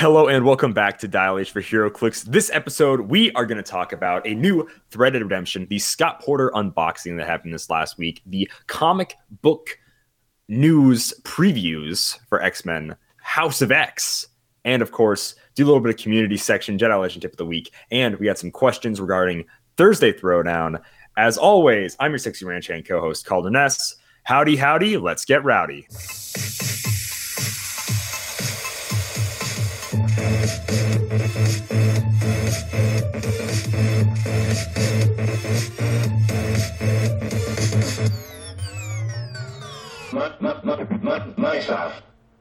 Hello and welcome back to Dial H for HeroClix. This episode, we are going to talk about a new Threaded Redemption, the Scott Porter unboxing that happened this last week, the comic book news previews for X Men, House of X, and of course, do a little bit of community section, Jedi Legend tip of the week, and we got some questions regarding Thursday Throwdown. As always, I'm your sexy ranch hand co-host Calder Ness. Howdy, howdy, let's get rowdy.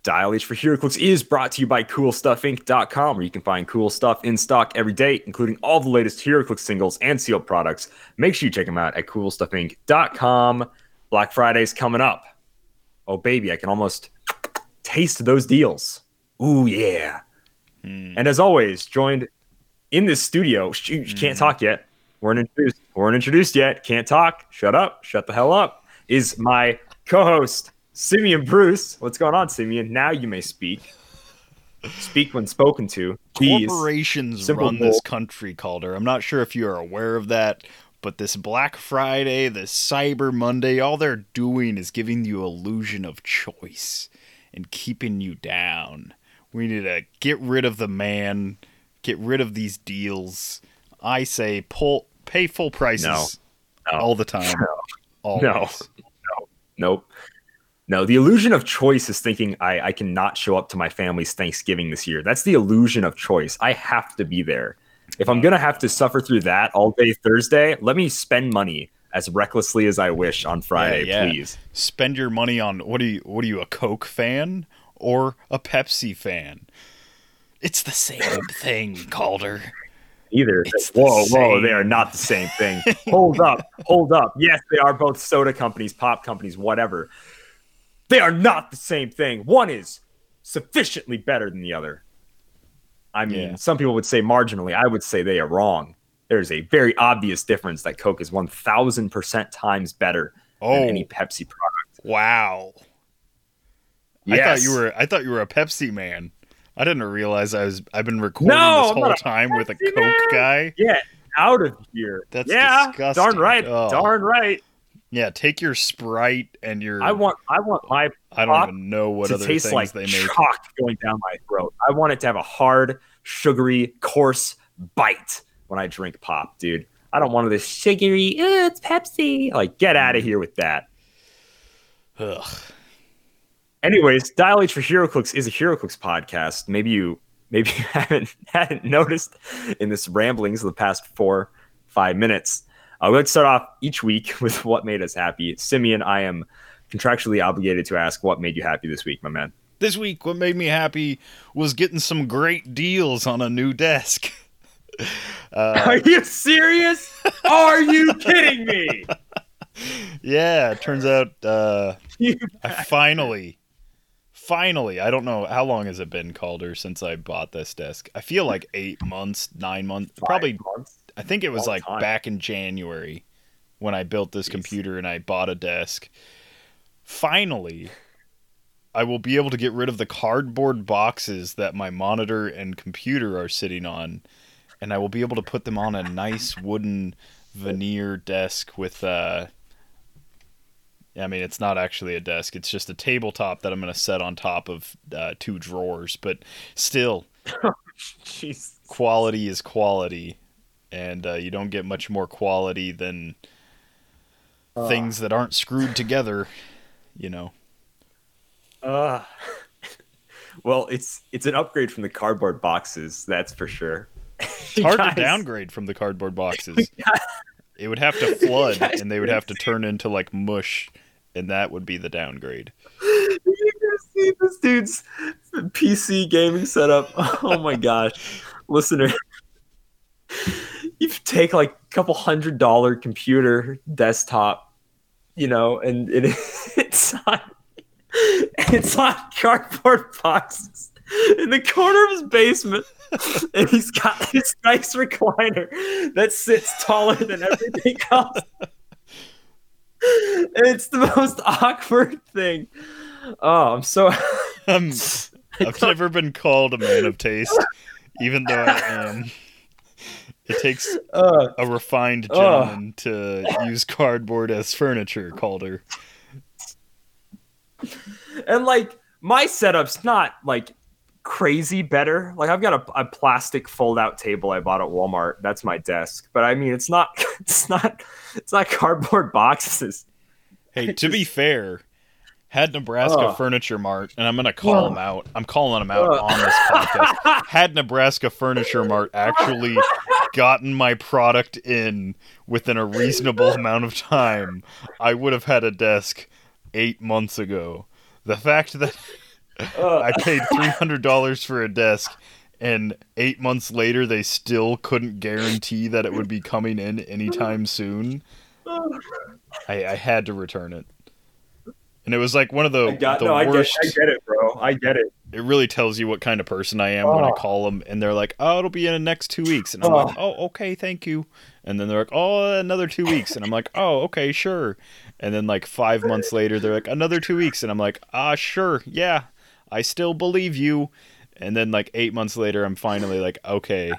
Dial H for HeroClix is brought to you by CoolStuffInc.com, where you can find cool stuff in stock every day, including all the latest HeroClix singles and sealed products. Make sure you check them out at CoolStuffInc.com. Black Friday's coming up. Oh, baby, I can almost taste those deals. Ooh, yeah. Hmm. And as always, joined in this studio, sh- sh- can't talk yet. Weren't introduced. Weren't introduced yet. Can't talk. Shut up. Shut the hell up. Is my co-host Simeon Bruce. What's going on, Simeon? Now you may speak. Speak when spoken to. Please. Corporations Simple run this country, Calder. I'm not sure if you are aware of that, but this Black Friday, this Cyber Monday, all they're doing is giving you illusion of choice and keeping you down. We need to get rid of the man, get rid of these deals. I say pull pay full prices No. No. all the time. Always. No. No. Nope. No, the illusion of choice is thinking I, I cannot show up to my family's Thanksgiving this year. That's the illusion of choice. I have to be there. If I'm gonna have to suffer through that all day Thursday, let me spend money as recklessly as I wish on Friday, Yeah, yeah. please. Spend your money on what are you what are you a Coke fan or a Pepsi fan? It's the same thing, Calder. Either. It's the whoa, whoa, same. they are not the same thing. hold up, hold up. Yes, they are both soda companies, pop companies, whatever. They are not the same thing. One is sufficiently better than the other. I mean, Yeah. some people would say marginally. I would say they are wrong. There's a very obvious difference that Coke is 1000% times better Oh, than any Pepsi product. wow. I thought you were I thought you were a Pepsi man. I didn't realize I was I've been recording No, this whole time with a Coke man. guy. Get out of here. That's yeah, disgusting. darn right. Oh. Darn right. Yeah, take your Sprite and your I want I want my I don't even know what other taste things like they make. chalk going down my throat. I want it to have a hard, sugary, coarse bite when I drink pop, dude. I don't want this sugary. "Uh, it's Pepsi. Like, get out of here with that. Ugh. Anyways, Dial H for HeroClix is a HeroClix podcast. Maybe you maybe you haven't hadn't noticed in this ramblings of the past four five minutes. Uh, let's start off each week with what made us happy. Simeon, I am contractually obligated to ask what made you happy this week, my man. This week what made me happy was getting some great deals on a new desk. Uh, Are you serious? Are you kidding me? Yeah, it turns out uh, I finally, finally, I don't know how long has it been, Calder, since I bought this desk. I feel like eight months, nine months, probably. Months. I think it was like time. back in January when I built this Jeez. computer and I bought a desk. Finally, I will be able to get rid of the cardboard boxes that my monitor and computer are sitting on, and I will be able to put them on a nice wooden veneer desk with uh I mean, it's not actually a desk. It's just a tabletop that I'm going to set on top of uh, two drawers. But still, quality is quality, and uh, you don't get much more quality than things that aren't screwed together. You know. Uh, well, it's it's an upgrade from the cardboard boxes, that's for sure. It's hard to downgrade from the cardboard boxes. It would have to flood, and they would have to turn into like mush, and that would be the downgrade. You can see this dude's PC gaming setup. Oh my gosh, listener, you take like a couple hundred dollar computer desktop, you know, and it, it's on it's on cardboard boxes in the corner of his basement, and he's got this nice recliner that sits taller than everything else. It's the most awkward thing. Oh, I'm so Um, I've never been called a man of taste, even though I am. It takes Uh, a refined gentleman to use cardboard as furniture, Calder. and like my setup's not like crazy better. Like I've got a, a plastic fold-out table I bought at Walmart. That's my desk. But I mean, it's not. It's not. It's not cardboard boxes. Hey, to be fair, had Nebraska Ugh. Furniture Mart, and I'm gonna call Ugh. them out. I'm calling them out Ugh. on this podcast. Had Nebraska Furniture Mart actually gotten my product in within a reasonable amount of time, I would have had a desk eight months ago. The fact that Uh, I paid three hundred dollars for a desk, and eight months later they still couldn't guarantee that it would be coming in anytime soon. I, I had to return it, and it was like one of the I got, the no, I get, worst. I get it, bro. I get it. It really tells you what kind of person I am when I Oh. call them, and they're like, "Oh, it'll be in the next two weeks," and I'm like, "Oh, okay, thank you." And then they're like, "Oh, another two weeks," and I'm like, "Oh, okay, sure." And then like five months later, they're like, "Another two weeks," and I'm like, "Ah, sure, yeah, I still believe you." And then like eight months later, I'm finally like, "Okay,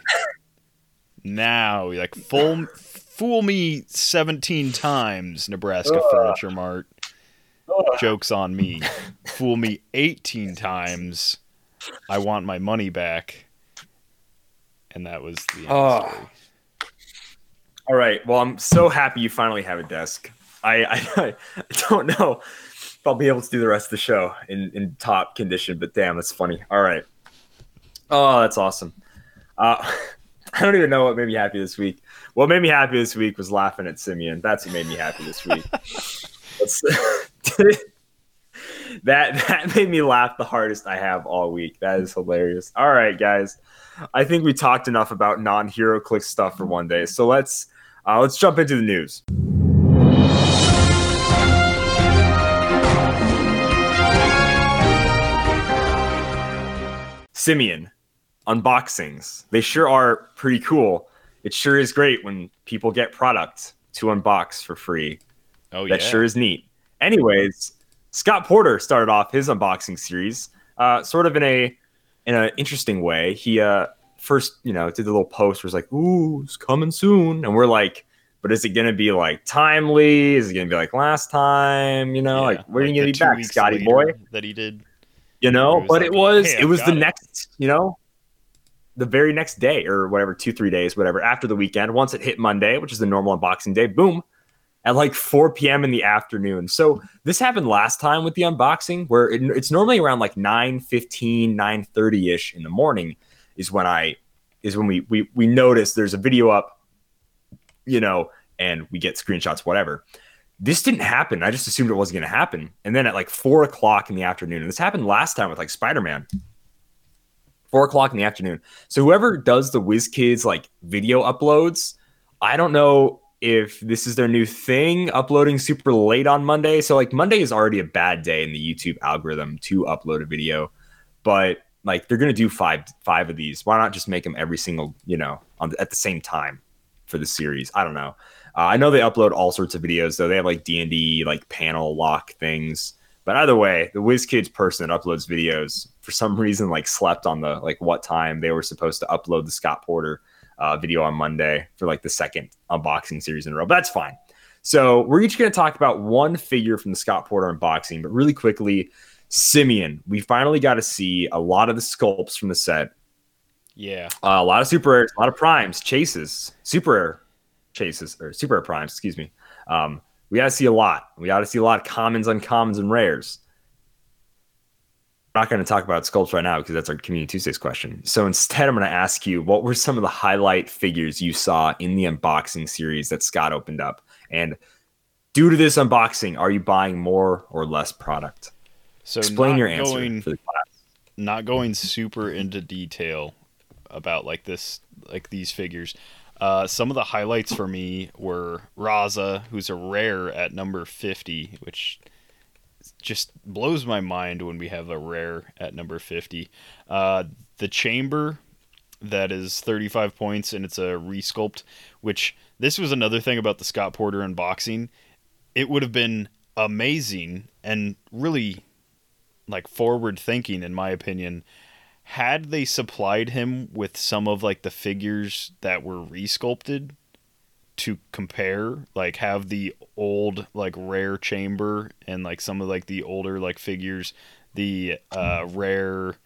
now like full fool me 17 times, Nebraska. Furniture Mart." Joke's on me. Fool me 18 times. I want my money back. And that was the end Oh. story. All right. Well, I'm so happy you finally have a desk. I I, I don't know I'll be able to do the rest of the show in, in top condition, but damn, that's funny. All right. Oh, that's awesome. Uh, I don't even know what made me happy this week. What made me happy this week was laughing at Simeon. That's what made me happy this week. That that made me laugh the hardest I have all week. That is hilarious. All right, guys. I think we talked enough about non-hero click stuff for one day. So let's uh, let's jump into the news. Simeon unboxings. They sure are pretty cool. It sure is great when people get product to unbox for free. Oh, yeah. That sure is neat. Anyways, Scott Porter started off his unboxing series, uh, sort of in a in an interesting way. He uh, first, you know, did the little post where it's like, "Ooh, it's coming soon," and we're like, "But is it gonna be like timely? Is it gonna be like last time? You know, Yeah, like when are you gonna be back, Scotty boy?" That he did. You know, but like, it was "Hey, it was the it." next, you know, the very next day or whatever, two three days, whatever after the weekend. Once it hit Monday, which is the normal unboxing day, boom, at like 4 p.m. in the afternoon. So this happened last time with the unboxing, where it, it's normally around like 9 15, 9 30 ish in the morning is when I is when we we we notice there's a video up, you know, and we get screenshots, whatever. This didn't happen. I just assumed it wasn't going to happen. And then at like four o'clock in the afternoon, and this happened last time with like Spider Man. Four o'clock in the afternoon. So whoever does the WizKids like video uploads, I don't know if this is their new thing, uploading super late on Monday. So like Monday is already a bad day in the YouTube algorithm to upload a video, but like they're gonna do five five of these. Why not just make them every single you know on at the same time for the series? I don't know. Uh, I know they upload all sorts of videos though. They have like D and D like panel lock things. But either way, the WizKids person that uploads videos for some reason like slept on the like what time they were supposed to upload the Scott Porter uh, video on Monday for like the second unboxing series in a row. But that's fine. So we're each going to talk about one figure from the Scott Porter unboxing, but really quickly, Simeon. We finally got to see a lot of the sculpts from the set. Yeah. Uh, a lot of super rares, a lot of primes, chases, super rare chases, or super primes, excuse me. Um, we got to see a lot. We got to see a lot of commons, uncommons, and rares. I'm not going to talk about sculpts right now because that's our Community Tuesdays question. So instead, I'm going to ask you what were some of the highlight figures you saw in the unboxing series that Scott opened up? And due to this unboxing, are you buying more or less product? So Explain your answer Going, for the class. not going super into detail about like this, like these figures. Uh, some of the highlights for me were Raza, who's a rare at number 50, which just blows my mind when we have a rare at number 50. Uh, the Chamber, that is 35 points, and it's a resculpt, which this was another thing about the Scott Porter unboxing. It would have been amazing and really like forward thinking in my opinion had they supplied him with some of like the figures that were resculpted to compare like have the old like rare chamber and like some of like the older like figures the uh rare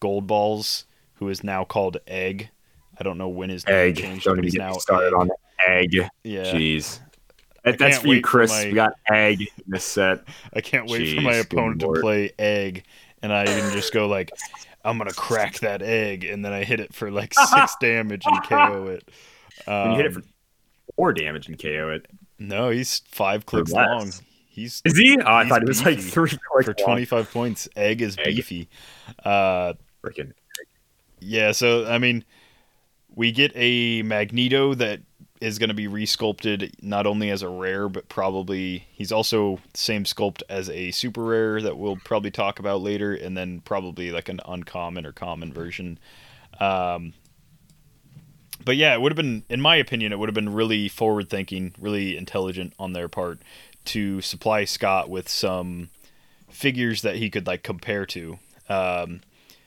Goldballs who is now called egg i don't know when his name Egg. changed Don't but he's now started Egg. on egg. yeah Jeez. That, that's for you, wait for Chris. my- we got egg in this set. I can't wait for my opponent to play egg, and I can just go like, I'm gonna crack that egg, and then I hit it for like six damage and KO it. Um, you hit it for four damage and KO it. no, he's five clicks long. He's Is he? Oh, I thought it was like beefy three clicks for 25 points. Egg is Egg. beefy. Uh, Freaking yeah, so I mean, we get a Magneto that is going to be resculpted not only as a rare, but probably he's also same sculpt as a super rare that we'll probably talk about later, and then probably like an uncommon or common version. Um, but yeah, it would have been, in my opinion, it would have been really forward thinking, really intelligent on their part to supply Scott with some figures that he could like compare to. Um,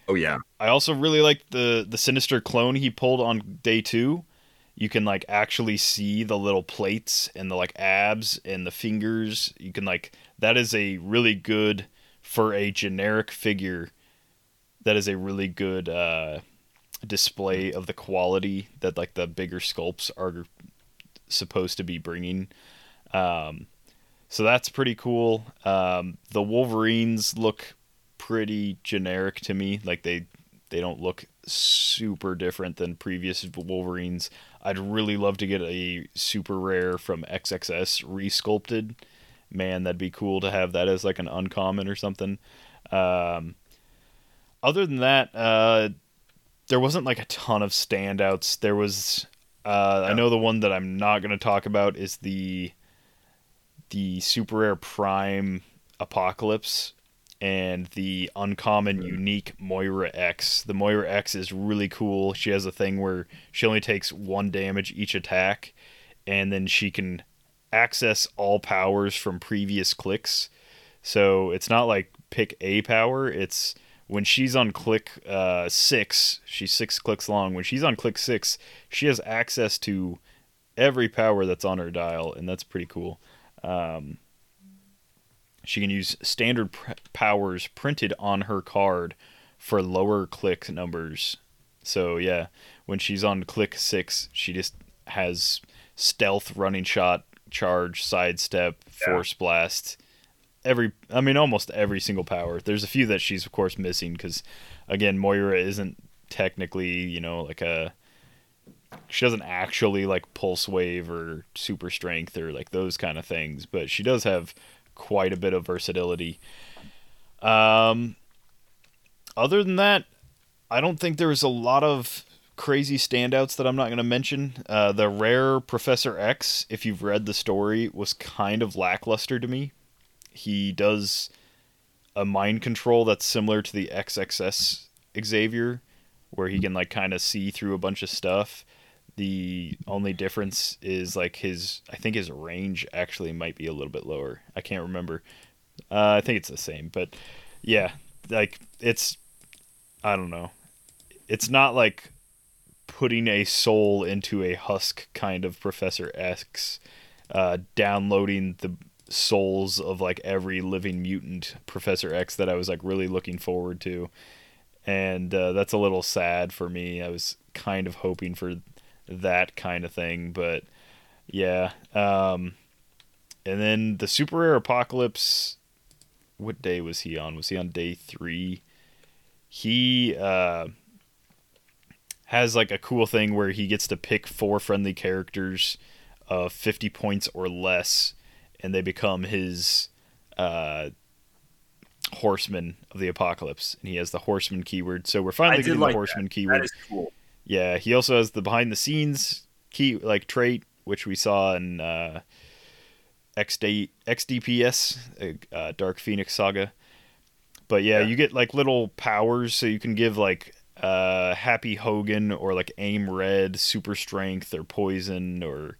Oh yeah. I also really like the the sinister clone he pulled on day two. You can like actually see the little plates and the like abs and the fingers. You can like that is a really good for a generic figure. That is a really good uh, display of the quality that like the bigger sculpts are supposed to be bringing. Um, so that's pretty cool. Um, the Wolverines look pretty generic to me. Like they they don't look super different than previous Wolverines. I'd really love to get a super rare from XXS resculpted. Man, that'd be cool to have that as like an uncommon or something. Um, other than that, uh, there wasn't like a ton of standouts. There was, uh, I know the one that I'm not going to talk about is the the super rare prime apocalypse and the uncommon unique Moira X. The Moira X is really cool. She has a thing where she only takes one damage each attack, and then she can access all powers from previous clicks. So it's not like pick a power. It's when she's on click uh, six, she's six clicks long. When she's on click six, she has access to every power that's on her dial, and that's pretty cool. Um, she can use standard pr- powers printed on her card for lower click numbers. So yeah, when she's on click six, she just has stealth, running shot, charge, sidestep, force blast. Every, I mean, almost every single power. There's a few that she's of course missing because, again, Moira isn't technically, you know, like a. She doesn't actually like pulse wave or super strength or like those kind of things, but she does have quite a bit of versatility. Um, other than that, I don't think there was a lot of crazy standouts that I'm not going to mention. Uh, the rare Professor X, if you've read the story, was kind of lackluster to me. He does a mind control that's similar to the XXS Xavier, where he can like kind of see through a bunch of stuff. The only difference is like his, I think his range actually might be a little bit lower. I can't remember. Uh, I think it's the same, but yeah, like it's, I don't know. It's not like putting a soul into a husk kind of Professor X, uh, downloading the souls of like every living mutant Professor X that I was like really looking forward to. And uh, that's a little sad for me. I was kind of hoping for that kind of thing, but yeah. Um, and then the super rare apocalypse. What day was he on? Was he on day three? He uh, has like a cool thing where he gets to pick four friendly characters of 50 points or less, and they become his uh, horseman of the apocalypse. And he has the horseman keyword. So we're finally getting like the horseman That keyword. is cool. Yeah, he also has the behind the scenes key like trait, which we saw in uh, XD, XDPS, uh, Dark Phoenix Saga. But yeah, Yeah. you get like little powers, so you can give like uh, Happy Hogan or like Aim Red super strength or poison or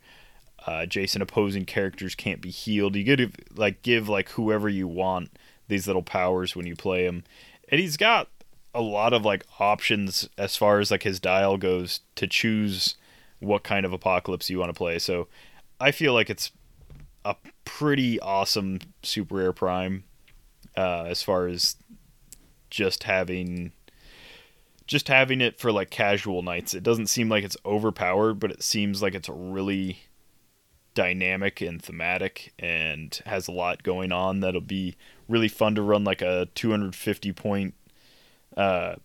uh, Jason opposing characters can't be healed. You get to like give like whoever you want these little powers when you play him, and he's got a lot of like options as far as like his dial goes to choose what kind of apocalypse you want to play. So I feel like it's a pretty awesome super rare prime uh, as far as just having just having it for like casual nights. It doesn't seem like it's overpowered, but it seems like it's really dynamic and thematic and has a lot going on that'll be really fun to run like a 250 point uh,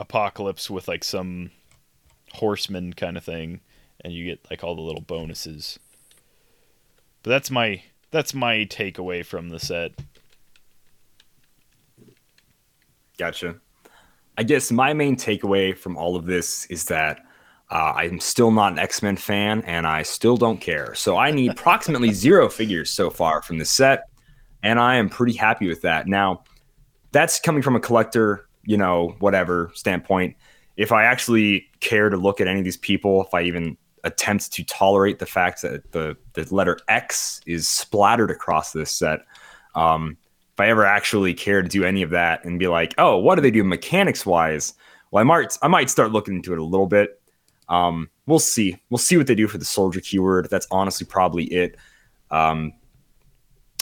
apocalypse with like some horseman kind of thing and you get like all the little bonuses but that's my that's my takeaway from the set Gotcha. I guess my main takeaway from all of this is that uh, I'm still not an X Men fan and I still don't care. So I need approximately zero figures so far from the set, and I am pretty happy with that. Now, that's coming from a collector, you know, whatever standpoint. If I actually care to look at any of these people, if I even attempt to tolerate the fact that the, the letter X is splattered across this set, um, if I ever actually care to do any of that and be like, oh, what do they do mechanics wise? Well, I might I might start looking into it a little bit. Um, we'll see. We'll see what they do for the soldier keyword. That's honestly probably it. Um,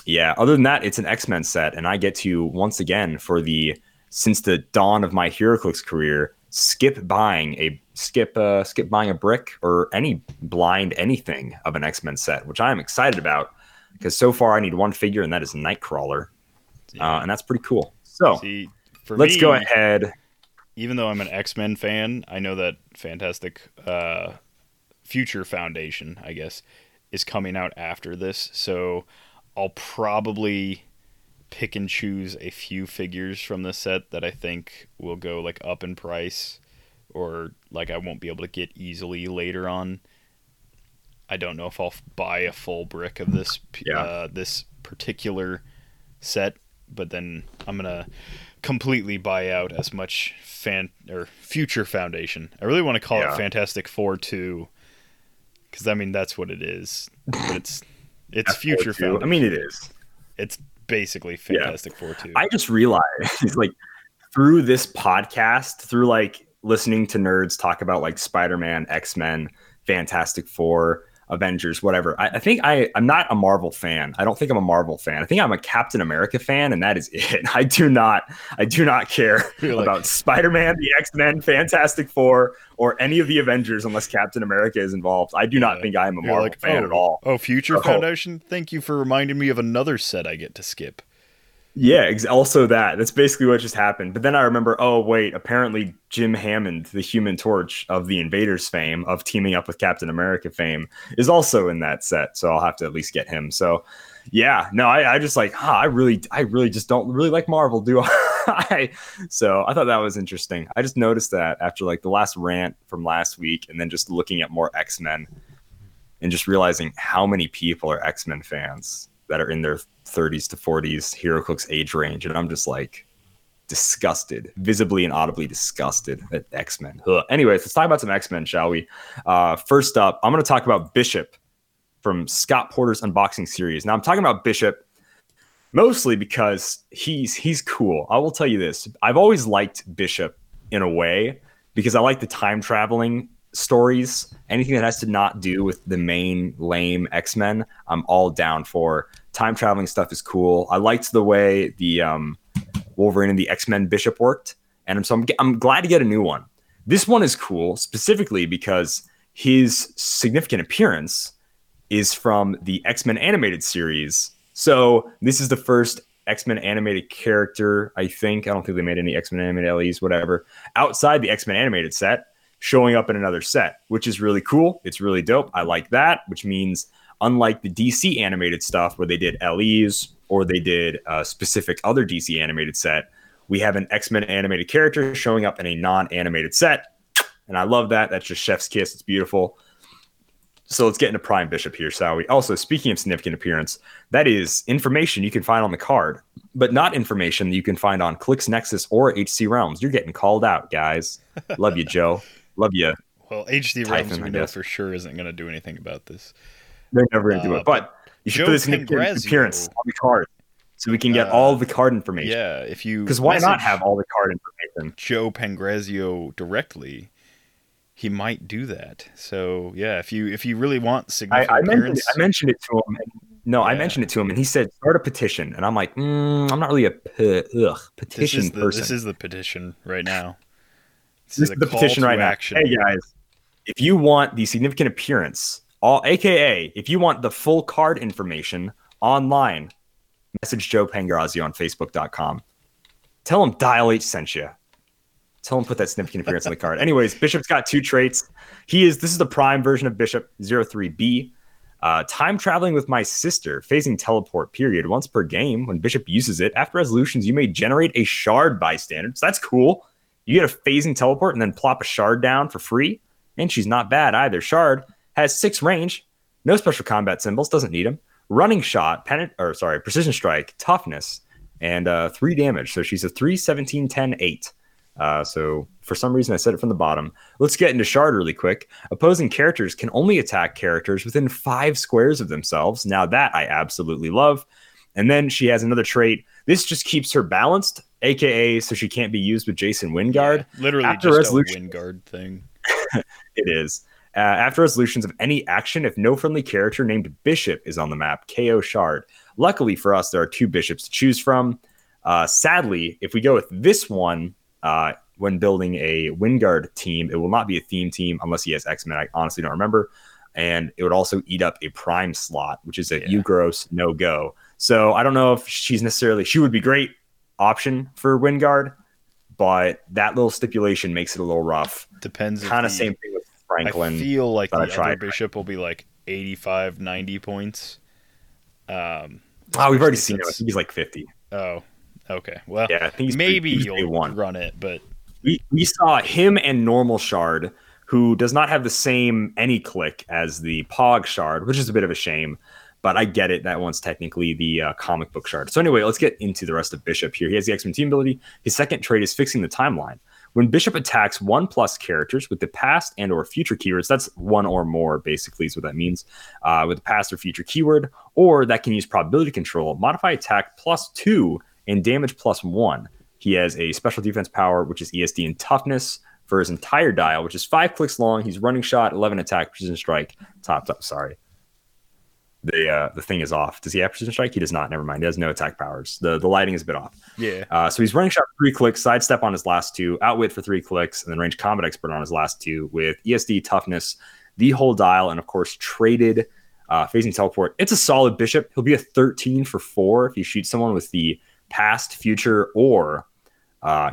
yeah. Other than that, it's an X Men set, and I get to once again for the since the dawn of my HeroClix career skip buying a skip uh, skip buying a brick or any blind anything of an X Men set, which I am excited about because so far I need one figure, and that is Nightcrawler yeah. uh, and that's pretty cool. So See, let's me, go ahead. Even though I'm an X Men fan, I know that Fantastic uh, Future Foundation, I guess, is coming out after this. So I'll probably pick and choose a few figures from the set that I think will go like up in price or like I won't be able to get easily later on. I don't know if I'll buy a full brick of this yeah. uh, this particular set but then I'm gonna completely buy out as much fan or future foundation. I really want to call yeah. it Fantastic Four two, because I mean that's what it is. But it's it's future foundation. I mean it is. It's basically Fantastic yeah. Four two. I just realized like through this podcast, through like listening to nerds talk about like Spider Man, X Men, Fantastic Four Avengers, whatever. I, I, think I, I'm not a Marvel fan. I don't think I'm a Marvel fan. I think I'm a Captain America fan, and that is it. I do not, I do not care like, about Spider-Man, the X-Men, Fantastic Four, or any of the Avengers unless Captain America is involved. I do yeah. not think I am a Marvel like, fan oh, at all. Oh, Future oh. Foundation. Thank you for reminding me of another set I get to skip. Yeah, ex- also that. That's basically what just happened. But then I remember, oh wait, apparently Jim Hammond, the Human Torch of the Invaders fame, of teaming up with Captain America fame, is also in that set. So I'll have to at least get him. So yeah, no, I, I just like, huh, I really, I really just don't really like Marvel, do I? so I thought that was interesting. I just noticed that after like the last rant from last week, and then just looking at more X Men, and just realizing how many people are X Men fans that are in their 30s to 40s HeroClix age range, and I'm just like disgusted, visibly and audibly disgusted at X Men. Anyways, let's talk about some X Men, shall we? Uh, first up, I'm going to talk about Bishop from Scott Porter's unboxing series. Now, I'm talking about Bishop mostly because he's he's cool. I will tell you this: I've always liked Bishop in a way because I like the time traveling stories. Anything that has to not do with the main lame X Men, I'm all down for time traveling stuff is cool. I liked the way the um, Wolverine and the X Men Bishop worked, and so I'm, I'm glad to get a new one. This one is cool specifically because his significant appearance is from the X Men animated series. So this is the first X Men animated character, I think. I don't think they made any X Men animated LEs, whatever, outside the X Men animated set, showing up in another set, which is really cool. It's really dope. I like that, which means unlike the DC animated stuff where they did LEs or they did a specific other DC animated set, we have an X Men animated character showing up in a non animated set. And I love that. That's just chef's kiss. It's beautiful. So let's get into Prime Bishop here, shall we? Also, speaking of significant appearance, that is information you can find on the card, but not information you can find on Clicks Nexus or HC Realms. You're getting called out, guys. Love you, Joe. Love you. Well, HC Realms we know for sure isn't going to do anything about this. They're never going to do it. Uh, but you should Joe put this in appearance on the card. so we can get Uh, all the card information. Yeah, if you Because why not have all the card information? Joe Pangrazio directly, he might do that. So yeah, if you if you really want significant I mentioned it, appearance, I mentioned it to him. and- no, I mentioned it to him, and he said start a petition, and I'm like, mm, I'm not really a ugh, petition is the person. this is the petition right now. This, This a is the petition right action. now. Hey guys, if you want the significant appearance, all AKA, if you want the full card information online, message Joe Pangrazio on Facebook.com. Tell him Dial H sent you. Tell him put that significant appearance on the card. Anyways, Bishop's got two traits. He is this is the prime version of Bishop 03B. Uh, time traveling with my sister, phasing teleport period once per game. When Bishop uses it, after resolutions, you may generate a shard bystander. So that's cool. You get a phasing teleport and then plop a shard down for free. And she's not bad either. Shard has six range, no special combat symbols, doesn't need them. Running shot, penet- or sorry, precision strike, toughness, and uh, three damage. So she's a 3, 17, 10, 8. Uh, so for some reason, I said it from the bottom. Let's get into Shard really quick. Opposing characters can only attack characters within five squares of themselves. Now that I absolutely love. And then she has another trait. This just keeps her balanced, aka so she can't be used with Jason Wingard. Yeah, literally After just resolution- a Wingard thing. It is. Uh, after resolutions of any action, if no friendly character named Bishop is on the map, KO Shard. Luckily for us, there are two bishops to choose from. Uh, sadly, if we go with this one, uh, when building a Wingard team, it will not be a theme team unless he has X Men. I honestly don't remember. And it would also eat up a prime slot, which is a Yeah. you gross no go. So I don't know if she's necessarily, she would be great option for Wingard, but that little stipulation makes it a little rough. Depends. Kind of same thing with Franklin. I feel like the other bishop will be like 85, 90 points. Um, Oh, we've already seen him. I think he's like 50. Oh, okay. Well, Yeah, I think he's maybe he's you'll one. run it, but We, we saw him and normal Shard, who does not have the same any click as the Pog Shard, which is a bit of a shame. But I get it. That one's technically the uh, comic book shard. So anyway, let's get into the rest of Bishop here. He has the X-Men team ability. His second trait is fixing the timeline. When Bishop attacks one plus characters with the past and or future keywords, that's one or more basically is what that means. Uh, with the past or future keyword, or that can use probability control, modify attack plus two and damage plus one. He has a special defense power, which is ESD and toughness for his entire dial, which is five clicks long. He's running shot, 11 attack, precision strike, top, top sorry. The uh, the thing is off. Does he have precision strike? He does not. Never mind. He has no attack powers. The the lighting is a bit off. yeah. Uh, so he's running shot three clicks, sidestep on his last two, outwit for three clicks, and then range combat expert on his last two with ESD toughness, the whole dial, and of course traded uh, phasing teleport. It's a solid bishop. He'll be a 13 for four if you shoot someone with the past, future, or uh,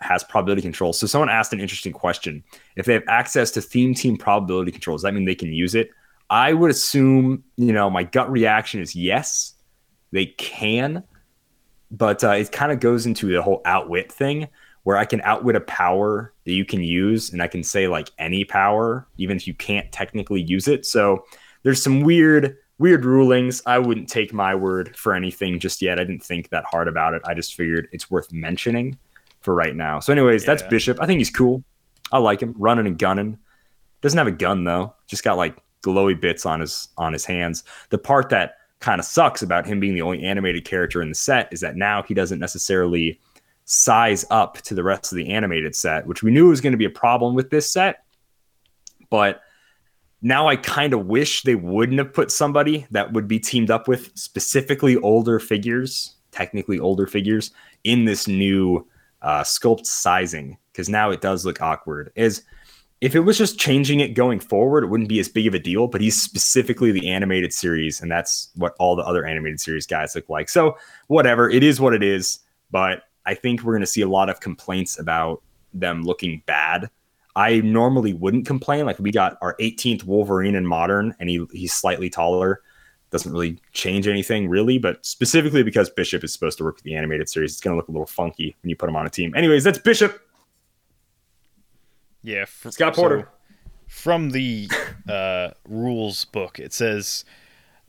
has probability control. So someone asked an interesting question. If they have access to theme team probability control, does that mean they can use it? I would assume, you know, my gut reaction is yes, they can but uh, it kind of goes into the whole outwit thing where I can outwit a power that you can use, and I can say like any power, even if you can't technically use it. So there's some weird, weird rulings. I wouldn't take my word for anything just yet. I didn't think that hard about it. I just figured it's worth mentioning for right now. So, anyways, that's Bishop. I think he's cool. I like him running and gunning. Doesn't have a gun though. Just got like glowy bits on his on his hands. The part that kind of sucks about him being the only animated character in the set is that now he doesn't necessarily size up to the rest of the animated set, which we knew was going to be a problem with this set. But now I kind of wish they wouldn't have put somebody that would be teamed up with specifically older figures, technically older figures, in this new uh, sculpt sizing because now it does look awkward. Is if it was just changing it going forward, it wouldn't be as big of a deal. But he's specifically the animated series, and that's what all the other animated series guys look like. So whatever, it is what it is. But I think we're going to see a lot of complaints about them looking bad. I normally wouldn't complain. Like we got our 18th Wolverine in modern, and he he's slightly taller. Doesn't really change anything really, but specifically because Bishop is supposed to work with the animated series, it's going to look a little funky when you put him on a team. Anyways, that's Bishop. Yeah, fr- Scott Porter. so from the uh, rules book, it says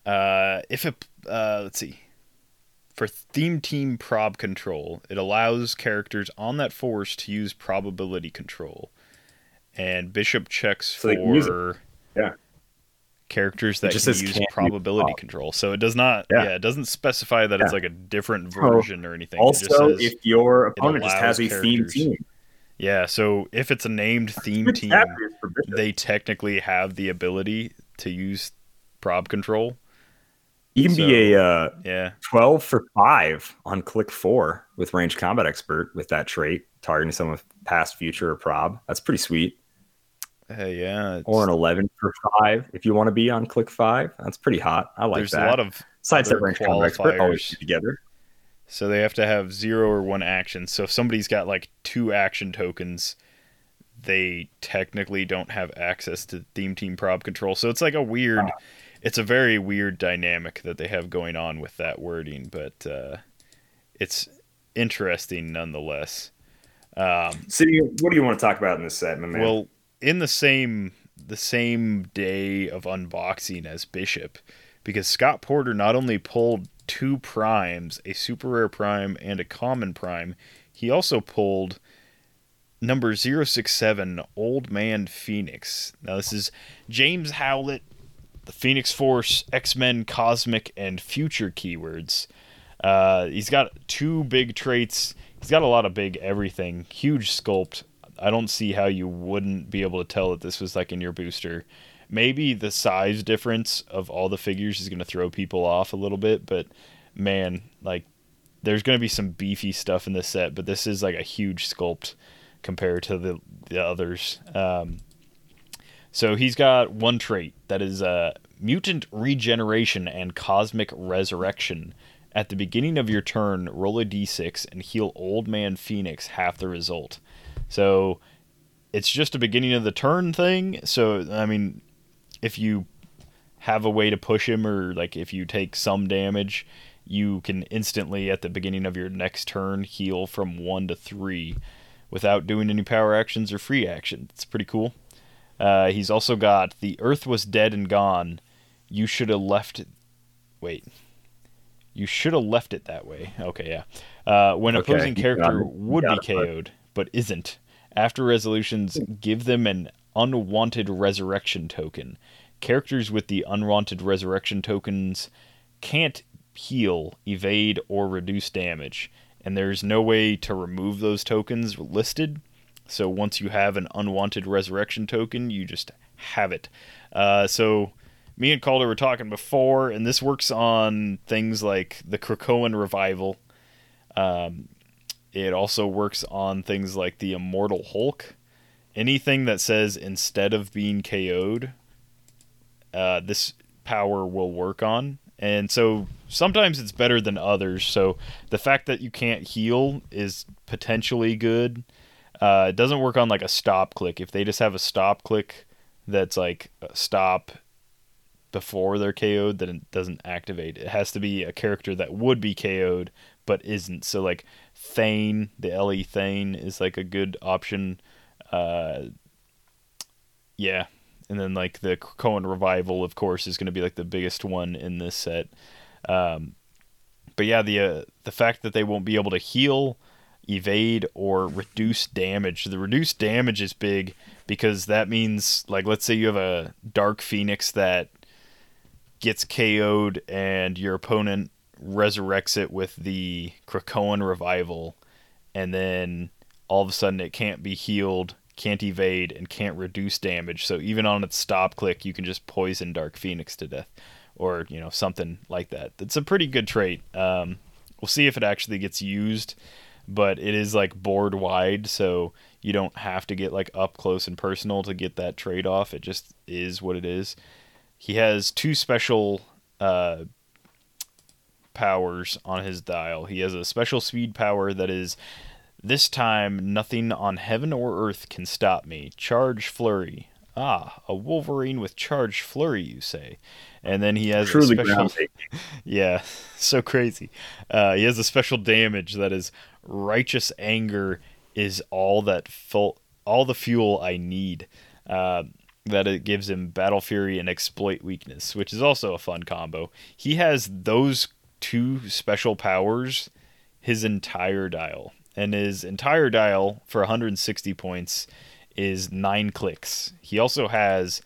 uh, if it uh, let's see for theme team prob control, it allows characters on that force to use probability control, and Bishop checks So they can use it. for Yeah. characters that just can use probability prob. control. So it does not. Yeah. Yeah, it doesn't specify that it's like a different version or anything. Also, if your opponent just has a characters. team, yeah. So if it's a named theme team, chapters for Bishop. they technically have the ability to use prob control. you can be a uh, Yeah. 12 for 5 on click 4 with range combat expert with that trait targeting someone with past future or prob that's pretty sweet Hey, yeah. it's- or an 11 for 5 if you want to be on click 5 that's pretty hot i like there's that There's a lot of sidestep range combat expert always together So they have to have zero or one action. So if somebody's got like two action tokens, they technically don't have access to theme team prob control. So it's like a weird, it's a very weird dynamic that they have going on with that wording, but uh, it's interesting nonetheless. Um, so what do you want to talk about in this set my man well, in the same the same day of unboxing as Bishop, because Scott Porter not only pulled two primes, a super rare prime and a common prime, he also pulled number 067 Old Man Phoenix. Now this is James Howlett, the Phoenix Force, X-Men Cosmic and Future keywords. Uh, he's got two big traits. He's got a lot of big everything. Huge sculpt. I don't see how you wouldn't be able to tell that this was like in your booster. Maybe the size difference of all the figures is going to throw people off a little bit, but man, like there's going to be some beefy stuff in this set, but this is like a huge sculpt compared to the the others. Um, so he's got one trait that is uh, mutant regeneration and cosmic resurrection. At the beginning of your turn, roll a d6 and heal Old Man Phoenix half the result. So it's just a beginning of the turn thing. So I mean, if you have a way to push him, or like if you take some damage, you can instantly at the beginning of your next turn heal from one to three without doing any power actions or free action. It's pretty cool. Uh, he's also got the Earth was dead and gone. You should have left. Wait. You should have left it that way. Okay, yeah. Uh, when Okay, opposing character would be. KO'd, but isn't. After resolutions, give them an unwanted resurrection token. Characters with the unwanted resurrection tokens can't heal, evade, or reduce damage, and there's no way to remove those tokens listed. So once you have an unwanted resurrection token, you just have it. Uh, so me and Calder were talking before, and this works on things like the Krakoan revival. Um, it also works on things like the Immortal Hulk. Anything that says instead of being KO'd, uh, this power will work on. And so sometimes it's better than others. So the fact that you can't heal is potentially good. Uh, it doesn't work on like a stop click. If they just have a stop click that's like stop before they're KO'd, then it doesn't activate. It has to be a character that would be KO'd but isn't. So like Thane, the LE Thane is like a good option. Uh, yeah, and then like the Krakoan revival, of course, is going to be like the biggest one in this set. Um, but yeah, the uh, the fact that they won't be able to heal, evade, or reduce damage. The reduced damage is big because that means like let's say you have a Dark Phoenix that gets KO'd and your opponent resurrects it with the Krakoan revival, and then all of a sudden it can't be healed, can't evade, and can't reduce damage. So even on its stop click, you can just poison Dark Phoenix to death, or you know something like that. It's a pretty good trait. Um, we'll see if it actually gets used, but it is like board wide, so you don't have to get like up close and personal to get that trade off. It just is what it is. He has two special uh, powers on his dial. He has a special speed power that is this time nothing on heaven or earth can stop me. Charge flurry. Ah, a Wolverine with charge flurry, you say. And then he has Truly a special yeah, so crazy. Uh, he has a special damage that is righteous anger is all that full all the fuel I need. Uh, that it gives him battle fury and exploit weakness, which is also a fun combo. He has those two special powers his entire dial, and his entire dial for 160 points is nine clicks. He also has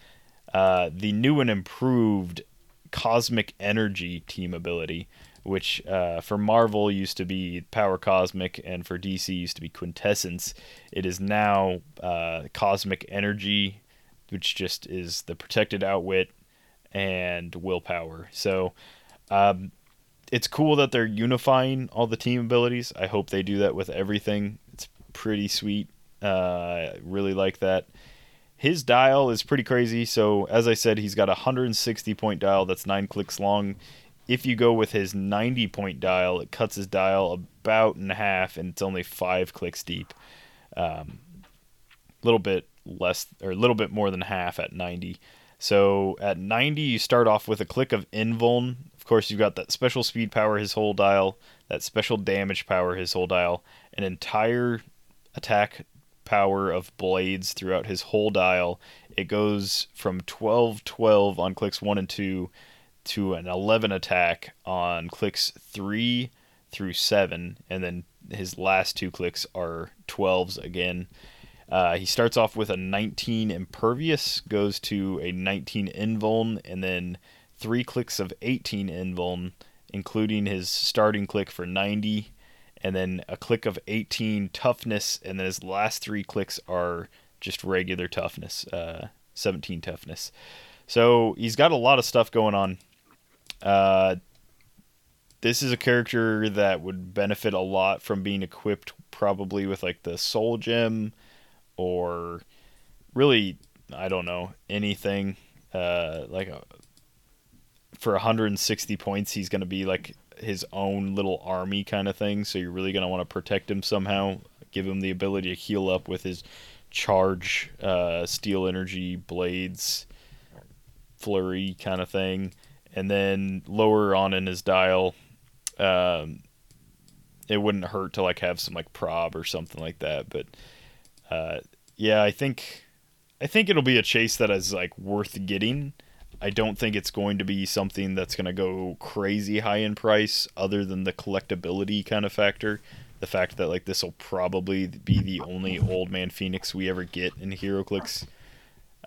uh, the new and improved Cosmic Energy team ability, which uh, for Marvel used to be Power Cosmic and for DC used to be Quintessence. It is now uh, Cosmic Energy, which just is the protected outwit and willpower. So um, it's cool that they're unifying all the team abilities. I hope they do that with everything. It's pretty sweet. Uh, really like that. His dial is pretty crazy. So as I said, he's got a 160 point dial that's nine clicks long. If you go with his 90 point dial, it cuts his dial about in half, and it's only five clicks deep. A um, little bit less, or a little bit more than half at 90. So at 90, you start off with a click of invuln. Of course, you've got that special speed power, his whole dial, that special damage power, his whole dial, an entire attack power of blades throughout his whole dial. It goes from 12 12 on clicks 1 and 2 to an 11 attack on clicks 3 through 7, and then his last two clicks are 12s again. Uh, he starts off with a 19 impervious, goes to a 19 invuln, and then three clicks of 18 invuln, including his starting click for 90, and then a click of 18 toughness, and then his last three clicks are just regular toughness, uh, 17 toughness. So he's got a lot of stuff going on. Uh, this is a character that would benefit a lot from being equipped probably with like the soul gem or really I don't know anything uh, like a, uh, for 160 points he's going to be like his own little army kind of thing. So you're really going to want to protect him somehow give him the ability to heal up with his charge uh, steal energy blades flurry kind of thing. And then lower on in his dial um, it wouldn't hurt to like have some like prob or something like that. But uh, yeah i think i think it'll be a chase that is like worth getting i don't think it's going to be something that's going to go crazy high in price other than the collectability kind of factor the fact that like this will probably be the only old man phoenix we ever get in HeroClix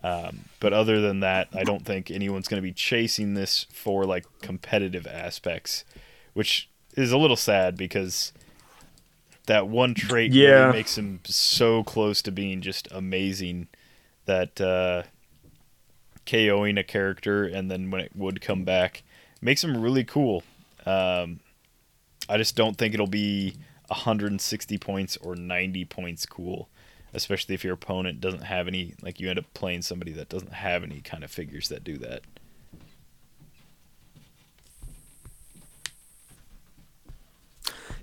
um, but other than that, I don't think anyone's going to be chasing this for like competitive aspects, which is a little sad because that one trait yeah. really makes him so close to being just amazing that uh, KOing a character and then when it would come back makes him really cool. Um, I just don't think it'll be 160 points or 90 points cool especially if your opponent doesn't have any like you end up playing somebody that doesn't have any kind of figures that do that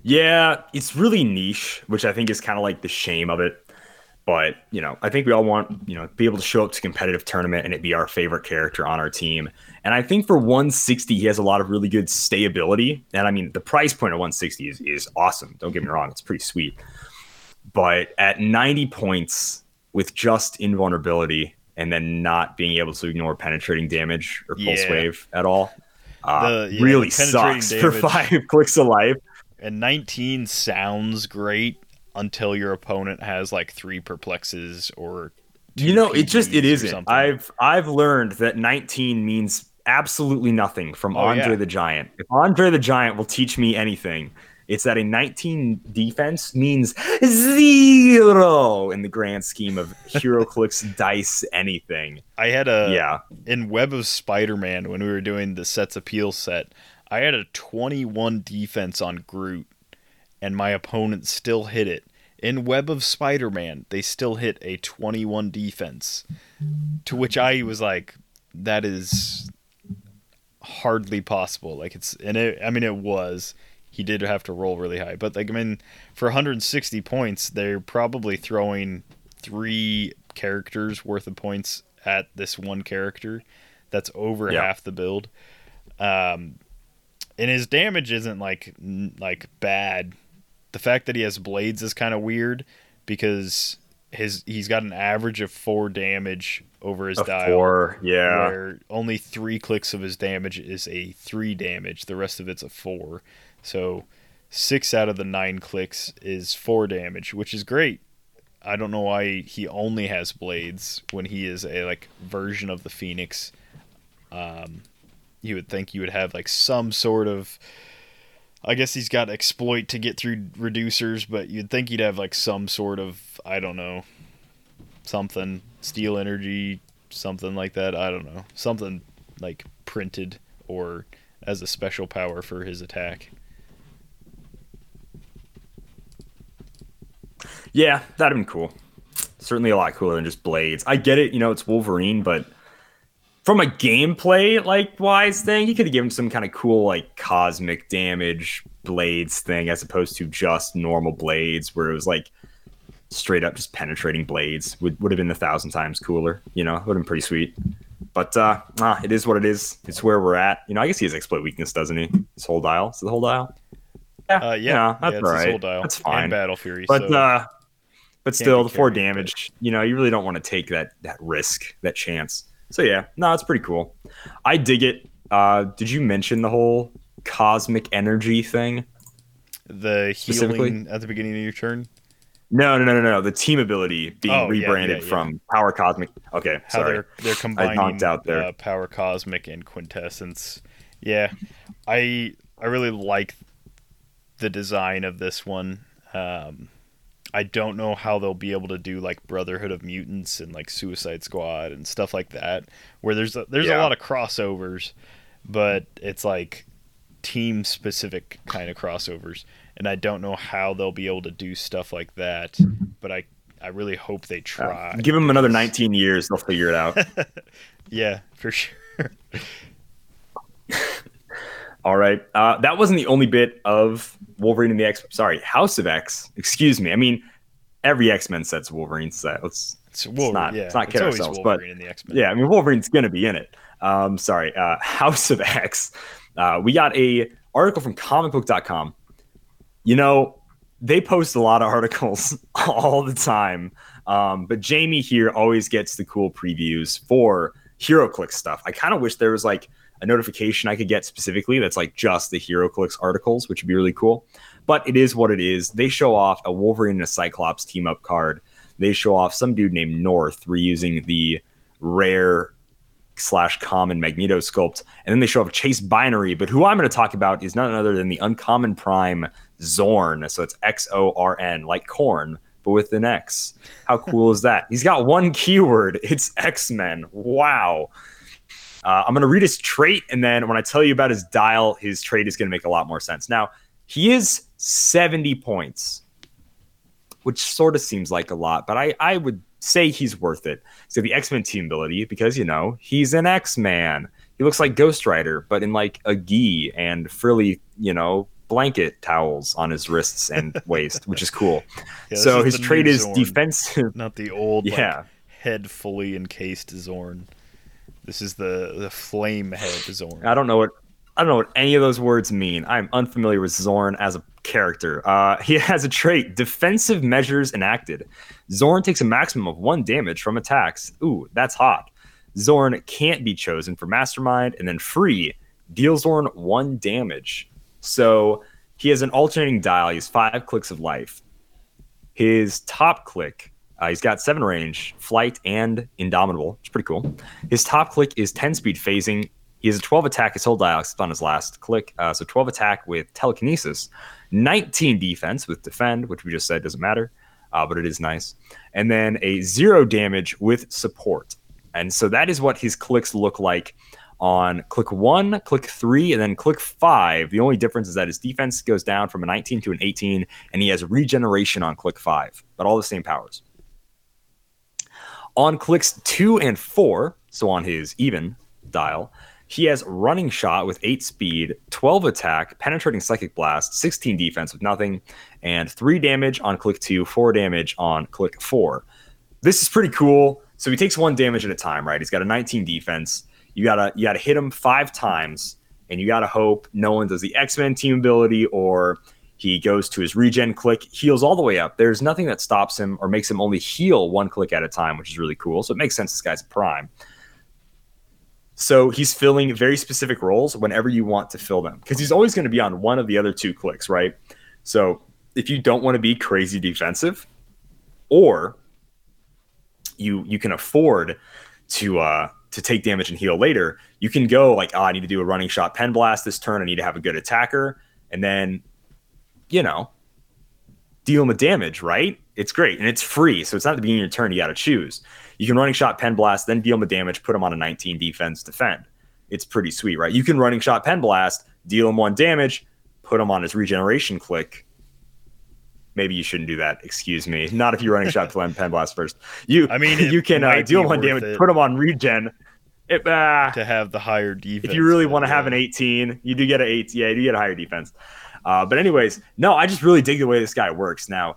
yeah it's really niche which i think is kind of like the shame of it but you know i think we all want you know be able to show up to competitive tournament and it be our favorite character on our team. And i think for 160 he has a lot of really good stayability. And i mean the price point of 160 is, is awesome. Don't get me wrong. It's pretty sweet. But at 90 points with just invulnerability and then not being able to ignore penetrating damage or pulse yeah. wave at all, uh, the, yeah, really sucks for five clicks of life. And 19 sounds great until your opponent has like three perplexes or you know it just it isn't i've i've learned that 19 means absolutely nothing from oh, andre yeah. the giant if andre the giant will teach me anything it's that a 19 defense means zero in the grand scheme of HeroClix dice anything. I had a yeah in Web of Spider-Man when we were doing the sets appeal set. I had a 21 defense on Groot, and my opponent still hit it. In Web of Spider-Man, they still hit a 21 defense, to which I was like, "That is hardly possible." Like it's and it. I mean, it was he did have to roll really high. But like I mean, for 160 points, they're probably throwing three characters worth of points at this one character. That's over yeah. half the build. Um, and his damage isn't like like bad. The fact that he has blades is kind of weird because his he's got an average of four damage over his a dial. Four, yeah. Where only three clicks of his damage is a three damage. The rest of it's a four. So six out of the nine clicks is four damage, which is great. I don't know why he only has blades when he is a like version of the Phoenix. Um, you would think you would have like some sort of. I guess he's got exploit to get through reducers, but you'd think he'd have like some sort of I don't know, something steal energy, something like that. I don't know, something like printed or as a special power for his attack. Yeah, that'd been cool. Certainly a lot cooler than just blades. I get it, you know, it's Wolverine, but from a gameplay like wise thing, he could have given some kind of cool like cosmic damage blades thing as opposed to just normal blades where it was like straight up just penetrating blades would, would have been a thousand times cooler. You know, would have been pretty sweet. But uh, ah, it is what it is. It's where we're at. You know, I guess he has exploit weakness, doesn't he? His whole dial. Is it the whole dial? Yeah, uh, yeah, yeah, that's yeah, all right. Dial. That's fine. And Battle Fury. But so uh, but still, the four damage. You know, you really don't want to take that that risk, that chance. So yeah, no, it's pretty cool. I dig it. Uh, did you mention the whole cosmic energy thing? the healing at the beginning of your turn. No, no, no, no, no. The team ability being Oh, rebranded yeah, yeah. from Power Cosmic. Okay, How sorry. they're they're combining knocked out there. Uh, power cosmic and quintessence. Yeah, I I really like the design of this one. Um, I don't know how they'll be able to do like Brotherhood of Mutants and like Suicide Squad and stuff like that, where there's a, there's Yeah. a lot of crossovers, but it's like team specific kind of crossovers, and I don't know how they'll be able to do stuff like that. But I I really hope they Uh, try. give them another 19 years; they'll figure it out. Yeah, for sure. All right. Uh, that wasn't the only bit of Wolverine and the X. Sorry, House of X. Excuse me. I mean, every X Men set's Wolverine set. Let's It's, Wolverine, not- yeah. let's not kid ourselves, but- Wolverine in the X Men. Yeah, I mean Wolverine's gonna be in it. Um, sorry, uh, House of X. Uh, we got a article from comicbook.com. You know, they post a lot of articles all the time. Um, but Jamie here always gets the cool previews for HeroClix stuff. I kind of wish there was like a notification I could get specifically that's like just the HeroClix articles, which would be really cool. But it is what it is. They show off a Wolverine and a Cyclops team up card. They show off some dude named North reusing the rare slash common Magneto sculpt, and then they show off Chase Binary. But who I'm going to talk about is none other than the uncommon prime Xorn. So it's X O R N, like corn, but with an X. How cool is that? He's got one keyword. It's X Men. Wow. Uh, I'm going to read his trait, and then when I tell you about his dial, his trait is going to make a lot more sense. Now, he is 70 points, which sort of seems like a lot, but I, I would say he's worth it. So the X Men team ability, because you know he's an X Man. He looks like Ghost Rider, but in like a gi and frilly, you know, blanket towels on his wrists and waist, which is cool. Yeah, so is his trait is defensive. not the old like, Yeah. head fully encased Xorn. This is the the flame head Xorn. I don't know what I don't know what any of those words mean. I'm unfamiliar with Xorn as a character. Uh, he has a trait: defensive measures enacted. Xorn takes a maximum of one damage from attacks. Ooh, that's hot. Xorn can't be chosen for Mastermind, and then free deals Xorn one damage. So he has an alternating dial. He has five clicks of life. His top click, uh, he's got seven range, flight, and indomitable. It's pretty cool. His top click is 10 speed phasing. He has a 12 attack. His whole dial on his last click. Uh, so 12 attack with telekinesis, 19 defense with defend, which we just said doesn't matter, uh, but it is nice. And then a zero damage with support. And so that is what his clicks look like on click one, click three, and then click five. The only difference is that his defense goes down from a 19 to an 18, and he has regeneration on click five, but all the same powers. On clicks two and four, so on his even dial, he has running shot with eight speed, 12 attack, penetrating psychic blast, 16 defense with nothing, and three damage on click two, four damage on click four. This is pretty cool. So he takes one damage at a time, right? He's got a 19 defense. You gotta you gotta hit him five times, and you gotta hope no one does the X Men team ability or he goes to his regen click, heals all the way up. There's nothing that stops him or makes him only heal one click at a time, which is really cool. So it makes sense this guy's prime. So he's filling very specific roles whenever you want to fill them because he's always going to be on one of the other two clicks, right? So if you don't want to be crazy defensive, or you you can afford to uh to take damage and heal later. You can go like, oh, I need to do a running shot pen blast this turn. I need to have a good attacker, and then you know deal them with damage. Right? It's great and it's free, so it's not at the beginning of your turn. You got to choose. You can running shot pen blast, then deal them with damage, put them on a 19 defense, defend. It's pretty sweet, right? You can running shot pen blast, deal him one damage, put him on his regeneration click. Maybe you shouldn't do that. Excuse me. Not if you're running shot pen blast first. You, I mean, you can uh, deal one damage, it. put him on regen. It, uh, to have the higher defense. if you really want to have an 18, you do get an 8. Yeah, you do get a higher defense. Uh, but anyways, no, I just really dig the way this guy works. Now,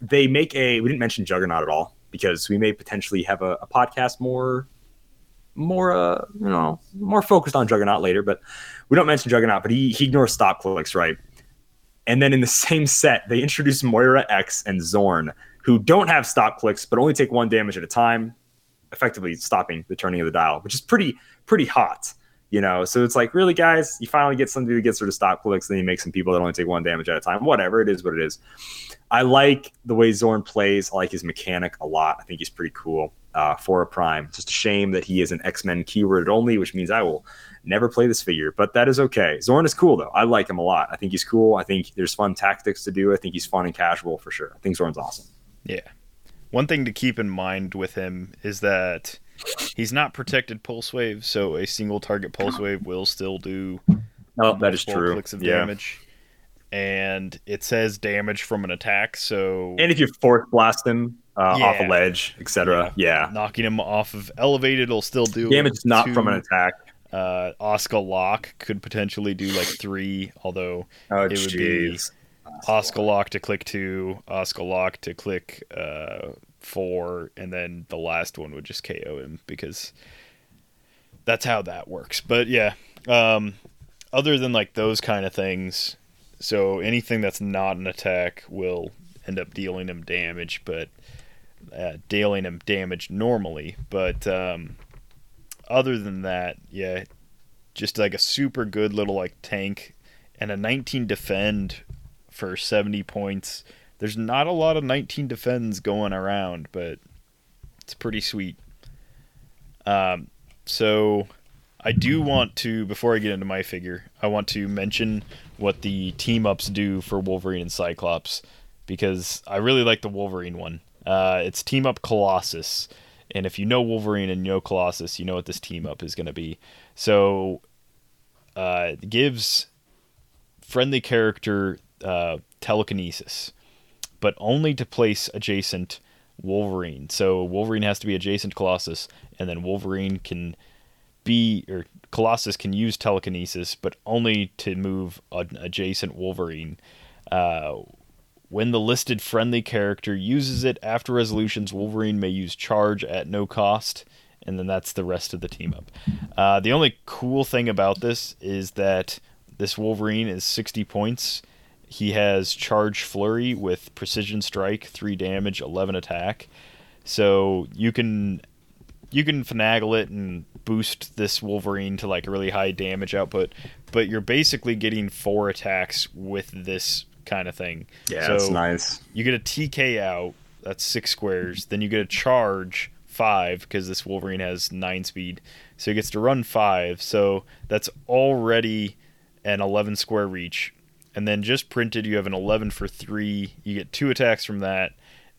they make a. We didn't mention Juggernaut at all because we may potentially have a, a podcast more, more, uh, you know, more focused on Juggernaut later. But we don't mention Juggernaut. But he he ignores stop clicks, right? And then in the same set, they introduce Moira X and Xorn, who don't have stop clicks but only take one damage at a time, effectively stopping the turning of the dial, which is pretty pretty hot. You know, so it's like, really, guys, you finally get somebody who gets sort of stop clicks, then you make some people that only take one damage at a time. Whatever, it is what it is. I like the way Xorn plays. I like his mechanic a lot. I think he's pretty cool uh, for a prime. Just a shame that he is an X Men keyword only, which means I will never play this figure, but that is okay. Xorn is cool though. I like him a lot. I think he's cool. I think there's fun tactics to do. I think he's fun and casual for sure. I think Xorn's awesome. Yeah. One thing to keep in mind with him is that he's not protected pulse wave, so a single target pulse wave will still do No, that is true. clicks of yeah. damage. And it says damage from an attack, so And if you force blast him uh, off a ledge, etc., yeah. knocking him off of elevated will still do Damage not two. from an attack. Uh, Oscar Lock could potentially do like three, although Oh, It would be- jeez. Oscar Lock to click two, Oscar Lock to click uh, four, and then the last one would just KO him because that's how that works. But yeah, um, other than like those kind of things, so anything that's not an attack will end up dealing him damage, but uh, dealing him damage normally. But um, other than that, yeah, just like a super good little like tank and a 19 defend for 70 points. There's not a lot of 19 defends going around, but it's pretty sweet. Um, so I do want to, before I get into my figure, I want to mention what the team ups do for Wolverine and Cyclops because I really like the Wolverine one. Uh, it's team up Colossus, and if you know Wolverine and you know Colossus, you know what this team up is going to be. So uh, it gives friendly character uh, telekinesis, but only to place adjacent Wolverine. So Wolverine has to be adjacent Colossus, and then Wolverine can be or Colossus can use telekinesis, but only to move an adjacent Wolverine. Uh, when the listed friendly character uses it after resolutions, Wolverine may use charge at no cost, and then that's the rest of the team up. Uh, the only cool thing about this is that this Wolverine is 60 points. He has charge flurry with precision strike, 3 damage, 11 attack. So you can you can finagle it and boost this Wolverine to like a really high damage output, but you're basically getting four attacks with this kind of thing. Yeah, so that's nice. you get a TK out, that's six squares. Then you get a charge five because this Wolverine has nine speed, so he gets to run five. So that's already an 11 square reach. And then just printed, you have an 11 for three. You get two attacks from that,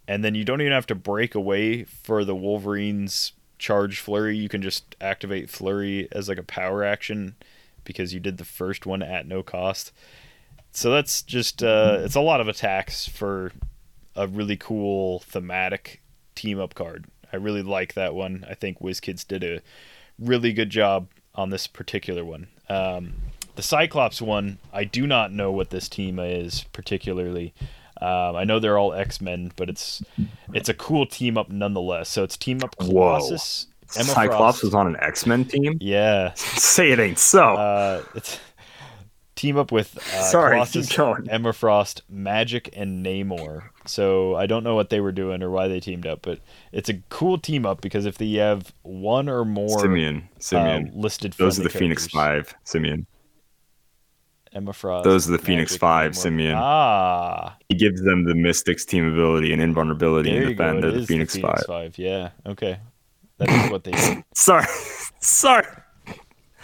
and then you don't even have to break away for the Wolverine's charge flurry. You can just activate flurry as like a power action because you did the first one at no cost. So that's just uh, it's a lot of attacks for a really cool thematic team up card. I really like that one. I think WizKids did a really good job on this particular one. Um, the Cyclops one, I do not know what this team is particularly. Um, I know they're all X Men, but it's it's a cool team up nonetheless. So it's team up Whoa. Colossus, Emma Cyclops Frost. was on an X Men team. Yeah, Say it ain't so. uh, it's team up with uh, Sorry, Colossus, keep going. Emma Frost, Magik, and Namor. So I don't know what they were doing or why they teamed up, but it's a cool team up because if they have one or more Simeon. uh, Simeon. listed, Those are the friendly Phoenix Five. Simeon. Emma Frost. Those are the Phoenix Magik, Five, Simeon. Ah, He gives them the Mystics team ability and invulnerability there and go. defend. They're the Phoenix, the Phoenix Five. Five. Yeah. Okay. That is what they did. Sorry, sorry.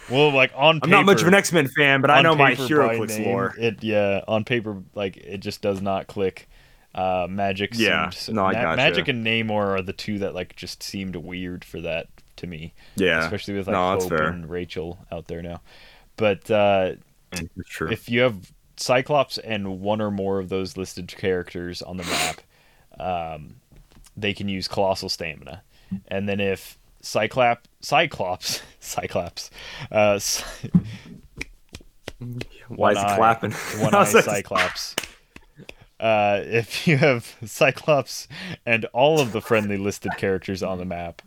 Well, like on I'm not much of an X Men fan, but I know my paper HeroClix name, lore. It yeah, on paper like it just does not click. Uh, Magik. Yeah, seemed- no, I Ma- gotcha. Magik and Namor are the two that like just seemed weird for that to me, Yeah, especially with like No, Hope fair. and Rachel out there now. But uh, it's true. if you have Cyclops and one or more of those listed characters on the map, um, they can use Colossal Stamina. And then if Cyclops, Cyclops, Cyclops, uh, Cy- Why is it eye- clapping? one eye Cyclops. Uh, if you have Cyclops and all of the friendly listed characters on the map,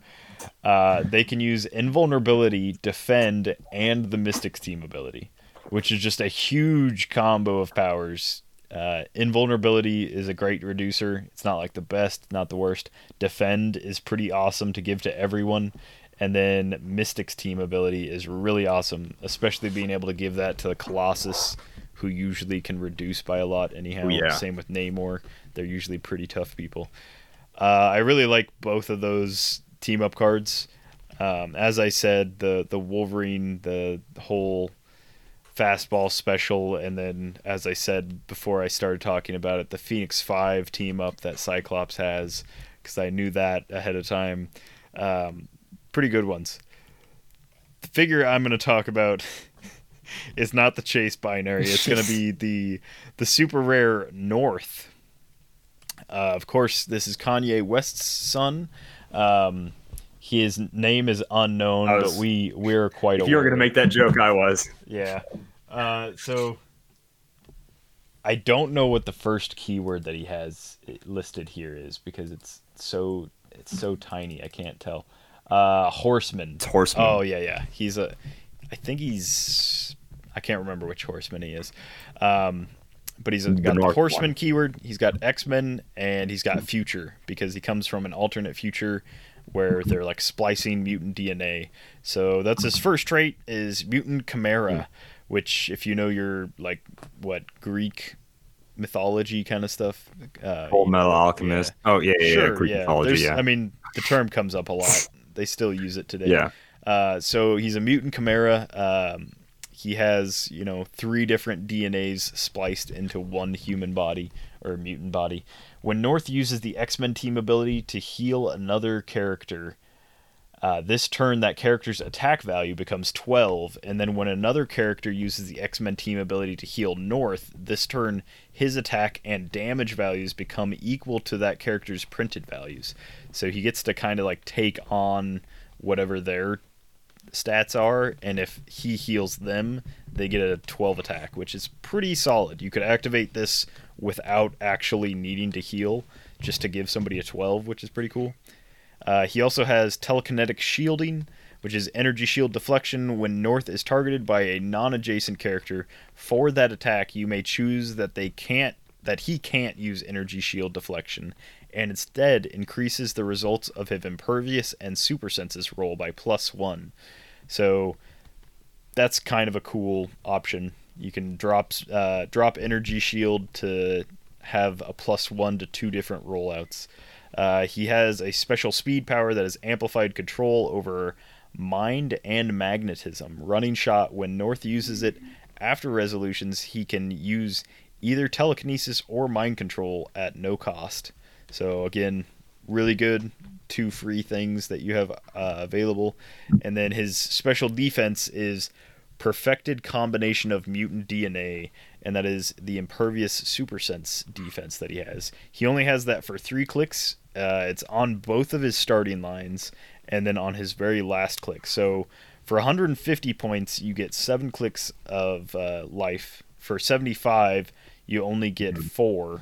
uh, they can use invulnerability, defend, and the Mystics team ability, which is just a huge combo of powers. Uh, invulnerability is a great reducer. It's not like the best, not the worst. Defend is pretty awesome to give to everyone. And then Mystics team ability is really awesome, especially being able to give that to the Colossus, who usually can reduce by a lot anyhow. Yeah. Same with Namor. They're usually pretty tough people. Uh, I really like both of those team up cards. Um, as I said, the the Wolverine, the whole fastball special, and then as I said before I started talking about it, the Phoenix Five team up that Cyclops has, because I knew that ahead of time. Um, pretty good ones. The figure I'm going to talk about is not the Chase binary. It's going to be the the super rare North. Uh, of course, this is Kanye West's son. Um, his name is unknown, was- but we we're quite If you were gonna make that joke, I was. Yeah. Uh, so I don't know what the first keyword that he has listed here is because it's so it's so tiny. I can't tell. Uh, horseman. It's Horseman. Oh yeah, yeah. He's a. I think he's. I can't remember which horseman he is. Um, but he's got the North horseman one. keyword. He's got X Men and he's got future because he comes from an alternate future where they're like splicing mutant DNA. So that's his first trait is mutant chimera, which if you know your like what Greek mythology kind of stuff. Uh, know, Metal yeah. Alchemist. Oh yeah, yeah, yeah. Greek yeah. mythology. There's- Yeah, I mean, the term comes up a lot. They still use it today. yeah. Uh, so he's a mutant chimera. Um, he has, you know, three different DNAs spliced into one human body or mutant body. When North uses the X Men team ability to heal another character, uh, this turn that character's attack value becomes 12, and then when another character uses the X Men team ability to heal North, this turn his attack and damage values become equal to that character's printed values. So he gets to kind of like take on whatever their stats are, and if he heals them, they get a 12 attack, which is pretty solid. You could activate this without actually needing to heal, just to give somebody a 12, which is pretty cool. Uh, he also has telekinetic shielding, which is energy shield deflection. When North is targeted by a non-adjacent character for that attack, you may choose that they can't that he can't use energy shield deflection, and instead increases the results of his impervious and super senses roll by plus one. So that's kind of a cool option. You can drop uh, drop energy shield to have a plus one to two different rollouts. Uh, he has a special speed power that is amplified control over mind and magnetism. Running shot, when North uses it after resolutions, he can use either telekinesis or mind control at no cost. So, again, really good. Two free things that you have uh, available. And then his special defense is perfected combination of mutant DNA, and that is the impervious super sense defense that he has. He only has that for three clicks. Uh, it's on both of his starting lines, and then on his very last click. So for 150 points, you get seven clicks of uh, life. For 75, you only get four.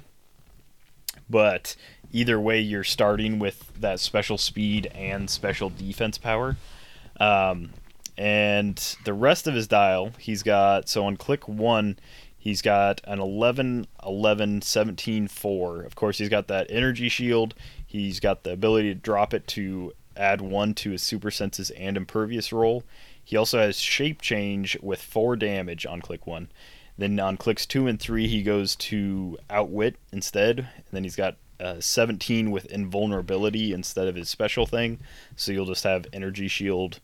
But either way, you're starting with that special speed and special defense power. Um, and the rest of his dial, he's got so on click one, he's got an 11, 11, 17, 4. Of course, he's got that energy shield. He's got the ability to drop it to add one to his super senses and impervious roll. He also has shape change with four damage on click one. Then on clicks two and three, he goes to Outwit instead. And then he's got uh, 17 with Invulnerability instead of his special thing. So you'll just have Energy Shield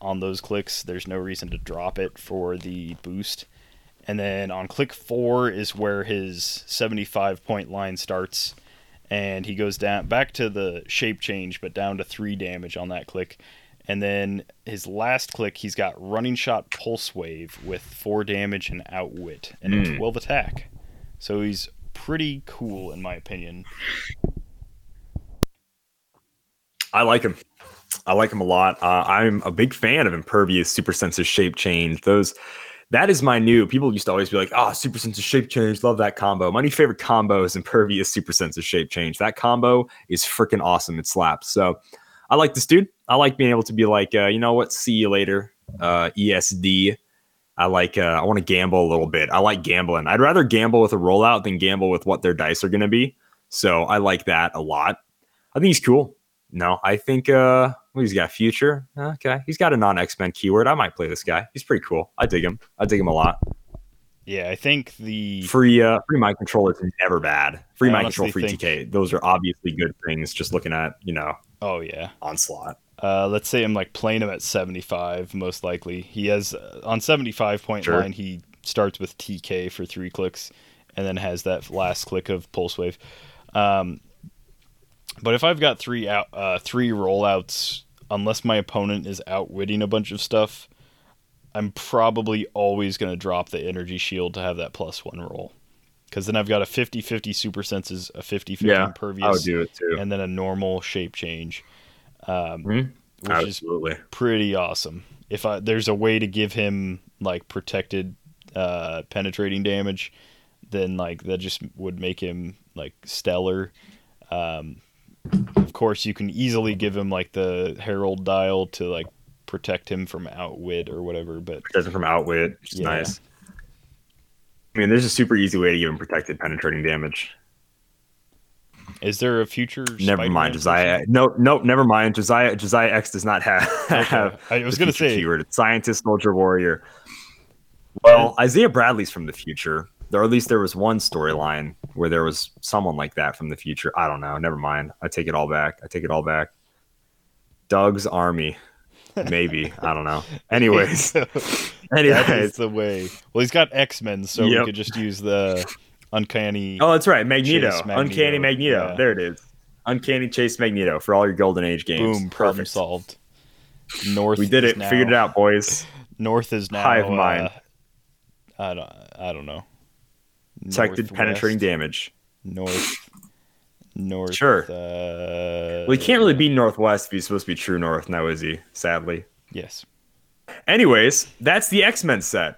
on those clicks. There's no reason to drop it for the boost. And then on click four is where his 75 point line starts. And he goes down back to the shape change, but down to three damage on that click. And then his last click, he's got running shot pulse wave with four damage and outwit and a Mm. 12 attack. So he's pretty cool in my opinion. I like him. I like him a lot. Uh, I'm a big fan of Impervious Super Senses Shape Change. Those that is my new. People used to always be like, "Ah, Super Senses Shape Change, love that combo." My new favorite combo is Impervious Super Senses Shape Change. That combo is freaking awesome. It slaps. So I like this dude. I like being able to be like, uh, you know what? See you later, uh, ESD. I like. Uh, I want to gamble a little bit. I like gambling. I'd rather gamble with a rollout than gamble with what their dice are going to be. So I like that a lot. I think he's cool. No, I think uh well, he's got future. Okay. He's got a non X-Men keyword. I might play this guy. He's pretty cool. I dig him. I dig him a lot. Yeah, I think the Free uh free mind control is never bad. Free mind control, free honestly TK. Those are obviously good things just looking at, you know, oh yeah. onslaught. Uh, let's say I'm like playing him at 75, most likely. He has uh, on 75 point Sure. line. He starts with TK for three clicks, and then has that last click of pulse wave. Um, but if I've got three out, uh, three rollouts, unless my opponent is outwitting a bunch of stuff, I'm probably always going to drop the energy shield to have that plus one roll. Because then I've got a 50 50 super senses, a 50 50 Yeah, I would impervious, do it too. and then a normal shape change. Um, Mhm. which is Absolutely. pretty awesome. If I there's a way to give him like protected uh penetrating damage, then like that just would make him like stellar. Um of course you can easily give him like the herald dial to like protect him from outwit or whatever, but Protect him from outwit, which is Yeah. nice. I mean, there's a super easy way to give him protected penetrating damage. Is there a future Never Spider-Man mind. Josiah. No, no, never mind. Josiah Josiah X does not have, have I was gonna future say keyword. It's scientist, soldier, warrior. Well, Isaiah Bradley's from the future, or at least there was one storyline where there was someone like that from the future. I don't know. Never mind. I take it all back. I take it all back. Doug's army, maybe. I don't know. Anyways, is anyways. the way. Well, he's got X-Men, so we could just use the uncanny Oh, that's right. Magneto. Magneto, Uncanny Magneto. yeah. There it is. Uncanny Chase Magneto for all your Golden Age games. boom problem Perfect. solved. North We did it. now- Figured it out, boys. North is now Hive mind. uh, I don't. I don't know. Protected penetrating damage. North. North. Sure. Uh, Well, he can't really be Northwest if he's supposed to be true North now, is he? Sadly. Yes. Anyways, that's the X Men set.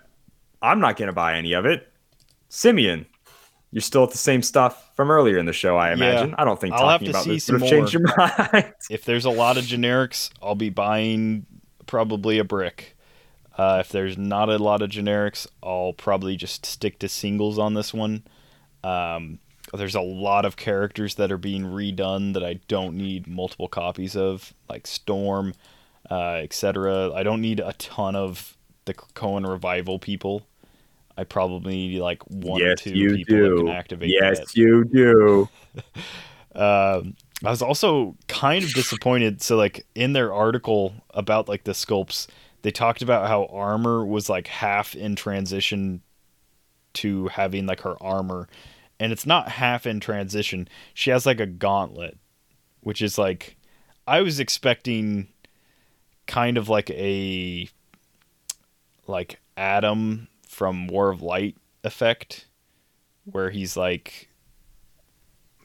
I'm not going to buy any of it. Simeon, you're still at the same stuff from earlier in the show, I Yeah. imagine. I don't think I'll have talking to about see this would some have changed your mind. If there's a lot of generics, I'll be buying probably a brick. Uh, if there's not a lot of generics, I'll probably just stick to singles on this one. Um, there's a lot of characters that are being redone that I don't need multiple copies of, like Storm, uh, etc. I don't need a ton of the Krakoan revival people. I probably need like one or two people that do. can activate Yes, that. you do. Um, I was also kind of disappointed. So, like in their article about like the sculpts, they talked about how armor was like half in transition to having like her armor, and it's not half in transition. She has like a gauntlet, which is like I was expecting kind of like a like Atom from War of Light effect, where he's like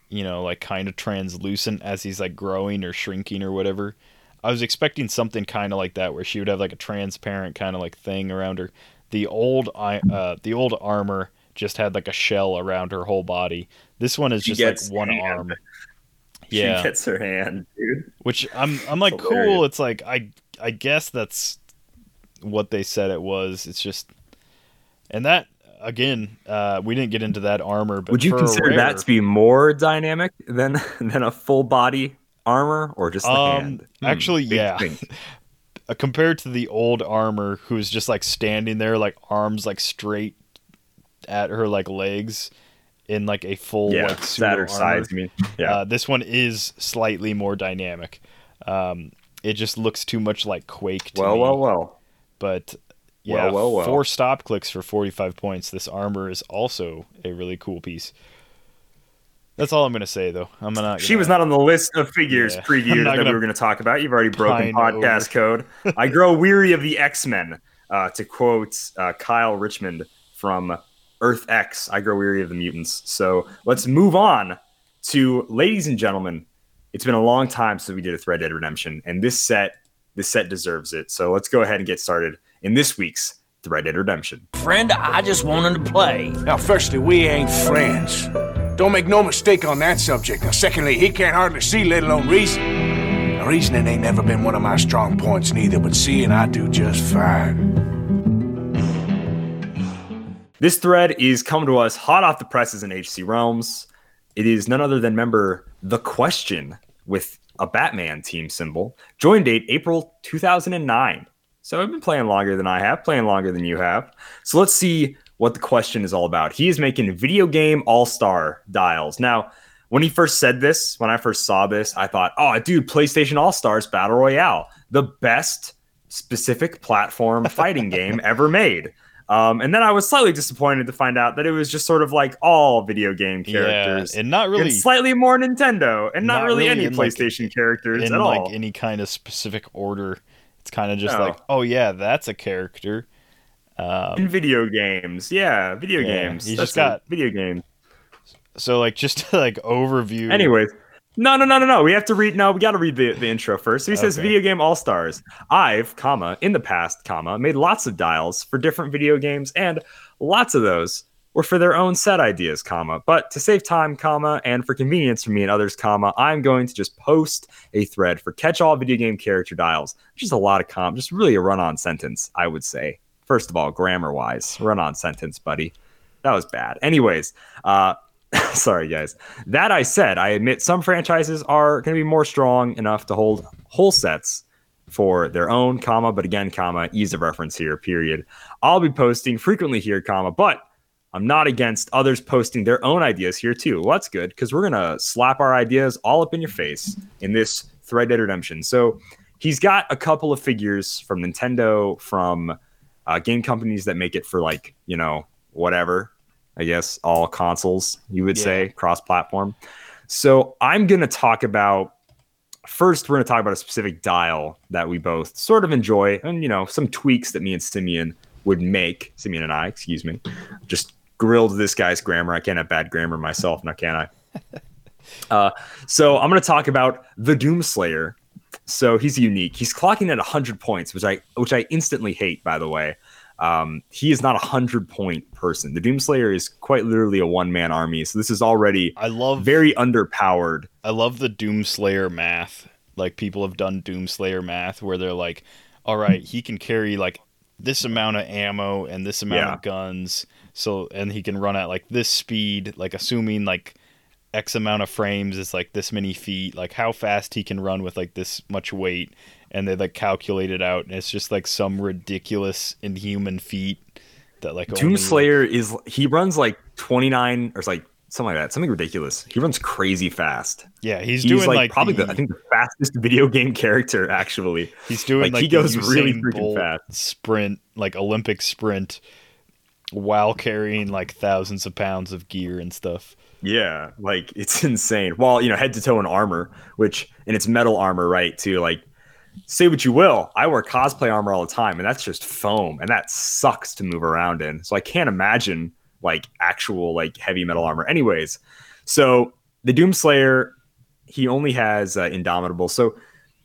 you know, like kind of translucent as he's like growing or shrinking or whatever. I was expecting something kind of like that, where she would have like a transparent kind of like thing around her. The old, i- uh, the old armor just had like a shell around her whole body. This one is She just like one hand. arm. Yeah, She gets her hand, dude. which I'm, I'm like cool. It's like I, I guess that's what they said it was. It's just, and that again, uh, we didn't get into that armor, but Would you consider rare- that to be more dynamic than than a full body armor or just the Um, hand? Hmm, actually, big yeah. uh, compared to the old armor who's just like standing there like arms like straight at her like legs in like a full Yeah, like pseudo at her armor. sides. You mean? Yeah. Uh, this one is slightly more dynamic. Um, it just looks too much like Quake to well, me. well, well. But yeah, Well, well, well. four stop clicks for 45 points. This armor is also a really cool piece. That's all I'm going to say, though. I'm not. She was not on the list of figures Yeah. Previewed that we gonna were going to talk about. You've already broken pine podcast code. I grow weary of the X Men. Uh, to quote uh, Kyle Richmond from Earth X, I grow weary of the mutants. So let's move on to, ladies and gentlemen. It's been a long time since we did a Thread Dead Redemption, and this set, this set deserves it. So let's go ahead and get started in this week's Thread Dead Redemption. Friend, I just wanted to play. Now, firstly, we ain't friends. Don't make no mistake on that subject. Now, secondly, he can't hardly see, let alone reason. Now, reasoning ain't never been one of my strong points, neither, but seeing I do just fine. This thread is coming to us hot off the presses in HC Realms. It is none other than member The Question with a Batman team symbol. Join date April 2009. So I've been playing longer than I have, playing longer than you have. So let's see what the question is all about. He is making video game all star dials. Now, when he first said this, when I first saw this, I thought, oh, dude, PlayStation All Stars Battle Royale, the best specific platform fighting game ever made. Um, and then I was slightly disappointed to find out that it was just sort of like all video game characters. Yeah, and not really and slightly more Nintendo, and not, not really, really any in, like, PlayStation characters in at like all. any kind of specific order. Kind of just No. like, oh yeah, that's a character. Um, in video games, yeah, video Yeah, games. he's just got- video games. so like just to like overview. Anyways, no, no, no, no, no. We have to read. No, we got to read the, the intro first. So he says, "Video game all stars." I've, comma, in the past, comma, made lots of dials for different video games, and lots of those were for their own set ideas, comma. But to save time, comma, and for convenience for me and others, comma, I'm going to just post a thread for catch-all video game character dials. Just a lot of com, just really a run-on sentence, I would say. First of all, grammar-wise, run-on sentence, buddy. That was bad. Anyways, uh, sorry guys. That I said, I admit some franchises are going to be more strong enough to hold whole sets for their own, comma, but again, comma, ease of reference here, period. I'll be posting frequently here, comma, but I'm not against others posting their own ideas here too. Well, that's good because we're gonna slap our ideas all up in your face in this Thread Dead Redemption. So he's got a couple of figures from Nintendo, from uh, game companies that make it for like you know whatever. I guess all consoles you would Yeah. say cross-platform. So I'm gonna talk about first. We're gonna talk about a specific dial that we both sort of enjoy, and you know some tweaks that me and Simeon would make. Simeon and I, excuse me, just grilled this guy's grammar. I can't have bad grammar myself, now can I? uh, so I'm going to talk about the Doomslayer. So he's unique. He's clocking at 100 points, which I which I instantly hate. By the way, um, he is not a hundred point person. The Doomslayer is quite literally a one man army. So this is already I love very underpowered. I love the Doomslayer math. Like people have done Doomslayer math where they're like, all right, he can carry like this amount of ammo and this amount Yeah. of guns. So and he can run at like this speed, like assuming like X amount of frames is like this many feet, like how fast he can run with like this much weight, and they like calculate it out, and it's just like some ridiculous inhuman feat that like only, Doomslayer is he runs like 29 or like something like that, something ridiculous. He runs crazy fast. yeah, he's, He's, doing like, like, probably the, the, I think the fastest video game character actually. He's doing Like, like, he goes really freaking fast. sprint, like Olympic sprint, while carrying like thousands of pounds of gear and stuff. Yeah, like it's insane. While you know, head to toe in armor, which and it's metal armor, right? Too like say what you will. I wear cosplay armor all the time, and that's just foam, and that sucks to move around in. So I can't imagine like actual like heavy metal armor. Anyways, so the Doomslayer, he only has uh, Indomitable. So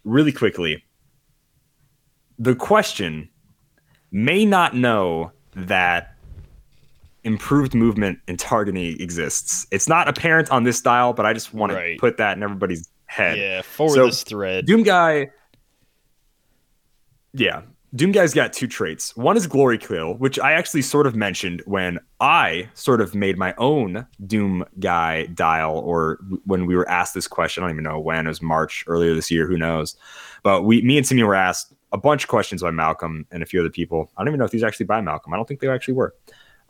really quickly, the question may not know that improved movement and targeting exists. It's not apparent on this dial, but I just want Right. to put that in everybody's head. Yeah, for So, this thread. Doom Guy, yeah, Doom Guy's got two traits. One is Glory Kill, which I actually sort of mentioned when I sort of made my own Doom Guy dial, or when we were asked this question. I don't even know when. It was March earlier this year. Who knows? But we, me and Simeon were asked a bunch of questions by Malcolm and a few other people. I don't even know if these are actually by Malcolm. I don't think they actually were.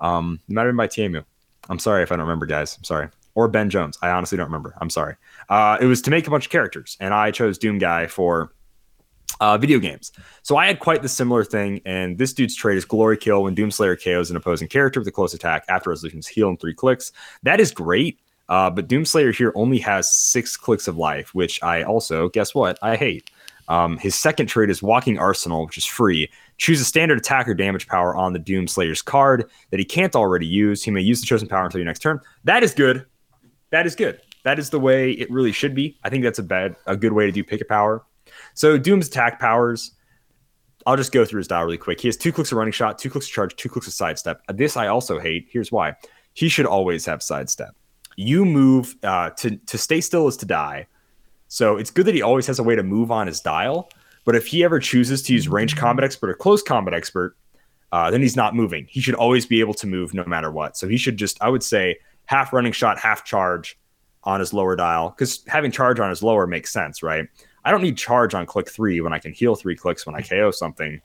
Um, it might have been by Tiemu. I'm sorry if I don't remember, guys. I'm sorry. Or Ben Jones. I honestly don't remember. I'm sorry. Uh, it was to make a bunch of characters, and I chose Doom Guy for uh, video games. So I had quite the similar thing, and this dude's trait is Glory Kill when Doomslayer KOs an opposing character with a close attack after resolution's heal in three clicks. That is great, uh, but Doomslayer here only has six clicks of life, which I also, guess what, I hate. Um, his second trait is Walking Arsenal, which is free. Choose a standard attack or damage power on the Doom Slayer's card that he can't already use. He may use the chosen power until your next turn. That is good. That is good. That is the way it really should be. I think that's a bad, a good way to do pick a power. So Doom's attack powers. I'll just go through his dial really quick. He has two clicks of running shot, two clicks of charge, two clicks of sidestep. This I also hate. Here's why. He should always have sidestep. You move uh, to to stay still is to die. So it's good that he always has a way to move on his dial. But if he ever chooses to use range combat expert or close combat expert, uh, then he's not moving. He should always be able to move no matter what. So he should just, I would say, half running shot, half charge on his lower dial because having charge on his lower makes sense, right? I don't need charge on click three when I can heal three clicks when I KO something.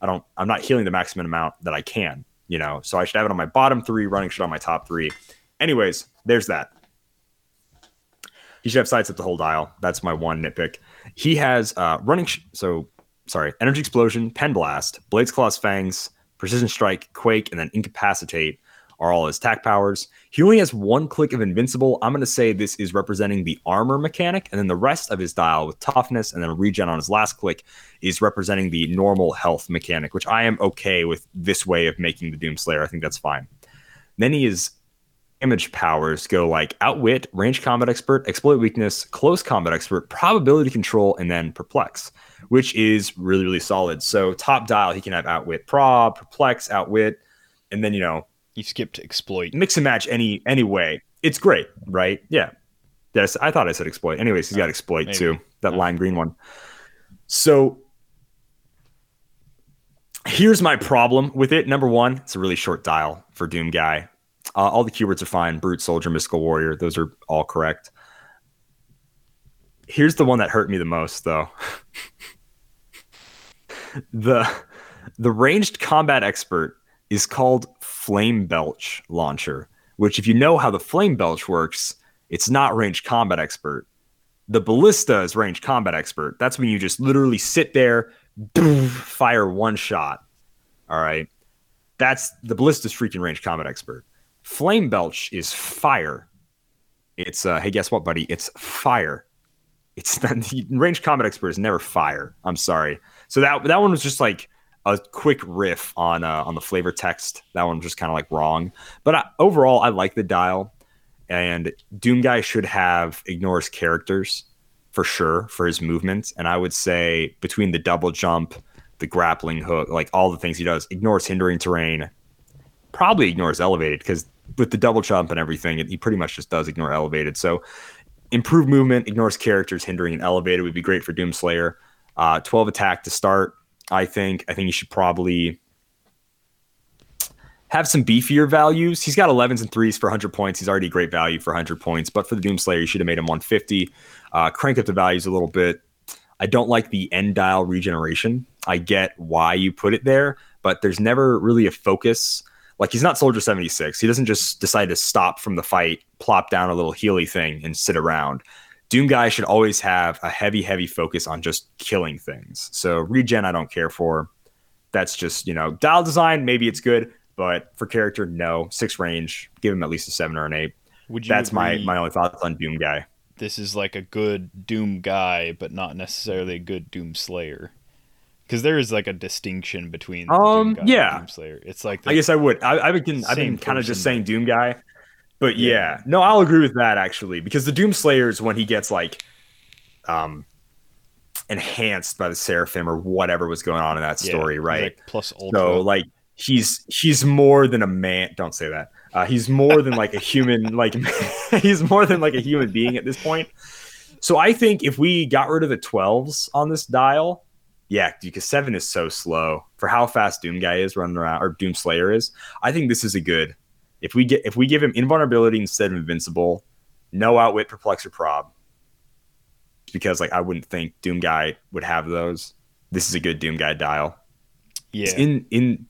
I don't. I'm not healing the maximum amount that I can, you know. So I should have it on my bottom three, running shot on my top three. Anyways, there's that. He should have sidestep the whole dial. That's my one nitpick. He has uh, running. Sh- so sorry, energy explosion, pen blast, blades, claws, fangs, precision strike, quake, and then incapacitate are all his attack powers. He only has one click of invincible. I'm going to say this is representing the armor mechanic, and then the rest of his dial with toughness and then regen on his last click is representing the normal health mechanic, which I am okay with this way of making the Doomslayer. I think that's fine. Then he is damage powers go like outwit, range combat expert, exploit weakness, close combat expert, probability control, and then perplex, which is really, really solid. So top dial, he can have outwit prob, perplex, outwit, and then you know You skipped exploit. mix and match any any way. It's great, right? Yeah. Yes, I thought I said exploit. Anyways, he's got exploit maybe. too. That lime green one. So here's my problem with it. Number one, it's a really short dial for Doom Guy. Uh, all the keywords are fine. Brute, soldier, mystical warrior. Those are all correct. Here's the one that hurt me the most, though. the the ranged combat expert is called Flame Belch Launcher, which, if you know how the Flame Belch works, it's not ranged combat expert. The Ballista is ranged combat expert. That's when you just literally sit there, boom, fire one shot. All right. That's the Ballista's freaking ranged combat expert. Flame Belch is fire. It's, uh, hey, guess what, buddy? It's fire. It's not, the ranged combat expert is never fire. I'm sorry. So that that one was just like a quick riff on uh, on the flavor text. That one was just kind of like wrong. But I, overall, I like the dial. And Doom Guy should have ignores characters for sure for his movement. And I would say between the double jump, the grappling hook, like all the things he does, ignores hindering terrain, probably ignores elevated because with the double jump and everything, he pretty much just does ignore elevated. So improved movement, ignores characters, hindering an elevated would be great for Doomslayer. Uh, 12 attack to start. I think. I think you should probably have some beefier values. He's got 11s and threes for 100 points. He's already great value for 100 points. But for the Doomslayer, you should have made him 150. Uh, crank up the values a little bit. I don't like the end dial regeneration. I get why you put it there, but there's never really a focus. Like he's not Soldier 76. He doesn't just decide to stop from the fight, plop down a little Healy thing, and sit around. Doom guy should always have a heavy, heavy focus on just killing things. So regen, I don't care for. That's just you know dial design. Maybe it's good, but for character, no. Six range, give him at least a seven or an eight. Would you That's my my only thoughts on Doom guy. This is like a good Doom guy, but not necessarily a good Doom Slayer. Because there is like a distinction between Um, Doom guy yeah. and Doom Slayer. It's like the, I guess I would. I, I've been I've been kind of just saying Doom guy, but yeah. no, I'll agree with that actually because the Doom Slayer is when he gets like, um, enhanced by the Seraphim or whatever was going on in that story, he's right? like plus ultra. So like he's he's more than a man. Don't say that. Uh, he's more than like a human. Like he's more than like a human being at this point. So I think if we got rid of the twelves on this dial, yeah, because seven is so slow for how fast Doom Guy is running around or Doom Slayer is. I think this is a good. If we get if we give him invulnerability instead of invincible, no outwit, perplex, or prob. Because like I wouldn't think Doom Guy would have those. This is a good Doom Guy dial yeah, in in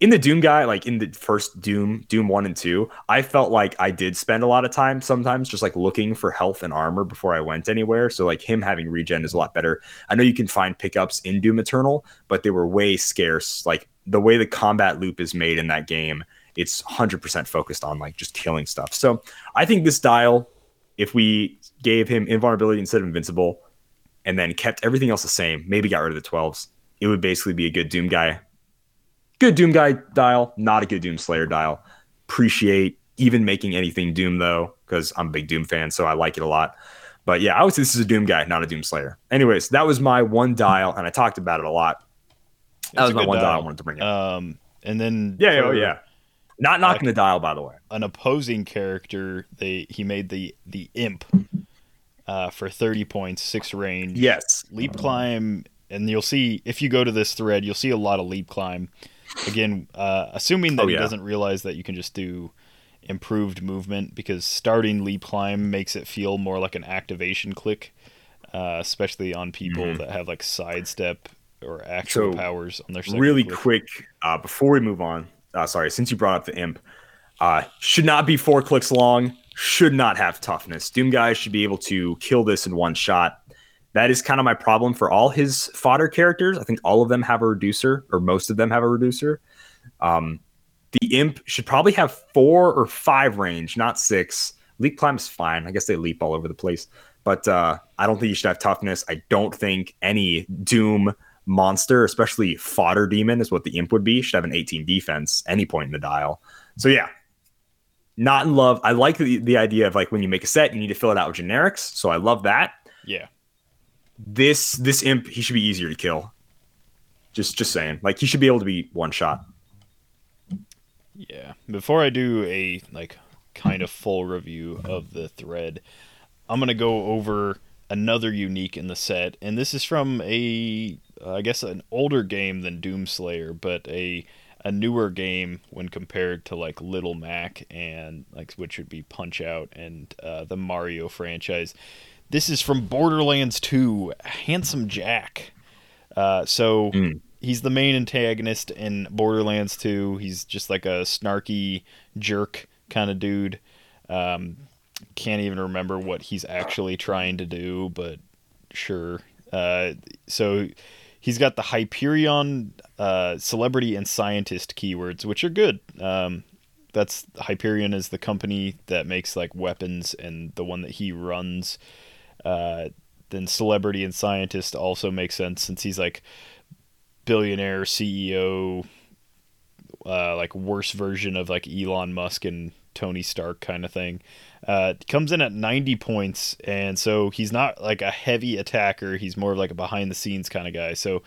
in the Doom guy, like in the first Doom, Doom one and two, I felt like I did spend a lot of time sometimes just like looking for health and armor before I went anywhere. So like him having regen is a lot better. I know you can find pickups in Doom Eternal, but they were way scarce. Like the way the combat loop is made in that game, it's 100% focused on like just killing stuff. So I think this dial, if we gave him invulnerability instead of invincible, and then kept everything else the same, maybe got rid of the 12s, it would basically be a good Doom guy good Doom guy dial, not a good Doom Slayer dial. Appreciate even making anything Doom though, because I'm a big Doom fan, so I like it a lot. But yeah, I would say this is a Doom guy, not a Doom Slayer. Anyways, that was my one dial, and I talked about it a lot. That It's was a my one dial. dial. I wanted to bring up. Um, and then yeah, oh yeah. Not knocking the dial, by the way. an opposing character, they he made the the imp uh, for thirty points, six range. Yes. leap climb, and you'll see if you go to this thread, you'll see a lot of leap climb. Again, uh, assuming that Oh, he yeah. doesn't realize that you can just do improved movement because starting leap climb makes it feel more like an activation click, uh, especially on people that have like sidestep or actual Mm-hmm. So, powers on their really click. quick uh, before we move on uh, sorry since you brought up the imp uh, should not be four clicks long should not have toughness doom guys should be able to kill this in one shot that is kind of my problem for all his fodder characters i think all of them have a reducer or most of them have a reducer um, the imp should probably have four or five range not six leap climb is fine i guess they leap all over the place but uh, i don't think you should have toughness i don't think any doom monster, especially fodder demon, is what the imp would be. Should have an 18 defense any point in the dial. So yeah, not in love. I like the, the idea of like when you make a set, you need to fill it out with generics. So I love that. Yeah. This this imp, he should be easier to kill. Just just saying, like he should be able to be one shot. Yeah. Before I do a like kind of full review of the thread, I'm gonna go over another unique in the set, and this is from a I guess an older game than Doomslayer, but a a newer game when compared to like Little Mac and like which would be Punch Out and uh, the Mario franchise. This is from Borderlands 2, Handsome Jack. Uh, so Mm. he's the main antagonist in Borderlands 2. He's just like a snarky jerk kind of dude. Um, can't even remember what he's actually trying to do, but sure. Uh, so he's got the Hyperion uh, celebrity and scientist keywords, which are good. Um, that's Hyperion is the company that makes like weapons and the one that he runs. Uh, then celebrity and scientist also makes sense since he's like billionaire CEO, uh, like worse version of like Elon Musk and Tony Stark kind of thing. Uh, comes in at 90 points, and so he's not like a heavy attacker. He's more of like a behind the scenes kind of guy. So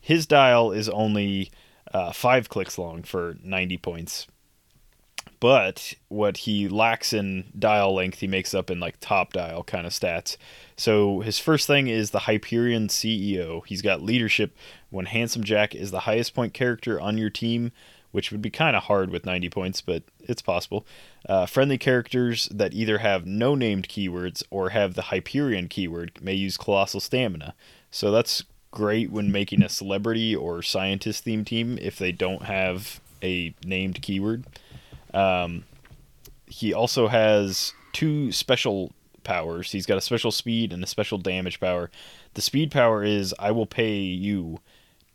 his dial is only uh, five clicks long for 90 points. But what he lacks in dial length, he makes up in like top dial kind of stats. So his first thing is the Hyperion CEO. He's got leadership when Handsome Jack is the highest point character on your team, which would be kind of hard with 90 points, but it's possible. Uh, friendly characters that either have no named keywords or have the Hyperion keyword may use Colossal Stamina. So that's great when making a celebrity or scientist themed team if they don't have a named keyword. Um, he also has two special powers. He's got a special speed and a special damage power. The speed power is I will pay you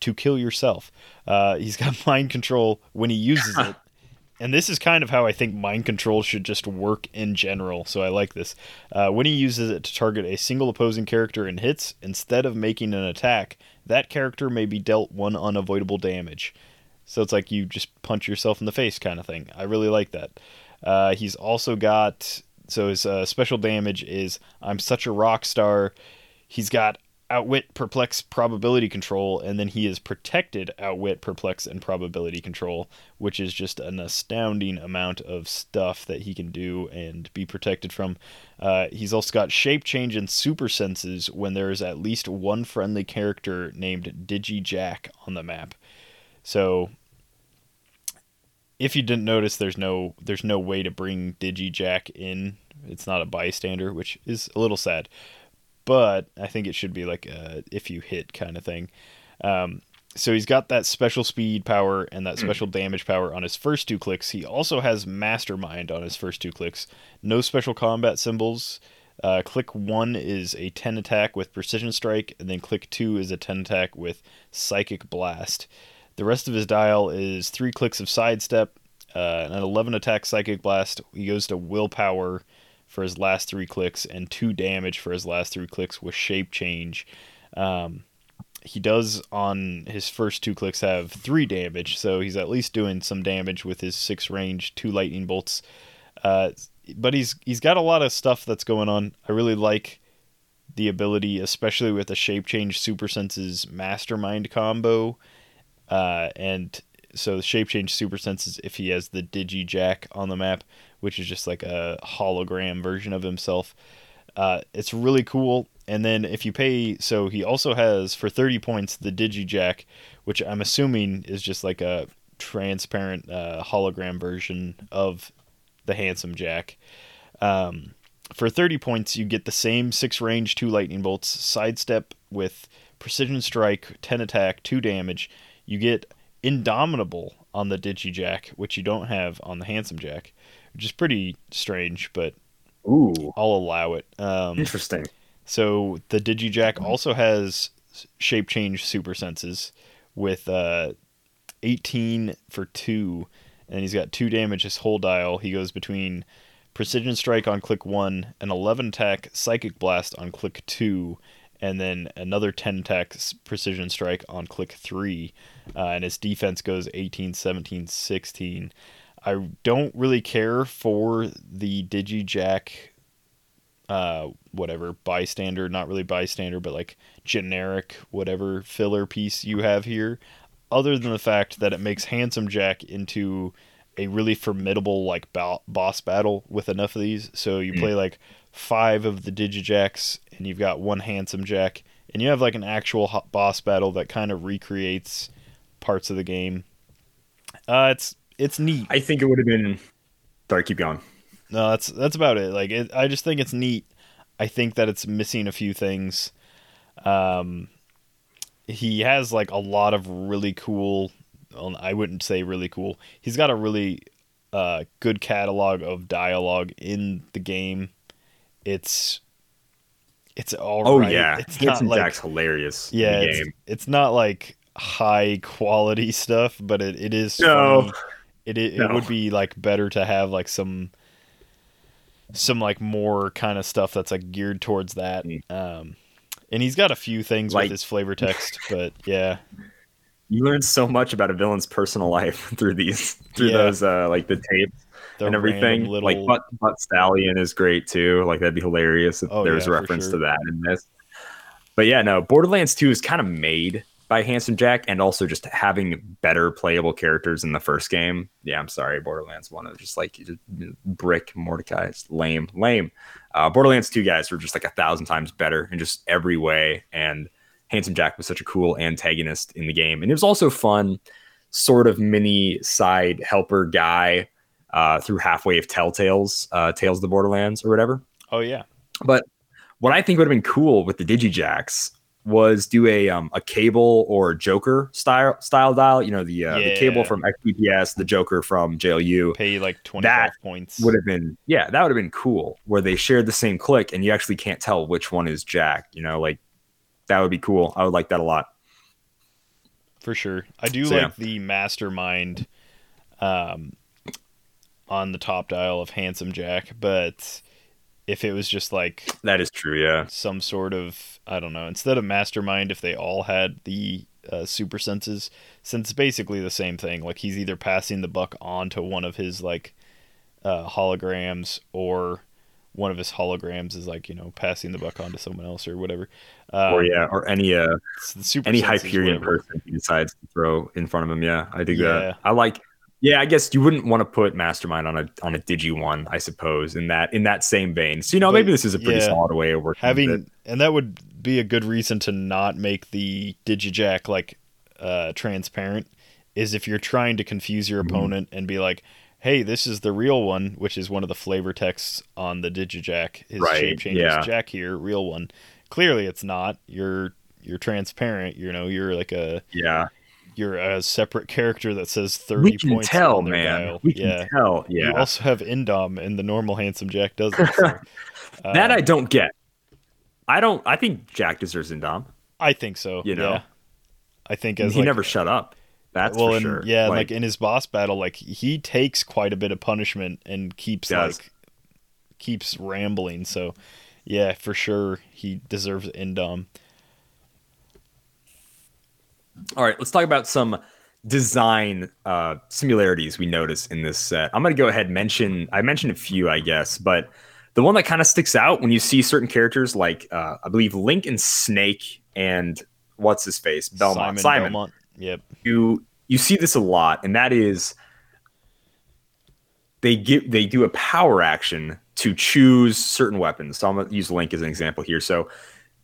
to kill yourself. Uh, he's got mind control when he uses it. And this is kind of how I think mind control should just work in general, so I like this. Uh, when he uses it to target a single opposing character and hits, instead of making an attack, that character may be dealt one unavoidable damage. So it's like you just punch yourself in the face kind of thing. I really like that. Uh, he's also got so his uh, special damage is I'm such a rock star. He's got outwit, perplex, probability control, and then he is protected outwit, perplex, and probability control, which is just an astounding amount of stuff that he can do and be protected from. Uh, he's also got shape change and super senses when there is at least one friendly character named Digi Jack on the map. So if you didn't notice there's no there's no way to bring Digijack in. It's not a bystander, which is a little sad. But I think it should be like a if you hit kind of thing. Um, so he's got that special speed power and Hmm. that special damage power on his first two clicks. He also has Mastermind on his first two clicks. No special combat symbols. Uh, click one is a 10 attack with Precision Strike, and then click two is a 10 attack with Psychic Blast. The rest of his dial is three clicks of Sidestep, uh, an 11 attack Psychic Blast. He goes to Willpower for his last three clicks, and two damage for his last three clicks with Shape Change. Um, he does on his first two clicks have three damage, so he's at least doing some damage with his six range two lightning bolts. Uh, but he's he's got a lot of stuff that's going on. I really like the ability, especially with the shape change super senses mastermind combo, uh, and so the shape change super senses if he has the digi jack on the map, which is just like a hologram version of himself. Uh, it's really cool. And then if you pay, so he also has for 30 points the Digijack, which I'm assuming is just like a transparent uh, hologram version of the Handsome Jack. Um, for 30 points, you get the same 6 range, 2 lightning bolts, sidestep with precision strike, 10 attack, 2 damage. You get Indomitable on the Digijack, which you don't have on the Handsome Jack, which is pretty strange, but Ooh, I'll allow it. Um, interesting. so the Digijack also has shape change super senses with uh, 18 for 2 and he's got 2 damage his whole dial. He goes between precision strike on click 1 and 11 attack psychic blast on click 2 and then another 10 attack s- precision strike on click 3 uh, and his defense goes 18 17 16 i don't really care for the digijack uh whatever bystander not really bystander but like generic whatever filler piece you have here other than the fact that it makes handsome jack into a really formidable like bo- boss battle with enough of these. So you play like five of the digijacks and you've got one handsome jack and you have like an actual boss battle that kind of recreates parts of the game uh it's it's neat I think it would have been. Sorry, keep going. no, that's that's about it. Like, it, I just think it's neat. I think that it's missing a few things. Um, he has like a lot of really cool. Well, I wouldn't say really cool. He's got a really uh, good catalog of dialogue in the game. It's it's all Oh right. yeah, it's Handsome not like Jack's hilarious. yeah, it's, game. it's not like high quality stuff, but it, it is No. funny. It it, No. it would be like better to have like some some like more kind of stuff that's like geared towards that. Mm. Um, and he's got a few things Like- with his flavor text, but yeah, You learn so much about a villain's personal life through these, through Yeah. those, uh, like the tapes the and everything. Little, Like Butt, Butt Stallion is great too. Like that'd be hilarious if Oh, there was yeah, a reference sure. to that in this. But yeah, no, Borderlands 2 is kind of made by Handsome Jack and also just having better playable characters in the first game. Yeah, I'm sorry, Borderlands 1 is just like just Brick Mordecai. It's lame, lame. Uh, Borderlands 2 guys were just like a thousand times better in just every way. And Handsome Jack was such a cool antagonist in the game. And it was also fun, sort of mini side helper guy uh, through halfway of Telltale's uh, Tales of the Borderlands or whatever. oh yeah, But what I think would have been cool with the Digijacks was do a um, a cable or Joker style style dial. You know the uh, the cable from XPPS, the Joker from JLU pay like twenty five points. would have been yeah that would have been cool where they shared the same click and you actually can't tell which one is Jack. You know like that would be cool. I would like that a lot. for sure. I do So, like yeah. the mastermind um, on the top dial of Handsome Jack, but if it was just like That is true. Yeah. some sort of I don't know, instead of mastermind, if they all had the uh, super senses, since it's basically the same thing. Like he's either passing the buck on to one of his like uh, holograms or one of his holograms is like you know passing the buck on to someone else or whatever. Um, or yeah, or any uh super any Hyperion whatever. person he decides to throw in front of him. Yeah, I dig Yeah. that. I like. Yeah, I guess you wouldn't want to put Mastermind on a on a Digi one, I suppose, in that in that same vein. So you know, But, maybe this is a pretty yeah, solid way of working. having and that would be a good reason to not make the digijack like uh transparent is if you're trying to confuse your Mhm. opponent and be like hey this is the real one which is one of the flavor texts on the digijack his Right, shape changes yeah. jack here real one clearly it's not you're you're transparent you know you're like a yeah, you're a separate character that says 30 We can points tell, on their man. dial. We can yeah. tell. You Yeah. also have Indom, and the normal handsome Jack doesn't. So, that um, I don't get. I don't. I think Jack deserves Indom. I think so. You know? yeah. I think as he like, never shut up. That's well, for and, sure. yeah, like, in his boss battle, like he takes quite a bit of punishment and keeps Does. like keeps rambling. So, yeah, for sure, he deserves Indom. All right, let's talk about some design uh, similarities we notice in this set. I'm going to go ahead and mention, I mentioned a few, I guess, but the one that kind of sticks out when you see certain characters like, uh, I believe Link and Snake and what's his face? Belmont. Simon, Simon. Belmont. Yep. You, you see this a lot, and that is they give they do a power action to choose certain weapons. So I'm gonna use Link as an example here. So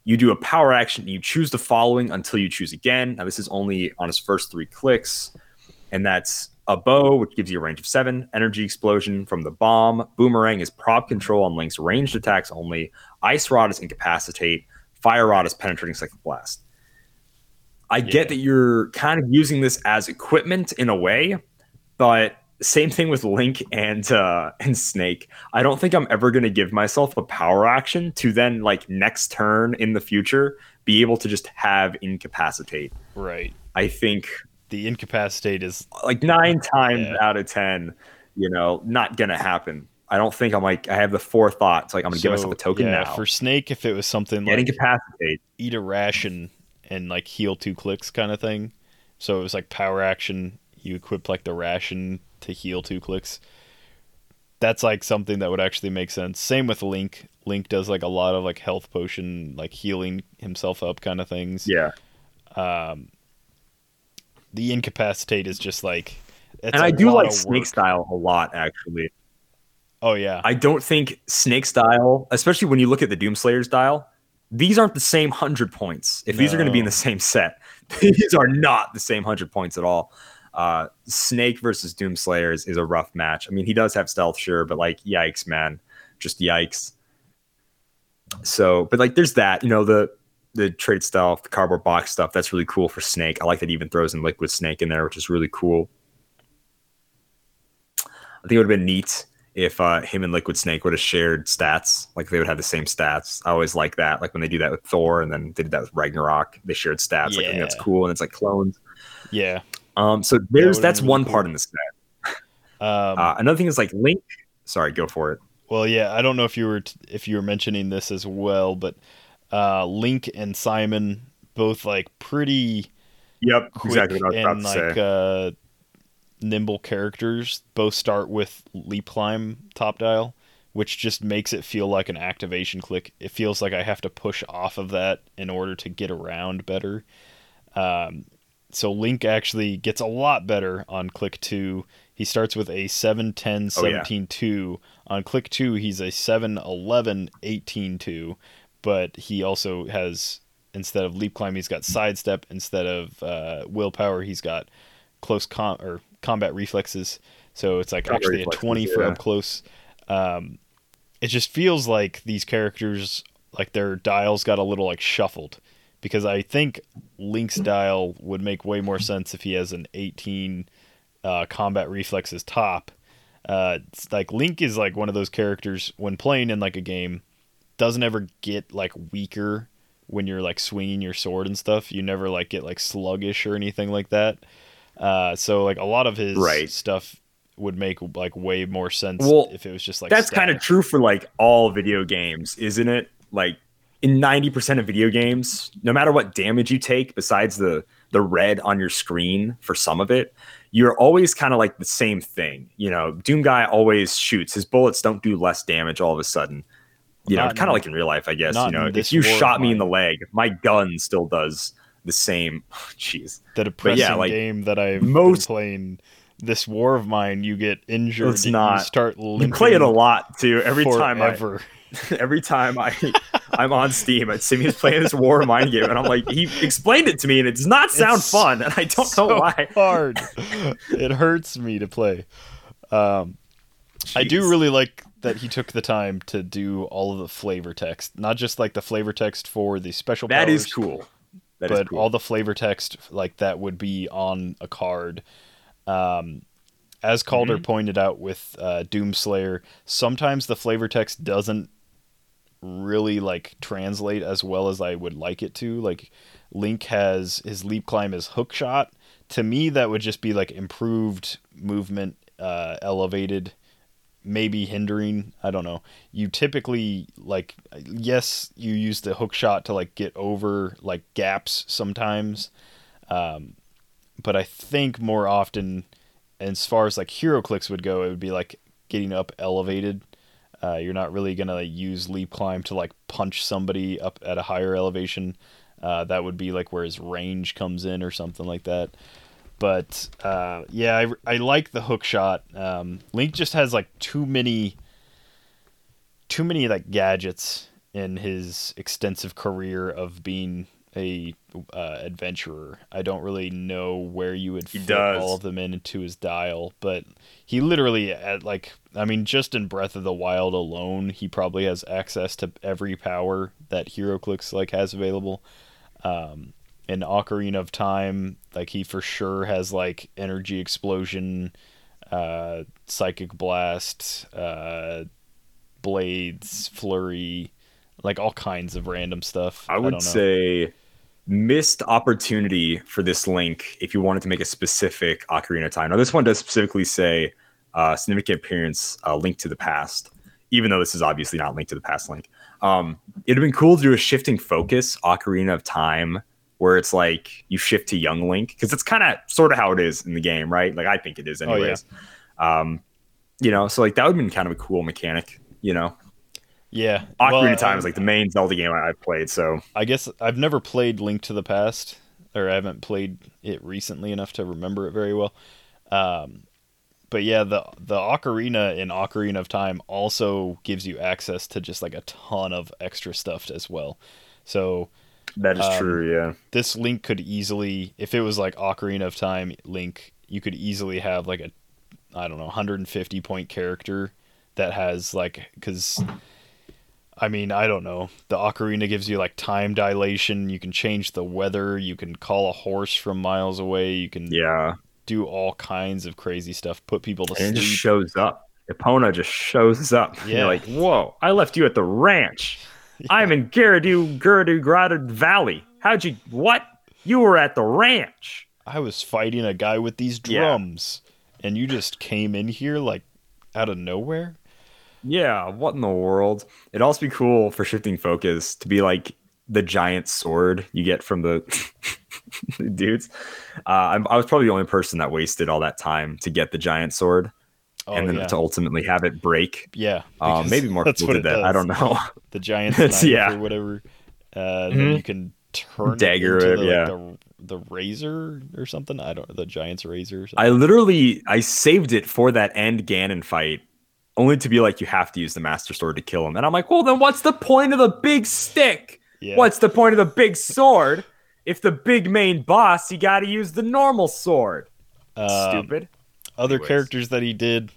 you do a power action, you choose the following until you choose again. Now this is only on his first three clicks, and that's a bow, which gives you a range of seven, energy explosion from the bomb, boomerang is prop control on Link's ranged attacks only, ice rod is incapacitate, fire rod is penetrating psychic blast. I Yeah. get that you're kind of using this as equipment in a way, but same thing with Link and uh, and Snake. I don't think I'm ever going to give myself a power action to then like next turn in the future be able to just have incapacitate. Right. I think The incapacitate is like nine times Yeah. out of ten, you know, not gonna happen. I don't think I'm like I have the forethought. It's like I'm gonna give myself a token yeah, now. For Snake, if it was something Get like incapacitate. eat a ration and like heal two clicks kind of thing. So it was like power action. You equip like the ration to heal two clicks. That's like something that would actually make sense. Same with Link. Link does like a lot of like health potion, like healing himself up kind of things. Yeah. Um, The incapacitate is just like. And I do like Snake style a lot actually. Oh yeah, I don't think Snake style, especially when you look at the Doomslayer style, these aren't the same hundred points. If these are going to be in the same set, these are not the same hundred points at all. Uh, Snake versus Doomslayer is, is a rough match. I mean, he does have stealth, sure, but like, yikes, man, just yikes. So, but like, there's that. You know, the the trade stealth, the cardboard box stuff. That's really cool for Snake. I like that he even throws in Liquid Snake in there, which is really cool. I think it would have been neat if uh, him and Liquid Snake would have shared stats. Like they would have the same stats. I always like that. Like when they do that with Thor, and then they did that with Ragnarok. They shared stats. Like I think that's cool, and it's like clones. yeah. Um, so there's that's one part in the set. Um, Uh, another thing is like Link. Sorry, go for it. Well, yeah, I don't know if you were t- if you were mentioning this as well, but uh, Link and Simon both like pretty Yep, quick exactly what I was about and like uh, nimble characters. Both start with leap climb top dial, which just makes it feel like an activation click. It feels like I have to push off of that in order to get around better. Um, so Link actually gets a lot better on click two. He starts with a 7 10 Oh, yeah. 17 2. On click two, he's a 7 11 18 2. But he also has, instead of leap climb, he's got sidestep. Instead of uh, willpower, he's got close com- or combat reflexes. So it's like Combat actually reflexes, a 20 for up close. Um, it just feels like these characters, like their dials got a little like shuffled because I think Link's dial would make way more sense if he has an 18 uh, combat reflexes top. Uh, like Link is like one of those characters when playing in like a game doesn't ever get like weaker when you're like swinging your sword and stuff. You never like get like sluggish or anything like that. Uh, so like a lot of his Right. stuff would make like way more sense Well, if it was just like That's kind of true for like all video games, isn't it? Like in 90% of video games, no matter what damage you take, besides the the red on your screen for some of it, you're always kind of like the same thing. You know, Doom guy always shoots. His bullets don't do less damage all of a sudden. You know, kind of like in real life, I guess. You know, if you shot me in the leg, my gun still does the same. Jeez. the depressing like, game that I've most- been playing. This war of mine, you get injured. It's you not. start You limping play it a lot too. Every time I forever. every time I I'm on Steam and Simeon's playing this War of Mine game, and I'm like, he explained it to me, and it does not sound It's fun, and I don't know why. hard. it hurts me to play. Um, I do really like that he took the time to do all of the flavor text, not just like the flavor text for the special. That is powers, cool. That is but cool. all the flavor text like that would be on a card. Um, as Calder Mm-hmm. pointed out with uh, Doomslayer, sometimes the flavor text doesn't really like translate as well as I would like it to. Like Link has his leap climb is hook shot. To me, that would just be like improved movement, uh, elevated, maybe hindering. I don't know. You typically like yes, you use the hook shot to like get over like gaps sometimes, um, but I think more often, as far as like HeroClix would go, it would be like getting up elevated. Uh, you're not really gonna like, use leap climb to like punch somebody up at a higher elevation. Uh, that would be like where his range comes in or something like that. But uh, yeah, I, I like the hook shot. Um, Link just has like too many, too many like gadgets in his extensive career of being a uh, adventurer. I don't really know where you would fit all of them into his dial, but he literally at like I mean, just in Breath of the Wild alone, he probably has access to every power that HeroClix like has available. Um, in Ocarina of Time, like he for sure has like energy explosion, uh, psychic blast, uh, blades, flurry, like all kinds of random stuff. I would don't know. say missed opportunity for this link if you wanted to make a specific Ocarina of Time. Now, this one does specifically say uh, significant appearance, uh, link to the past, even though this is obviously not linked to the past link. Um, it'd have been cool to do a shifting focus Ocarina of Time where it's like you shift to young Link because it's kind of sort of how it is in the game, right? Like I think it is, Oh, yeah. anyways. Um, you know, so like that would have been kind of a cool mechanic, you know. Yeah, Ocarina well, of Time is like the main Zelda game I've played, so I guess I've never played Link to the Past, or I haven't played it recently enough to remember it very well. Um, but yeah, the the Ocarina in Ocarina of Time also gives you access to just like a ton of extra stuff as well. So that is Um, true, yeah. this Link could easily, if it was like Ocarina of Time Link, you could easily have like a, I don't know, 150 point character that has like, because, I mean, I don't know. The Ocarina gives you like time dilation. You can change the weather. You can call a horse from miles away. You can Yeah. do all kinds of crazy stuff. Put people to sleep. And it just shows up. Epona just shows up. Yeah. You're like, whoa, I left you at the ranch. I'm in Gerudo, Gerudo, Gradu Valley. How'd you, what? You were at the ranch. I was fighting a guy with these Yeah. drums, and you just came in here like out of nowhere. Yeah, what in the world? It'd also be cool for shifting focus to be like the giant sword you get from the dudes. Uh, I'm, I was probably the only person that wasted all that time to get the giant sword Oh, and then yeah. to ultimately have it break. Yeah, Um, maybe more people did that. I don't know. The giant yeah. or whatever. Uh, Then Mhm. you can turn Dagger it, into the, yeah. like, the, the razor or something. I don't. The giant's razor. Or something. I literally I saved it for that end Ganon fight, only to be like, you have to use the Master Sword to kill him. And I'm like, well, then what's the point of the big stick? yeah. What's the point of the big sword? If the big main boss, you got to use the normal sword. Um, Stupid. Other Anyways. characters that he did.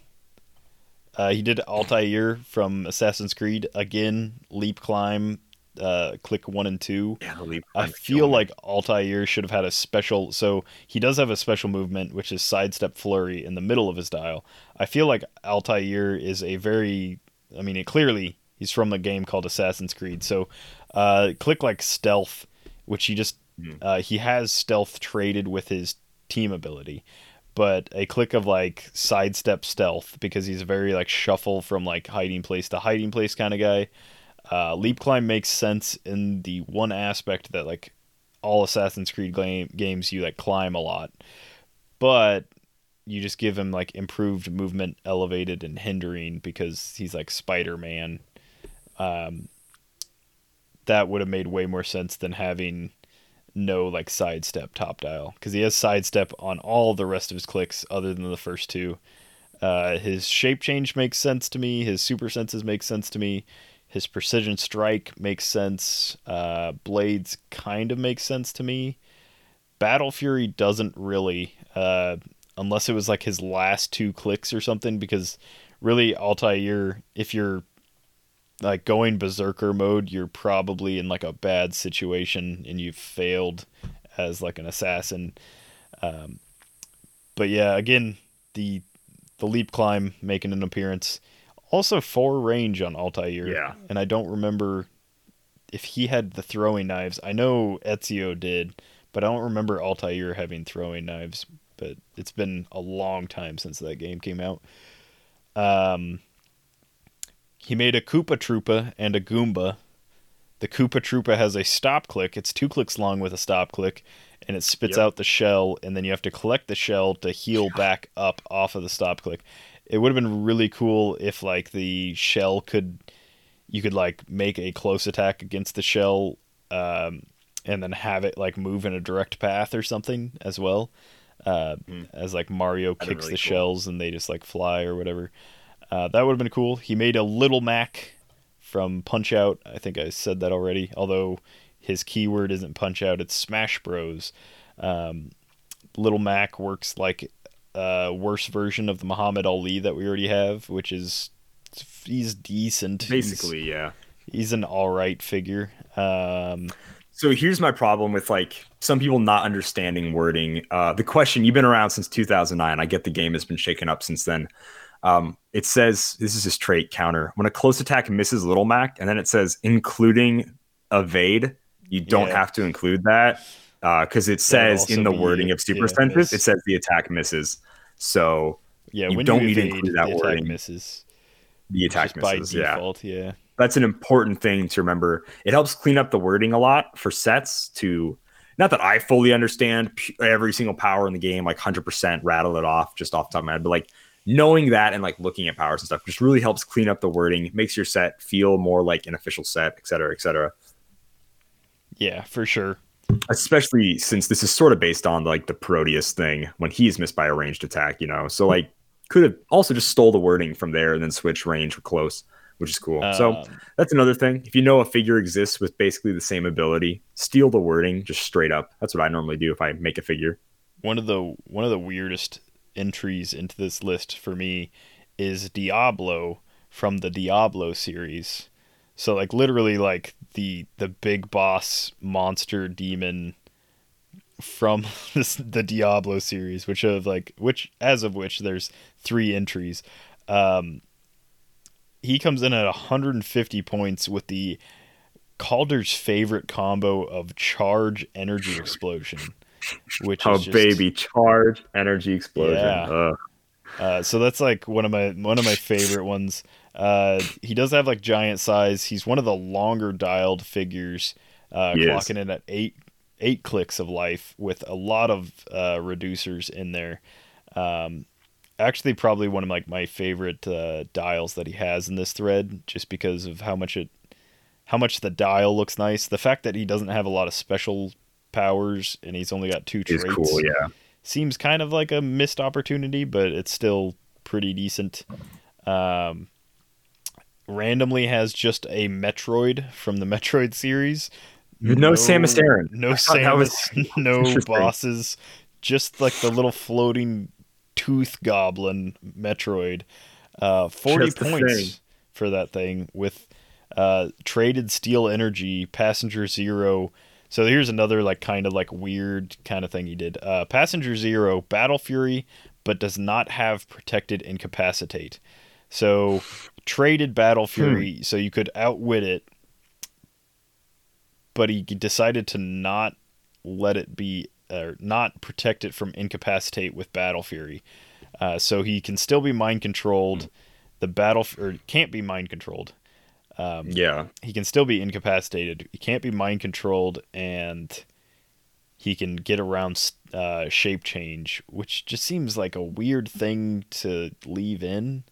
Uh, he did Altair from Assassin's Creed again. Leap climb. Uh, click one and two. Yeah, I feel like Altair should have had a special. So he does have a special movement, which is sidestep flurry in the middle of his dial. I feel like Altair is a very. I mean, it clearly he's from a game called Assassin's Creed. So, uh, click like stealth, which he just Mhm. uh, he has stealth traded with his team ability, but a click of like sidestep stealth because he's a very like shuffle from like hiding place to hiding place kind of guy. Uh, leap climb makes sense in the one aspect that like all Assassin's Creed game, games you like climb a lot, but you just give him like improved movement, elevated and hindering because he's like Spider Man. Um, that would have made way more sense than having no like sidestep top dial because he has sidestep on all the rest of his clicks other than the first two. Uh, his shape change makes sense to me. His super senses make sense to me. His precision strike makes sense. Uh, blades kind of makes sense to me. Battle Fury doesn't really, uh, unless it was like his last two clicks or something. Because really, Altair, if you're like going berserker mode, you're probably in like a bad situation and you've failed as like an assassin. Um, but yeah, again, the the leap climb making an appearance. Also four range on Altair. Yeah. And I don't remember if he had the throwing knives. I know Ezio did, but I don't remember Altair having throwing knives. But it's been a long time since that game came out. Um, he made a Koopa Troopa and a Goomba. The Koopa Troopa has a stop click. It's two clicks long with a stop click, and it spits Yep. out the shell, and then you have to collect the shell to heal back up off of the stop click. It would have been really cool if like the shell could, you could like make a close attack against the shell, um, and then have it like move in a direct path or something as well, uh, as like Mario That'd kicks really the cool. shells and they just like fly or whatever. Uh, that would have been cool. He made a Little Mac from Punch Out. I think I said that already. Although his keyword isn't Punch Out, it's Smash Bros. Um, Little Mac works like a worse version of the Muhammad Ali that we already have, which is he's decent. He's- Basically, yeah. he's, an all right figure. Um, So here's my problem with like some people not understanding wording. Uh, the question you've been around since 2009. I get the game has been shaken up since then. Um, it says this is his trait counter. When a close attack misses Little Mac, and then it says including evade, you don't Yeah. have to include that Uh, because it says in the be- wording of Super yeah, Senses, it says the attack misses. So yeah, You when don't you need to include that the wording. misses. the attack Just by misses. Yeah. default, yeah. that's an important thing to remember. It helps clean up the wording a lot for sets to not that I fully understand every single power in the game, like 100% rattle it off just off the top of my head, but like knowing that and like looking at powers and stuff just really helps clean up the wording, makes your set feel more like an official set, et cetera, et cetera. Yeah, for sure. Especially since this is sort of based on like the Proteus thing when he's missed by a ranged attack, you know? So like could have also just stole the wording from there and then switch range or close, which is cool. so Um, That's another thing. If you know a figure exists with basically the same ability, steal the wording just straight up. That's what I normally do if I make a figure. one of the one of the weirdest entries into this list for me is Diablo from the Diablo series. So like literally like the the big boss monster demon from this the Diablo series, which of like which as of which there's three entries. Um he comes in at 150 points with the Calder's favorite combo of charge energy explosion, which Oh is just, baby, charge energy explosion. Yeah. Uh, so that's like one of my one of my favorite ones. Uh, he does have like giant size. He's one of the longer dialed figures, uh, clocking in at eight eight clicks of life with a lot of uh, reducers in there. Um, actually, probably one of like my favorite uh, dials that he has in this thread, just because of how much it how much the dial looks nice. The fact that he doesn't have a lot of special powers and he's only got two traits cool, yeah. seems kind of like a missed opportunity, but it's still pretty decent. Um, randomly has just a Metroid from the Metroid series. No Samus Aran. No that was Samus, no bosses, just like the little floating tooth goblin Metroid. Uh, 40 Just points thing. for that thing with uh, traded steal energy, passenger zero. So here's another like kind of like weird kind of thing he did. Uh, passenger zero, battle fury, but does not have protected incapacitate. So traded battle fury, so you could outwit it, but he decided to not let it be or not protect it from incapacitate with battle fury. Uh, so he can still be mind controlled. The battle or can't be mind controlled. Um, Yeah. he can still be incapacitated. He can't be mind controlled, and he can get around uh, shape change, which just seems like a weird thing to leave in.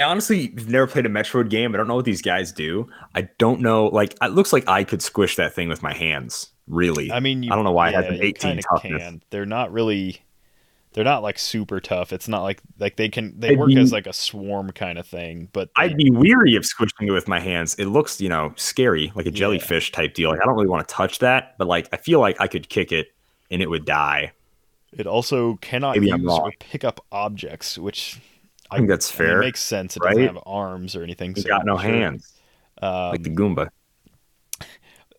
I honestly never played a Metroid game. I don't know what these guys do. I don't know. Like, it looks like I could squish that thing with my hands. Really. I mean, you, I don't know why it has yeah, an 18 kinda toughness. Can. They're not really. They're not like super tough. It's not like like they can they I'd work be- as like a swarm kind of thing. But I'd be weary of squishing it with my hands. It looks, you know, scary, like a Yeah. jellyfish type deal. Like, I don't really want to touch that, but like, I feel like I could kick it and it would die. it also cannot Maybe use or pick up objects, which I think that's I mean, fair. makes sense. It right? doesn't have arms or anything. It's so got no sure. hands. Um, like the Goomba.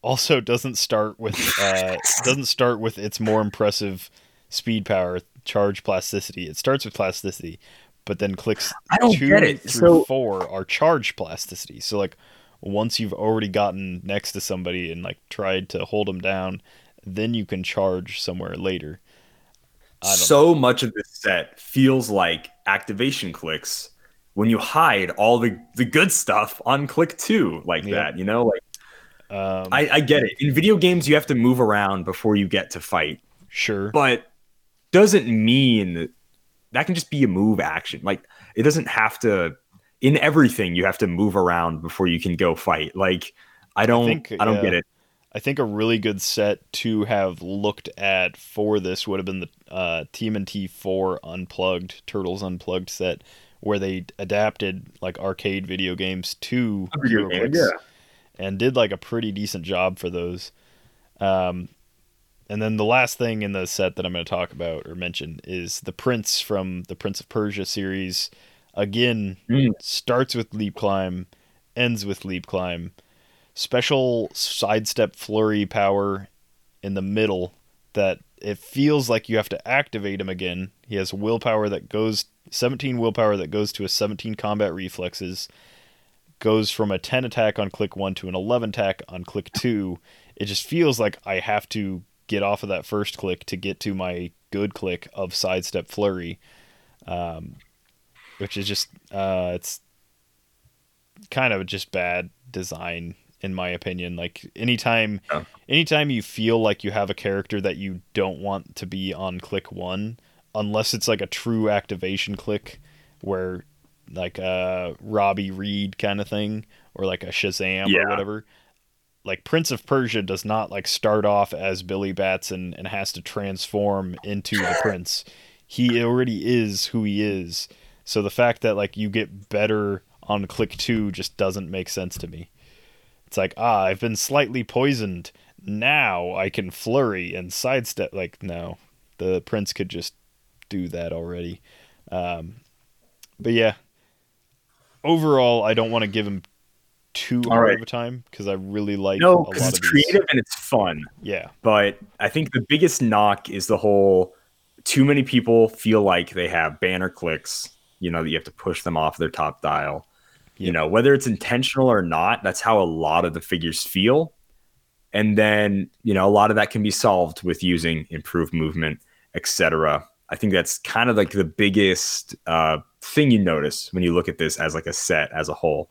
also doesn't start with uh, doesn't start with its more impressive speed power charge plasticity. It starts with plasticity, but then clicks I don't two get it. through So- four are charge plasticity. So like once you've already gotten next to somebody and like tried to hold them down, then you can charge somewhere later. I don't So much of this set feels like activation clicks when you hide all the, the good stuff on click two like Yeah. that. You know, like Um, I, I get it. In video games, you have to move around before you get to fight, sure. but doesn't mean that can just be a move action. Like it doesn't have to. In everything, you have to move around before you can go fight. Like I don't, I, think, don't yeah. get it. I think a really good set to have looked at for this would have been the uh, TMNT 4 Unplugged, Turtles Unplugged set, where they adapted like arcade video games to Video game, yeah. and did like a pretty decent job for those. Um, and then the last thing in the set that I'm going to talk about or mention is the Prince from the Prince of Persia series. Again, Mm. starts with leap climb, ends with leap climb. Special sidestep flurry power in the middle that it feels like you have to activate him again. He has willpower that goes 17 willpower that goes to a 17 combat reflexes, goes from a 10 attack on click 1 to an 11 attack on click 2. It just feels like I have to get off of that first click to get to my good click of sidestep flurry. Um, which is just uh, it's kind of just bad design in my opinion. Like anytime Yeah. anytime you feel like you have a character that you don't want to be on click 1 unless it's like a true activation click where like a Robby Reed kind of thing or like a Shazam Yeah. or whatever. Like Prince of Persia does not like start off as Billy Batson and has to transform into the prince. He already is who he is. So the fact that like you get better on click 2 just doesn't make sense to me. It's like, ah, I've been slightly poisoned. Now I can flurry and sidestep. Like, no, the prince could just do that already. Um, but yeah, overall, I don't want to give him too All hard right. of a time because I really like No, because it's creative and it's fun. Yeah, But I think the biggest knock is the whole too many people feel like they have banner clicks, you know, that you have to push them off their top dial. You know, whether it's intentional or not, that's how a lot of the figures feel. And then, you know, a lot of that can be solved with using improved movement, etc. I think that's kind of like the biggest uh, thing you notice when you look at this as like a set as a whole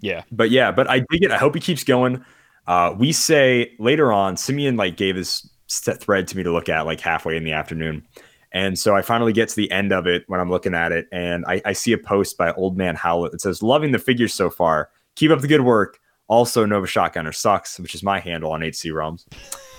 yeah, but yeah, but I dig it. I hope he keeps going. Uh, we say later on, Simeon like gave his thread to me to look at like halfway in the afternoon. And so I finally get to the end of it when I'm looking at it, and I, I see a post by Old Man Howlett that says, Loving the figures so far. Keep up the good work. Also, Nova Shotgunner sucks, which is my handle on HC Realms.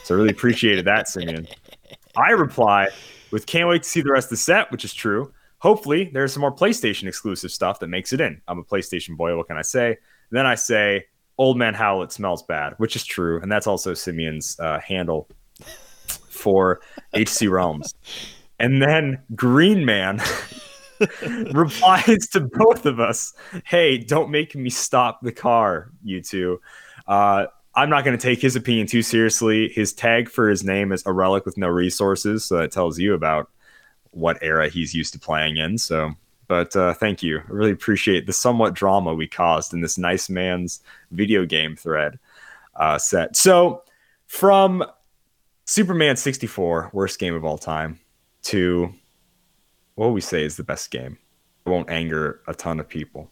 So I really appreciated that, Simeon. I reply with can't wait to see the rest of the set, which is true. Hopefully, there's some more PlayStation exclusive stuff that makes it in. I'm a PlayStation boy. What can I say? Then I say, Old Man Howlett smells bad, which is true. And that's also Simeon's uh, handle for HC Realms. And then Green Man replies to both of us Hey, don't make me stop the car, you two. Uh, I'm not going to take his opinion too seriously. His tag for his name is a relic with no resources. So that tells you about what era he's used to playing in. So, but uh, thank you. I really appreciate the somewhat drama we caused in this nice man's video game thread uh, set. So, from Superman 64, worst game of all time, to what we say is the best game? It won't anger a ton of people.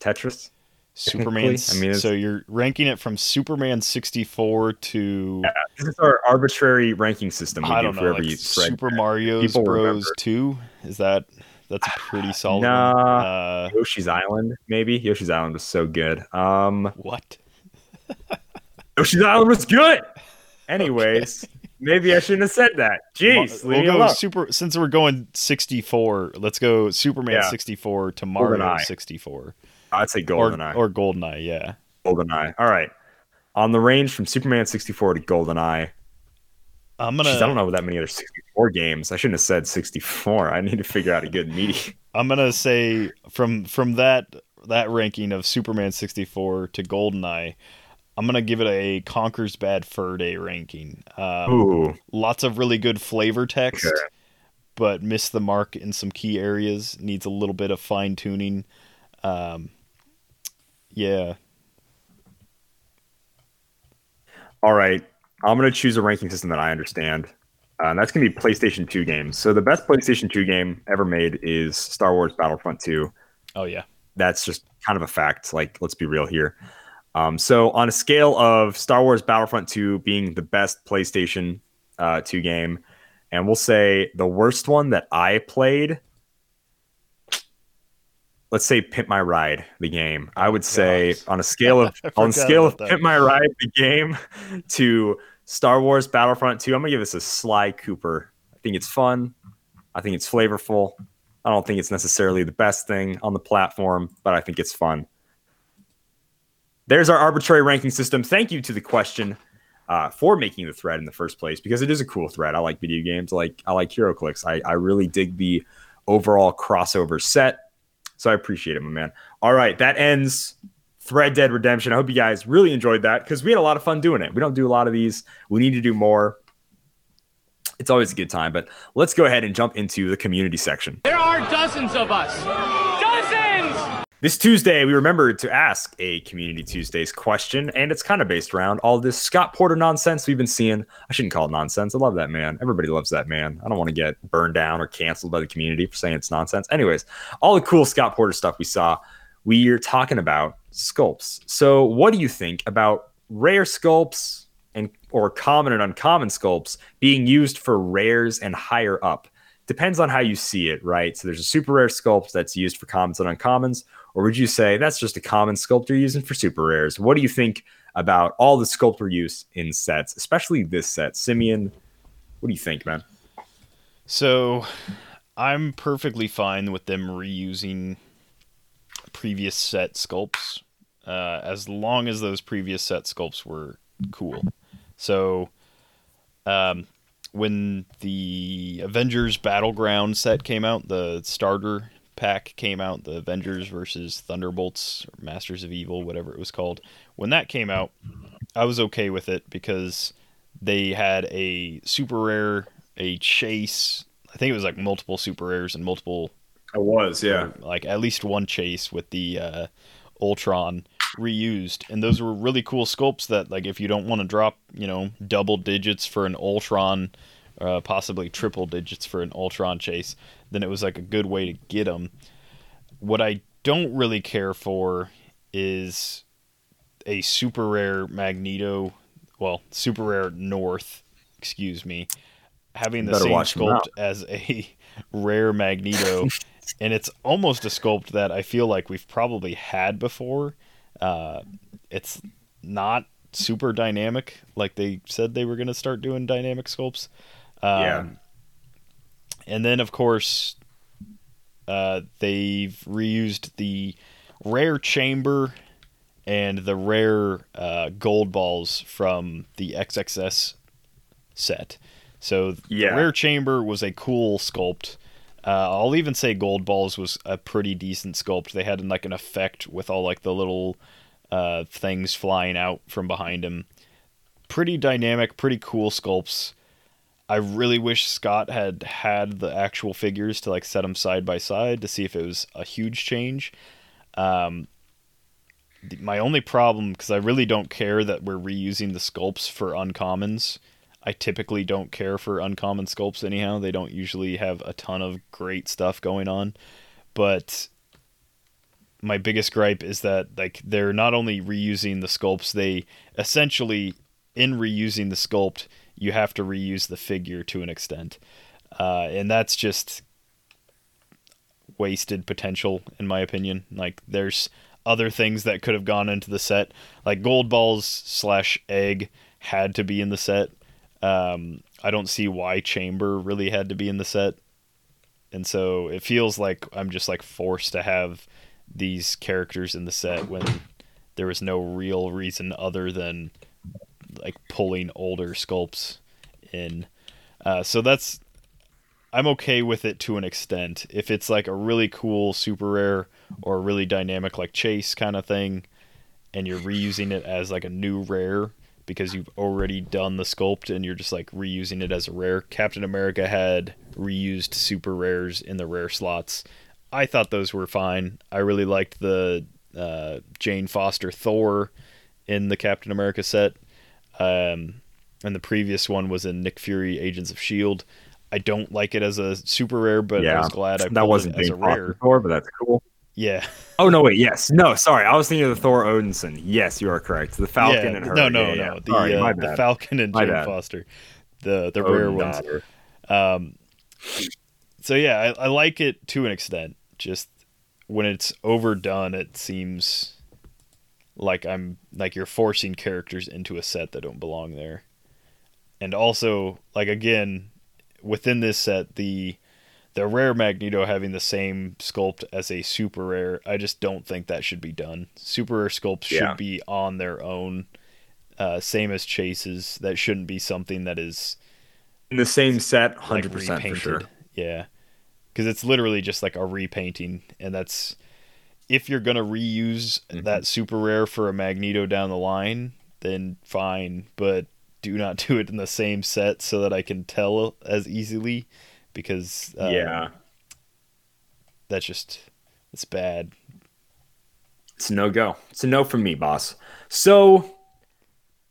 Tetris? Superman. I mean, so you're ranking it from Superman 64 to This is our arbitrary ranking system we I do don't for know, every like. Super Mario's People Bros. 2. Is that that's a pretty solid? one. Nah. Uh, Yoshi's Island, maybe. Yoshi's Island was so good. Um, what? Yoshi's Island was good. Anyways, maybe I shouldn't have said that. Jeez, we'll go alone. super since we're going 64. Let's go Superman Yeah. 64 to Mario 64 I'd say or GoldenEye. or GoldenEye. Yeah. GoldenEye. All right. On the range from Superman 64 to GoldenEye. I'm gonna Jeez, I don't know that many other 64 games. I shouldn't have said 64. I need to figure out a good medium. I'm gonna say from from that that ranking of Superman 64 to Goldeneye, I'm gonna give it a Conker's Bad Fur Day ranking. Um, Ooh, lots of really good flavor text, Okay. but missed the mark in some key areas. Needs a little bit of fine tuning. Um, yeah, all right. I'm gonna choose a ranking system that I understand. Uh, and that's gonna be PlayStation 2 games. So the best PlayStation 2 game ever made is Star Wars Battlefront 2. oh yeah, that's just kind of a fact. Like, let's be real here. Um, so, on a scale of Star Wars Battlefront 2 being the best PlayStation uh, 2 game, and we'll say the worst one that I played, let's say Pimp My Ride, the game. I would say gosh. on a scale of on scale of that. Pimp My Ride, the game, to Star Wars Battlefront 2, I'm gonna give this a Sly Cooper. I think it's fun. I think it's flavorful. I don't think it's necessarily the best thing on the platform, but I think it's fun. There's our arbitrary ranking system. Thank you to the question uh, for making the thread in the first place because it is a cool thread. I like video games. I like I like HeroClix. I, I really dig the overall crossover set. So I appreciate it, my man. All right, that ends Thread Dead Redemption. I hope you guys really enjoyed that because we had a lot of fun doing it. We don't do a lot of these. We need to do more. It's always a good time, but let's go ahead and jump into the community section. There are dozens of us. This Tuesday, we remembered to ask a Community Tuesdays question, and it's kind of based around all this Scott Porter nonsense we've been seeing. I shouldn't call it nonsense. I love that man. Everybody loves that man. I don't want to get burned down or canceled by the community for saying it's nonsense. Anyways, all the cool Scott Porter stuff we saw, we're talking about sculpts. So, what do you think about rare sculpts and or common and uncommon sculpts being used for rares and higher up? Depends on how you see it, right? So there's a super rare sculpt that's used for commons and uncommons, or would you say that's just a common sculpt you're using for super rares? What do you think about all the sculptor use in sets, especially this set? Simeon, what do you think, man? So I'm perfectly fine with them reusing previous set sculpts uh, as long as those previous set sculpts were cool. So um, when the Avengers Battleground set came out, the starter pack came out, the Avengers versus Thunderbolts, or Masters of Evil, whatever it was called. When that came out, I was okay with it because they had a super rare, a chase. I think it was like multiple super rares and multiple I was, yeah. like at least one chase with the uh, Ultron reused, and those were really cool sculpts. That like if you don't want to drop, you know, double digits for an Ultron, uh, possibly triple digits for an Ultron chase, then it was like a good way to get them. What I don't really care for is a super rare Magneto, well, super rare Xorn, excuse me, having the Better same sculpt as a rare Magneto, and it's almost a sculpt that I feel like we've probably had before. Uh, it's not super dynamic, like they said they were going to start doing dynamic sculpts. Um, Yeah. And then, of course, uh, they've reused the rare chamber and the rare uh, Goldballs from the XXS set. So Yeah. the rare chamber was a cool sculpt. Uh, I'll even say Goldballs was a pretty decent sculpt. They had like an effect with all like the little uh, things flying out from behind him. Pretty dynamic, pretty cool sculpts. I really wish Scott had had the actual figures to like set them side by side to see if it was a huge change. Um, th- my only problem, because I really don't care that we're reusing the sculpts for uncommons. I typically don't care for uncommon sculpts anyhow. They don't usually have a ton of great stuff going on. But my biggest gripe is that like they're not only reusing the sculpts, they essentially in reusing the sculpt, you have to reuse the figure to an extent. Uh, and that's just wasted potential in my opinion. Like there's other things that could have gone into the set. Like Goldballs slash egg had to be in the set. Um, I don't see why chamber really had to be in the set. And so it feels like I'm just like forced to have these characters in the set when there was no real reason other than like pulling older sculpts in. Uh, so that's I'm okay with it to an extent. If it's like a really cool super rare or really dynamic like chase kind of thing, and you're reusing it as like a new rare because you've already done the sculpt and you're just like reusing it as a rare. Captain America had reused super rares in the rare slots. I thought those were fine. I really liked the uh, Jane Foster Thor in the Captain America set. Um, and the previous one was in Nick Fury Agents of Shield. I don't like it as a super rare, but I was glad I that pulled wasn't it as a rare. Thor, but that's cool. Yeah, Oh no, wait, yes, no, sorry, I was thinking of the Thor Odinson. Yes, you are correct. The Falcon yeah. and her. No, no, Yeah, no. yeah. The Sorry, uh, the. Falcon and My Jane bad. Foster, the the rare ones. Um, so yeah, I, I like it to an extent. Just when it's overdone, it seems like I'm like you're forcing characters into a set that don't belong there. And also, like again, within this set, the the rare Magneto having the same sculpt as a super rare, I just don't think that should be done. Super rare sculpts should be on their own. Uh, same as chases. That shouldn't be something that is In the same set, like hundred percent for sure. Yeah, because it's literally just like a repainting, and that's if you're gonna reuse Mm-hmm. that super rare for a Magneto down the line, then fine, but do not do it in the same set so that I can tell as easily, because uh, yeah, that's just it's bad. it's a no go. It's a no from me, boss. So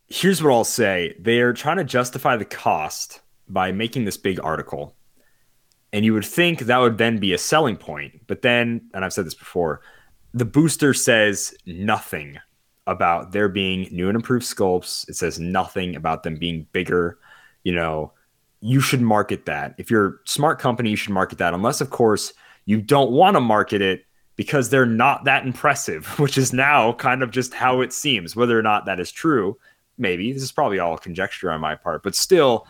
here's what I'll say: they're trying to justify the cost by making this big article, and you would think that would then be a selling point. But then, and I've said this before, the booster says nothing about there being new and improved sculpts. It says nothing about them being bigger. You know, you should market that. If you're a smart company, you should market that. Unless, of course, you don't want to market it because they're not that impressive, which is now kind of just how it seems. Whether or not that is true, maybe this is probably all conjecture on my part, but still,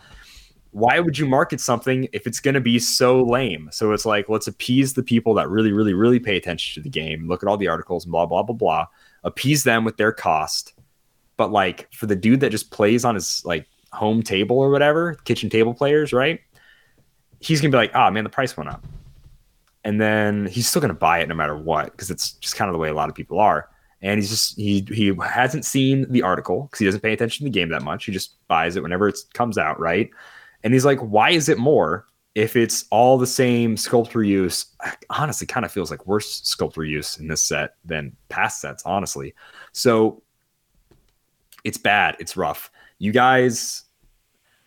why would you market something if it's going to be so lame? So it's like, let's appease the people that really, really, really pay attention to the game, look at all the articles blah, blah, blah, blah, appease them with their cost. But like for the dude that just plays on his like home table or whatever, kitchen table players, right? He's going to be like, ah, man, the price went up. And then he's still going to buy it no matter what because it's just kind of the way a lot of people are. And he's just he he hasn't seen the article because he doesn't pay attention to the game that much. He just buys it whenever it comes out, right? And he's like, why is it more if it's all the same sculptor use? Honestly, kind of feels like worse sculptor use in this set than past sets, honestly. So it's bad. It's rough. You guys,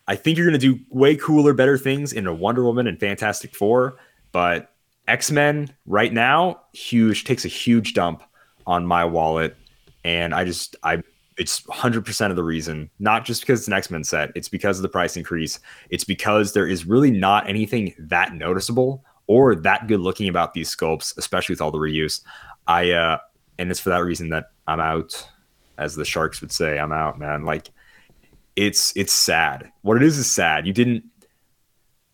I think you're going to do way cooler, better things in a Wonder Woman and Fantastic Four, but X Men right now, huge, takes a huge dump on my wallet. And I just, I, it's 100% of the reason, not just because it's an X Men set, it's because of the price increase. It's because there is really not anything that noticeable or that good looking about these sculpts, especially with all the reuse. I, uh, and it's for that reason that I'm out, as the Sharks would say, I'm out, man. Like, it's it's sad. What it is is sad. You didn't.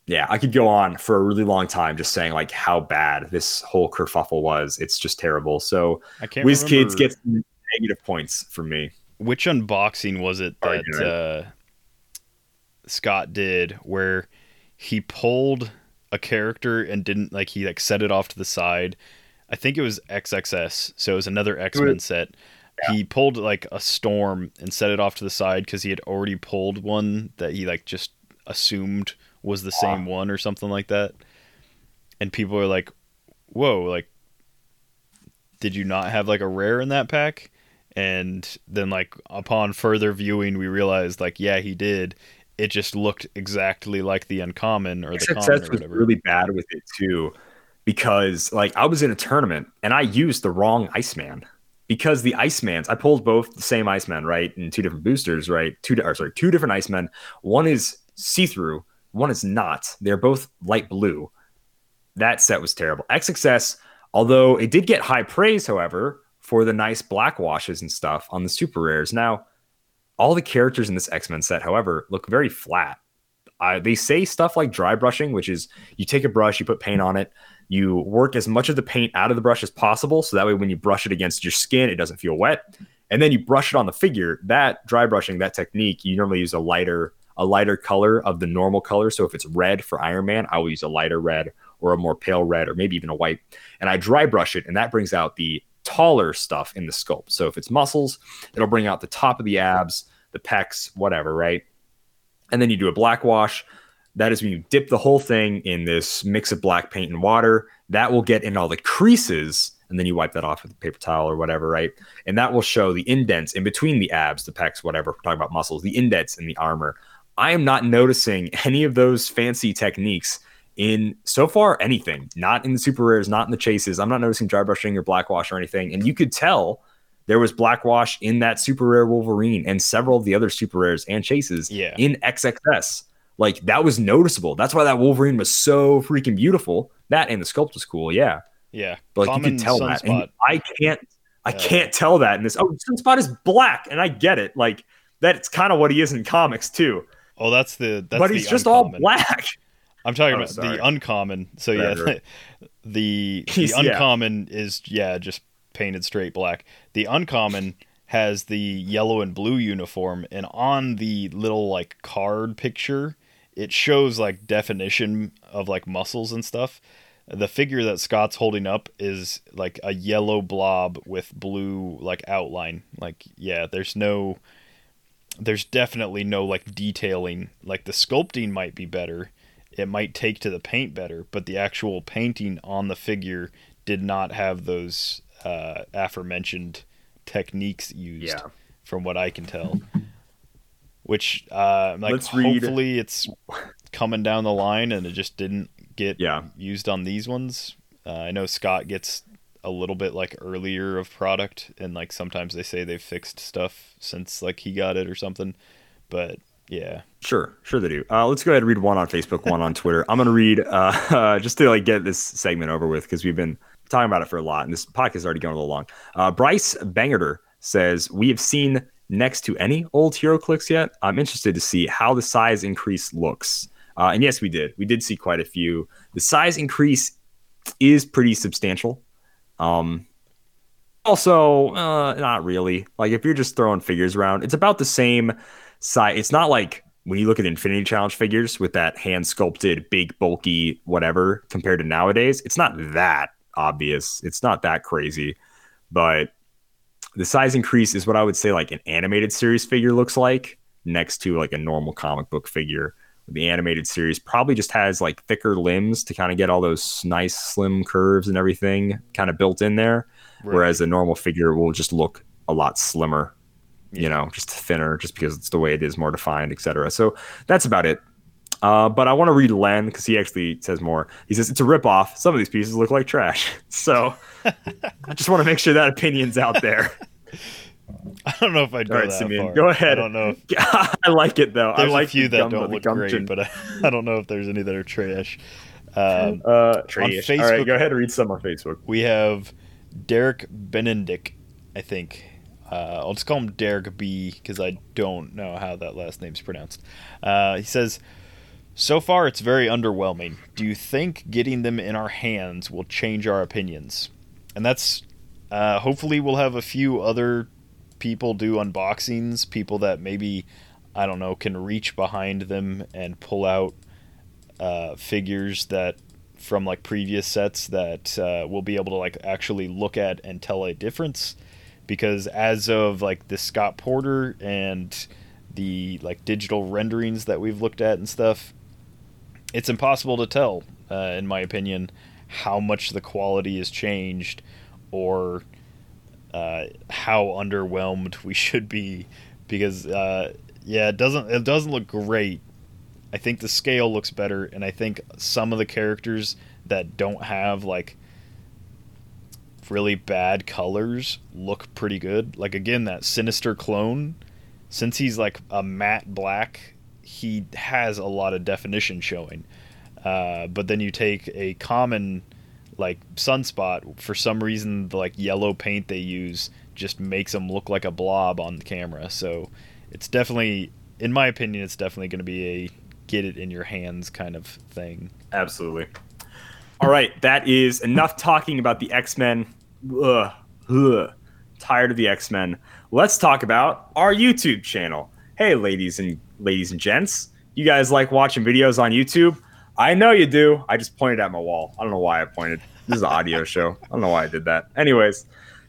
Yeah, I could go on for a really long time just saying like how bad this whole kerfuffle was. It's just terrible. So I can't. WizKids gets negative points from me. Which unboxing was it that uh, Scott did where he pulled a character and didn't like he like set it off to the side. I think it was XXS, so it was another X Men set. He pulled like a storm and set it off to the side because he had already pulled one that he like just assumed was the same one or something like that. And people are like, "Whoa!" Like, did you not have like a rare in that pack? And then like upon further viewing we realized like yeah he did. It just looked exactly like the uncommon or the common or was really bad with it too, because like I was in a tournament and I used the wrong Iceman. Because the Icemans I pulled both the same Iceman right And two different boosters right two or sorry two different Icemen. One is see through one is not. They're both light blue. That set was terrible. XXS although it did get high praise however for the nice black washes and stuff on the super rares now all the characters in this X-Men set however look very flat uh, they say stuff like dry brushing, which is you take a brush, you put paint on it, you work as much of the paint out of the brush as possible. So that way, when you brush it against your skin, it doesn't feel wet. And then you brush it on the figure. That dry brushing, that technique, you normally use a lighter a lighter color of the normal color. So if it's red for Iron Man, I will use a lighter red or a more pale red or maybe even a white. And I dry brush it, and that brings out the taller stuff in the sculpt. So if it's muscles, it'll bring out the top of the abs, the pecs, whatever, right? And then you do a black wash. That is when you dip the whole thing in this mix of black paint and water. That will get in all the creases, and then you wipe that off with a paper towel or whatever, right? And that will show the indents in between the abs, the pecs, whatever. We're talking about muscles, the indents in the armor. I am not noticing any of those fancy techniques in so far anything, not in the super rares, not in the chases. I'm not noticing dry brushing or black wash or anything. And you could tell there was black wash in that super rare Wolverine and several of the other super rares and chases Yeah. in XXS. Like that was noticeable. That's why that Wolverine was so freaking beautiful. That and the sculpt was cool, yeah. Yeah. But like you could tell that. And. I can't I Yeah. can't tell that in this. Oh, Sunspot is black, and I get it. Like that's kind of what he is in comics too. Oh, that's the that's but the he's just all black. I'm talking Oh, about sorry. the uncommon. So yeah, the the He's- yeah. uncommon is yeah, just painted straight black. The uncommon has the yellow and blue uniform and on the little like card picture, it shows like definition of like muscles and stuff. The figure that Scott's holding up is like a yellow blob with blue like outline. Like yeah, there's no there's definitely no like detailing. Like the sculpting might be better. It might take to the paint better, but the actual painting on the figure did not have those uh, aforementioned techniques used, Yeah. from what I can tell. Which, uh, like, Let's read- hopefully it's coming down the line and it just didn't get Yeah. used on these ones. Uh, I know Scott gets a little bit like earlier of product, and like sometimes they say they've fixed stuff since like he got it or something. But yeah, Sure, sure they do. Uh, let's go ahead and read one on Facebook, one on Twitter. I'm gonna read uh, just to like get this segment over with because we've been talking about it for a lot, and this podcast is already going a little long. Uh, Bryce Bangerter says we have seen next to any old HeroClix yet. I'm interested to see how the size increase looks. Uh, and yes, we did. We did see quite a few. The size increase is pretty substantial. Um, also, uh, not really. Like if you're just throwing figures around, it's about the same size. It's not like when you look at Infinity Challenge figures with that hand sculpted, big, bulky, whatever, compared to nowadays. It's not that obvious. It's not that crazy, but the size increase is what I would say like an animated series figure looks like next to like a normal comic book figure. The animated series probably just has like thicker limbs to kind of get all those nice slim curves and everything kind of built in there. Whereas a normal figure will just look a lot slimmer, you know, just thinner, just because it's the way it is, more defined, etc. So that's about it. Uh, but I want to read Len because he actually says more. He says it's a ripoff. Some of these pieces look like trash. So I just want to make sure that opinion's out there. I don't know if I'd go All right, that Simeon, far. go ahead. I don't know. If, I like it though. there's I like a few that gum- don't look great, but I, I don't know if there's any that are trash. Um, uh, trash. All right, Facebook- go ahead and read some on Facebook. we have Derek Benedict, I think. Uh, I'll just call him Derek B because I don't know how that last name's pronounced. Uh, he says, So far, it's very underwhelming. Do you think getting them in our hands will change our opinions? And that's uh, hopefully we'll have a few other people do unboxings, people that maybe, I don't know, can reach behind them and pull out uh, figures that from like previous sets that uh, we'll be able to like actually look at and tell a difference because as of like the Scott Porter and the like digital renderings that we've looked at and stuff it's impossible to tell uh, in my opinion how much the quality has changed or uh, how underwhelmed we should be because uh, yeah it doesn't it doesn't look great. I think the scale looks better, and I think some of the characters that don't have like really bad colors look pretty good. Like again, that sinister clone, since he's like a matte black, he has a lot of definition showing. Uh, but then you take a common like sunspot for some reason the like yellow paint they use just makes them look like a blob on the camera so it's definitely in my opinion it's definitely going to be a get it in your hands kind of thing Absolutely. All right, that is enough talking about the X Men. Ugh, ugh, tired of the X Men. Let's talk about our YouTube channel. Hey, ladies and ladies and gents. You guys like watching videos on YouTube? I know you do. I just pointed at my wall. I don't know why I pointed. This is an audio show. I don't know why I did that. Anyways,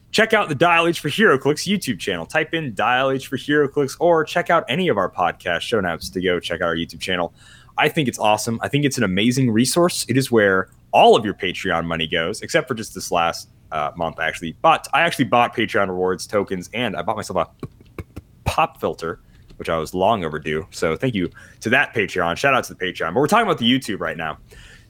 check out the Dial H for HeroClix YouTube channel. Type in Dial H for HeroClix or check out any of our podcast show notes to go check out our YouTube channel. I think it's awesome. I think it's an amazing resource. It is where all of your Patreon money goes, except for just this last uh, month, actually. But I actually bought Patreon rewards tokens and I bought myself a pop filter, which I was long overdue. So thank you to that Patreon. Shout out to the Patreon. But we're talking about the YouTube right now.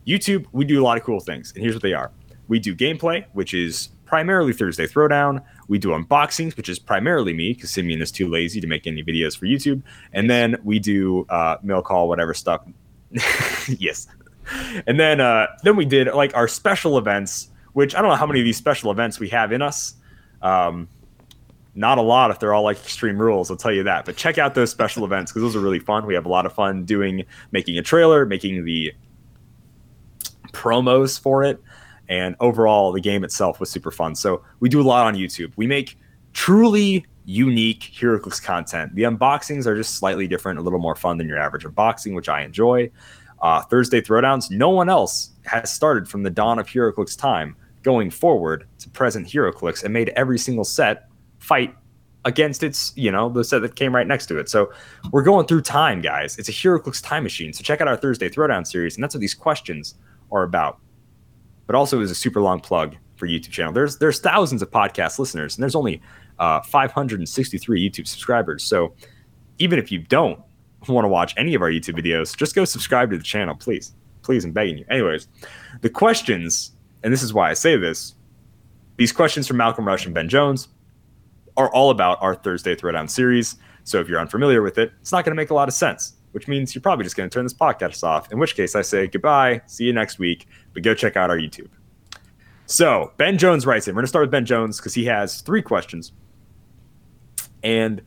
YouTube, we do a lot of cool things, and here's what they are. We do gameplay, which is primarily Thursday Throwdown. We do unboxings, which is primarily me because Simeon is too lazy to make any videos for YouTube. And then we do uh, mail call, whatever stuff. yes. And then uh, then we did like our special events, which I don't know how many of these special events we have in us. Um, not a lot if they're all like extreme rules i'll tell you that. But check out those special events because those are really fun. We have a lot of fun doing making a trailer making the promos for it and overall the game itself was super fun. So we do a lot on youtube. We make truly unique HeroClix content. The unboxings are just slightly different a little more fun than your average unboxing which i enjoy uh, thursday throwdowns no one else has started from the dawn of HeroClix time going forward to present HeroClix and made every single set fight against its, you know, the set that came right next to it. So we're going through time, guys. It's a HeroClix time machine. So check out our Thursday Throwdown series, and that's what these questions are about. But also is a super long plug for YouTube channel. There's there's thousands of podcast listeners, and there's only uh, 563 YouTube subscribers. So even if you don't want to watch any of our YouTube videos, just go subscribe to the channel, please. Please, I'm begging you. Anyways, the questions, and this is why I say this, these questions from Malcolm Rush and Ben Jones are all about our Thursday Throwdown series. So if you're unfamiliar with it, it's not going to make a lot of sense, which means you're probably just going to turn this podcast off. In which case, I say goodbye, see you next week, but go check out our YouTube. So Ben Jones writes in. We're going to start with Ben Jones because he has three questions, and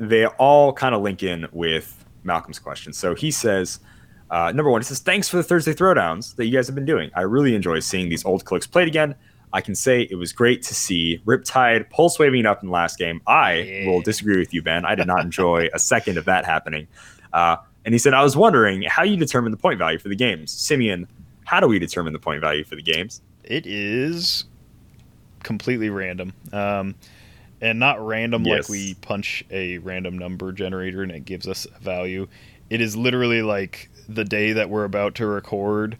they all kind of link in with Malcolm's question. So he says. Uh, number one, he says, Thanks for the Thursday throwdowns that you guys have been doing. I really enjoy seeing these old clicks played again. I can say it was great to see Riptide pulse waving up in the last game. I yeah. will disagree with you, Ben. I did not enjoy a second of that happening. Uh, and he said, I was wondering how you determine the point value for the games. Simeon, how do we determine the point value for the games? It is completely random. Um, and not random yes. like we punch a random number generator and it gives us a value. It is literally like the day that we're about to record,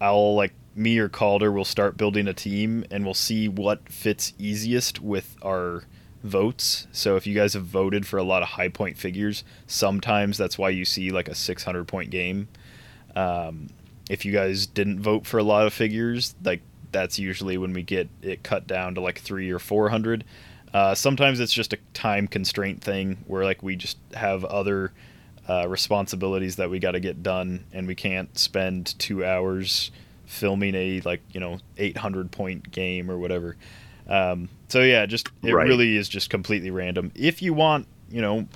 I'll like me or Calder will start building a team and we'll see what fits easiest with our votes. So if you guys have voted for a lot of high point figures, sometimes that's why you see like a 600 point game. Um, if you guys didn't vote for a lot of figures, like that's usually when we get it cut down to like three or 400. Uh, sometimes it's just a time constraint thing where like we just have other uh, responsibilities that we got to get done and we can't spend two hours filming a like you know 800 point game or whatever. Um, so yeah, just it right. really is just completely random. If you want, you know,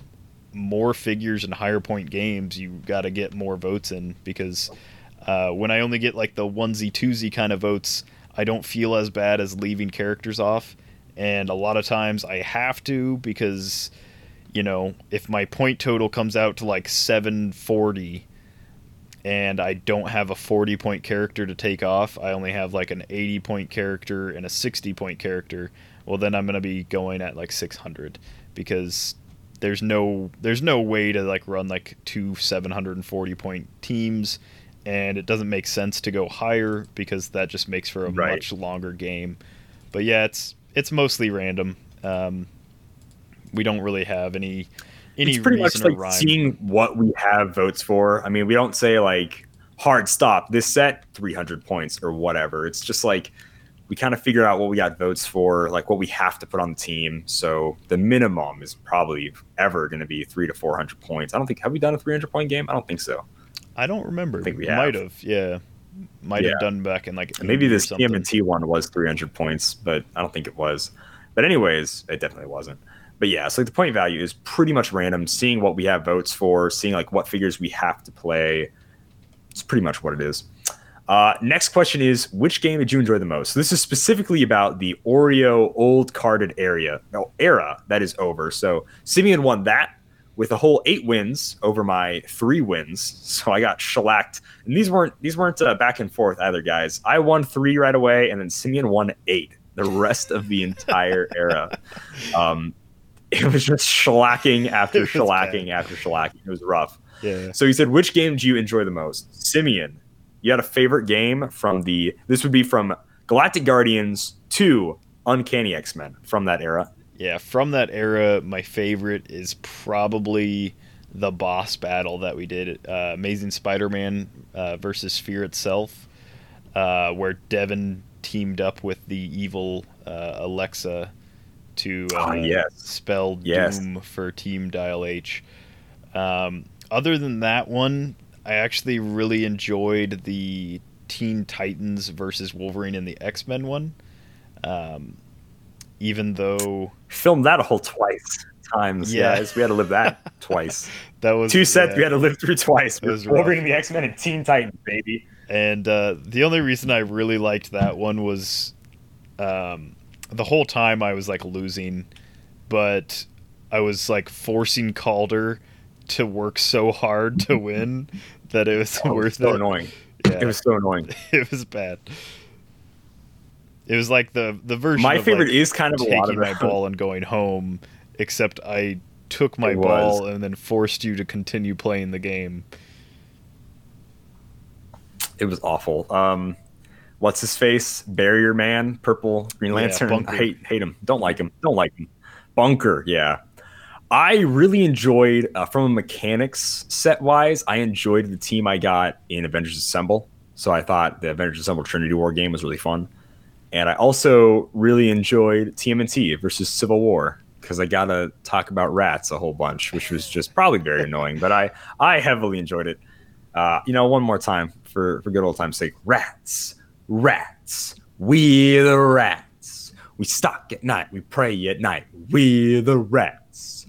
more figures and higher point games, you got to get more votes in because uh, when I only get like the onesie twosie kind of votes, I don't feel as bad as leaving characters off. And a lot of times I have to because, you know, if my point total comes out to like 740 and I don't have a 40 point character to take off. I only have like an 80 point character and a 60 point character. Well, then I'm going to be going at like 600 because there's no there's no way to like run like two 740 point teams and it doesn't make sense to go higher because that just makes for a right. much longer game. But yeah, it's it's mostly random. Um, we don't really have any any it's pretty much like rhyme. seeing what we have votes for. I mean, we don't say like hard stop this set 300 points or whatever. It's just like we kind of figure out what we got votes for, like what we have to put on the team. So the minimum is probably ever going to be three to 400 points. I don't think have we done a 300 point game? I don't think so. I don't remember. I think we might have. Yeah, might yeah. have done back in like maybe this TMNT one was 300 points, but I don't think it was. But anyways, it definitely wasn't but yeah, so like the point value is pretty much random. Seeing what we have votes for, seeing like what figures we have to play. It's pretty much what it is. Uh, next question is which game did you enjoy the most? So this is specifically about the Oreo old carded area no, era that is over. So Simeon won that with a whole eight wins over my three wins. So I got shellacked, and these weren't these weren't uh, back and forth either, guys. I won three right away, and then Simeon won eight. The rest of the entire era, um, it was just shellacking after shellacking after shellacking. It was rough. Yeah. So he said, which game do you enjoy the most? Simeon, you had a favorite game from the. This would be from Galactic Guardians to Uncanny X Men from that era. Yeah, from that era, my favorite is probably the boss battle that we did, uh, Amazing Spider-Man uh, versus Fear itself, uh, where Devin teamed up with the evil uh, Alexa to uh, Ah, yes. spell Yes. Doom for Team Dial H. Um, other than that one, I actually really enjoyed the Teen Titans versus Wolverine and the X Men one. Um, even though Filmed that a whole twice times. Yeah. guys. we had to live that twice. that was Two sets yeah. we had to live through twice. Was Wolverine the X Men and Teen Titans, baby. And uh, the only reason I really liked that one was um, the whole time I was like losing, but I was like forcing Calder to work so hard to win that it was Oh, it was worth so it. annoying. Yeah, It was so annoying. it was bad. It was like the the version. My of, favorite like, is kind of taking my ball and going home, except I took my It was. ball and then forced you to continue playing the game. It was awful. Um, what's his face? Barrier Man, Purple Green Yeah, Lantern. Bunker. I hate hate him. Don't like him. Don't like him. Bunker. Yeah. I really enjoyed uh, from a mechanics set wise. I enjoyed the team I got in Avengers Assemble. So I thought the Avengers Assemble Trinity War game was really fun, and I also really enjoyed TMNT versus Civil War because I got to talk about rats a whole bunch, which was just probably very annoying. But I I heavily enjoyed it. Uh, you know, one more time for for good old time's sake. Rats, rats, we the rats. We stalk at night, we pray at night. We the rats.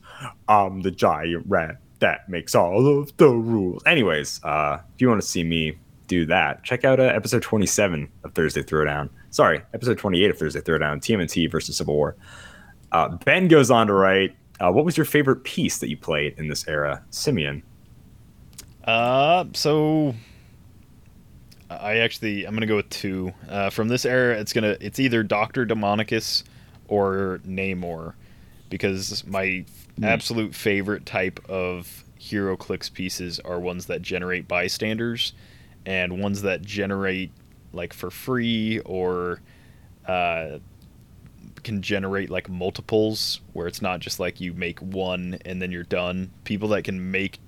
I'm the giant rat that makes all of the rules. Anyways, uh, if you want to see me do that, check out uh, episode 27 of Thursday Throwdown. Sorry, episode 28 If of Thursday Throwdown. TMNT versus Civil War. Uh, ben goes on to write, uh, "What was your favorite piece that you played in this era, Simeon?" Uh, so I actually I'm gonna go with two. Uh, from this era, it's gonna it's either Doctor Demonicus or Namor, because my absolute favorite type of HeroClix pieces are ones that generate bystanders, and ones that generate like for free or uh, can generate like multiples where it's not just like you make one and then you're done. People that can make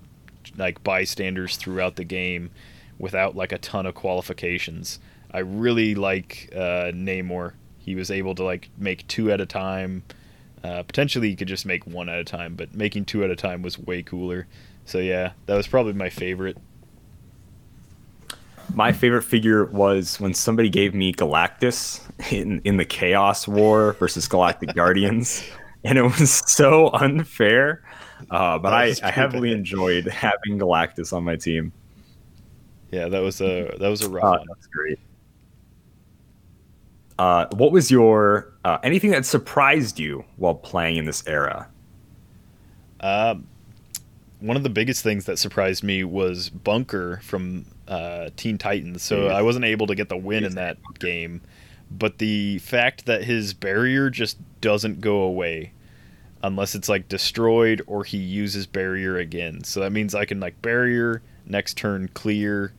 like bystanders throughout the game without like a ton of qualifications. I really like uh, Namor. He was able to like make two at a time. Uh, potentially, he could just make one at a time, but making two at a time was way cooler. So yeah, that was probably my favorite. My favorite figure was when somebody gave me Galactus in, in the Chaos War versus Galactic Guardians, and it was so unfair. Uh, but I, I heavily enjoyed having Galactus on my team. Yeah, that was a that was a rough Uh, one. that's great. Uh, what was your uh, anything that surprised you while playing in this era? Um, one of the biggest things that surprised me was Bunker from uh, Teen Titans. So. I wasn't able to get the win in that game, but the fact that his barrier just doesn't go away unless it's like destroyed or he uses barrier again. So that means I can like barrier next turn clear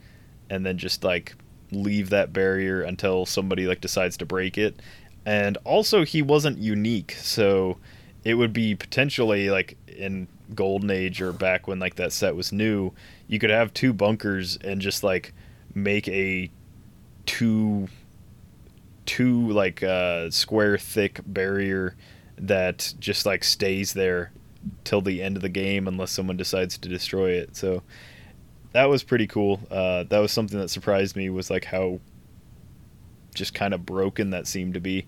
and then just like leave that barrier until somebody like decides to break it. And also he wasn't unique, so it would be potentially like in golden age or back when like that set was new you could have two bunkers and just like make a two two like uh square thick barrier that just like stays there till the end of the game unless someone decides to destroy it. So that was pretty cool. Uh that was something that surprised me was like how just kind of broken that seemed to be.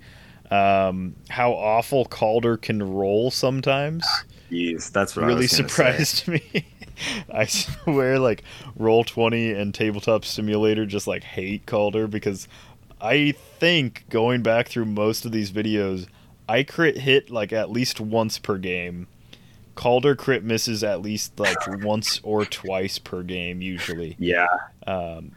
Um how awful calder can roll sometimes Jeez, that's what I really gonna say. surprised me. I swear, like Roll Twenty and Tabletop Simulator just like hate Calder because I think going back through most of these videos, I crit hit like at least once per game, Calder crit misses at least like once or twice per game usually, Yeah. Um,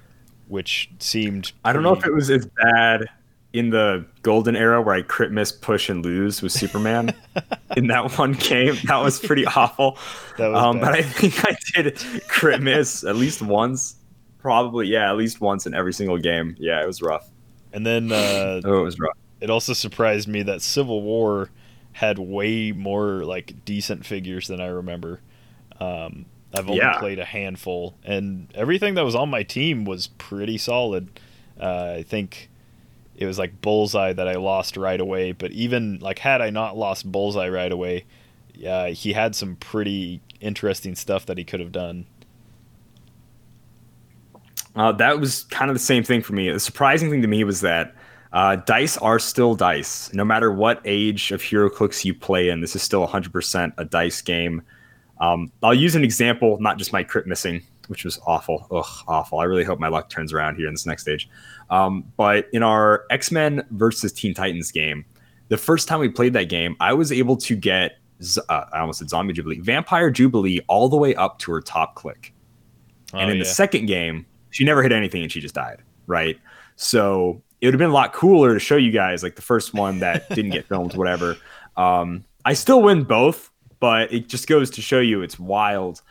which seemed. I don't know if it was as bad in the golden era where I crit miss, push, and lose with Superman in that one game. That was pretty awful. That was um, but I think I did crit miss at least once. Probably, yeah, at least once in every single game. Yeah, it was rough. And then uh, Oh, it was rough. it also surprised me that Civil War had way more like decent figures than I remember. Um, I've only Yeah. played a handful, and everything that was on my team was pretty solid. Uh, I think it was like Bullseye that I lost right away, but even like had I not lost Bullseye right away, uh, he had some pretty interesting stuff that he could have done. Uh, that was kind of the same thing for me. The surprising thing to me was that uh, dice are still dice. No matter what age of HeroClix you play in, this is still 100% a dice game. Um, I'll use an example, not just my crit missing, which was awful. Ugh, awful. I really hope my luck turns around here in this next stage. Um, but in our X Men versus Teen Titans game, the first time we played that game, I was able to get uh, I almost said Zombie Jubilee, Vampire Jubilee all the way up to her top click and Oh, in yeah. the second game, she never hit anything and she just died. Right. So it would have been a lot cooler to show you guys like the first one that didn't get filmed, whatever. Um, I still win both, but it just goes to show you it's wild,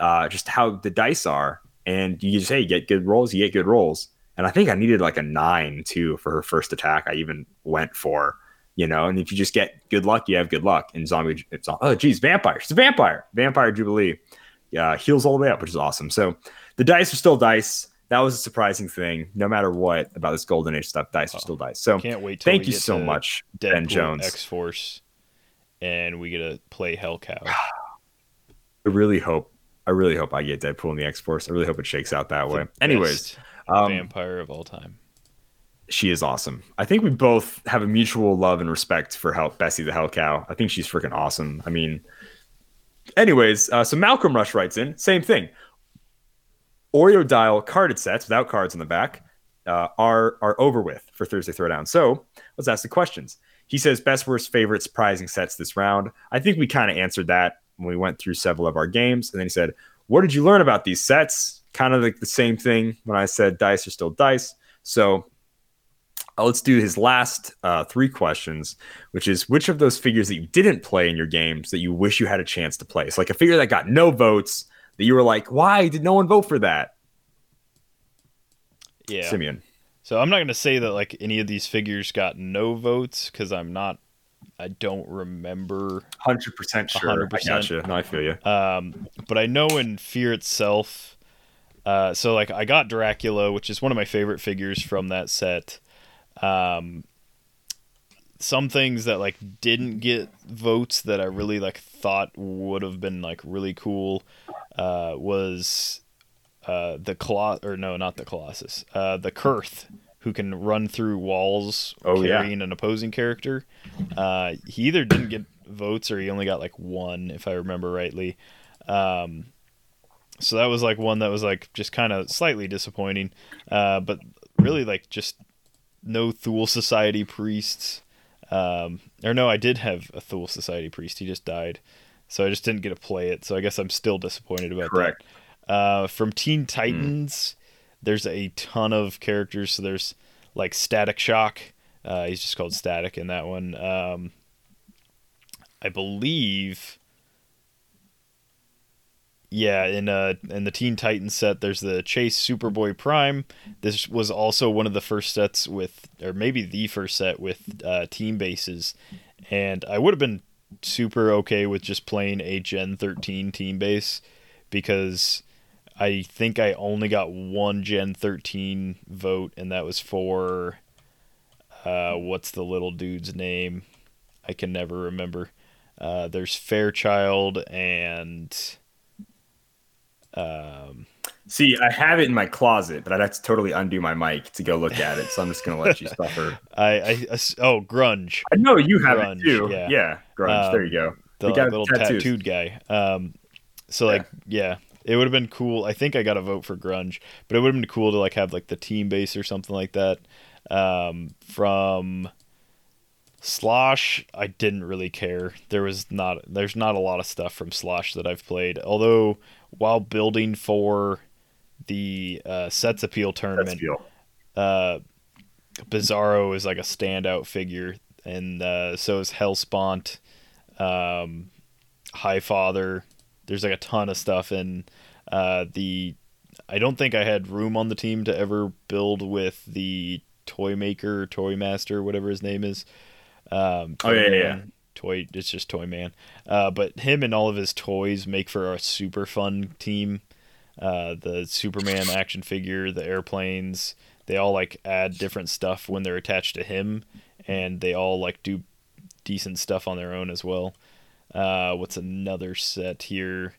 uh, just how the dice are. And you just, hey, you get good rolls, you get good rolls. And I think I needed like a nine too for her first attack. I even went for, you know, and if you just get good luck, you have good luck. And zombie, it's all, oh geez, vampire. She's a vampire. Vampire Jubilee. Yeah, heals all the way up, which is awesome. So the dice are still dice. That was a surprising thing. No matter what about this golden age stuff, dice are still dice. So Can't wait thank you so much, Deadpool Ben Jones. X Force, and we get to play Hellcow. I really hope. I really hope I get Deadpool in the X Force. I really hope it shakes out that way. Anyways, um, vampire of all time. she is awesome. I think we both have a mutual love and respect for Hell Bessie the Hell Cow. I think she's freaking awesome. I mean, anyways, uh, so Malcolm Rush writes in same thing. Oreo dial carded sets without cards on the back uh, are are over with for Thursday Throwdown. So let's ask the questions. He says best, worst, favorite, surprising sets this round. I think we kind of answered that when we went through several of our games, and then he said, "What did you learn about these sets?" Kind of like the same thing when I said dice are still dice. So uh, let's do his last uh, three questions, which is which of those figures that you didn't play in your games that you wish you had a chance to play? So like a figure that got no votes that you were like, why did no one vote for that? Yeah. Simeon. So I'm not going to say that like any of these figures got no votes because I'm not. I don't remember. Hundred percent sure. 100%. I gotcha. No, I feel you. Um, but I know in Fear itself. Uh, so like I got Dracula, which is one of my favorite figures from that set. Um, some things that like didn't get votes that I really like thought would have been like really cool uh, was uh, the Coloss or no, not the Colossus, uh, the Kurth, who can run through walls Oh, yeah. carrying an opposing character. Uh, he either didn't get votes or he only got like one, if I remember rightly. Um, so that was like one that was like just kind of slightly disappointing, uh, but really like just no Thule Society priests. Um, or no, I did have a Thule Society priest. He just died, so I just didn't get to play it. So I guess I'm still disappointed about Correct. that. Uh, from Teen Titans, there's a ton of characters. So there's like Static Shock. Uh, he's just called Static in that one. Um, I believe. Yeah, in uh in the Teen Titans set, there's the Chase Superboy Prime. This was also one of the first sets with, or maybe the first set with uh, team bases, and I would have been super okay with just playing a Gen 13 team base because I think I only got one Gen 13 vote, and that was for uh, what's the little dude's name? I can never remember. Uh, there's Fairchild and um, See, I have it in my closet, but I'd have to totally undo my mic to go look at it. So I'm just gonna let you suffer. I, I oh grunge, I know you have Grunge, it too. yeah. Yeah, grunge. Um, there you go. the We got little tattoos. tattooed guy. Um, so like yeah, it would have been cool. I think I got a vote for grunge, but it would have been cool to like have like the team base or something like that. Um, from Slosh, I didn't really care. There was not there's not a lot of stuff from Slosh that I've played. Although while building for the uh, Sets Appeal tournament, uh, Bizarro is like a standout figure, and uh, so is Hellspont, um, High Father. There's like a ton of stuff in uh, the. I don't think I had room on the team to ever build with the toy maker, toy master, whatever his name is. Um, Oh, yeah, Toy yeah, Toy, it's just Toy Man. Uh, but him and all of his toys make for a super fun team. Uh, the Superman action figure, the airplanes, they all like add different stuff when they're attached to him, and they all like do decent stuff on their own as well. Uh, what's another set here?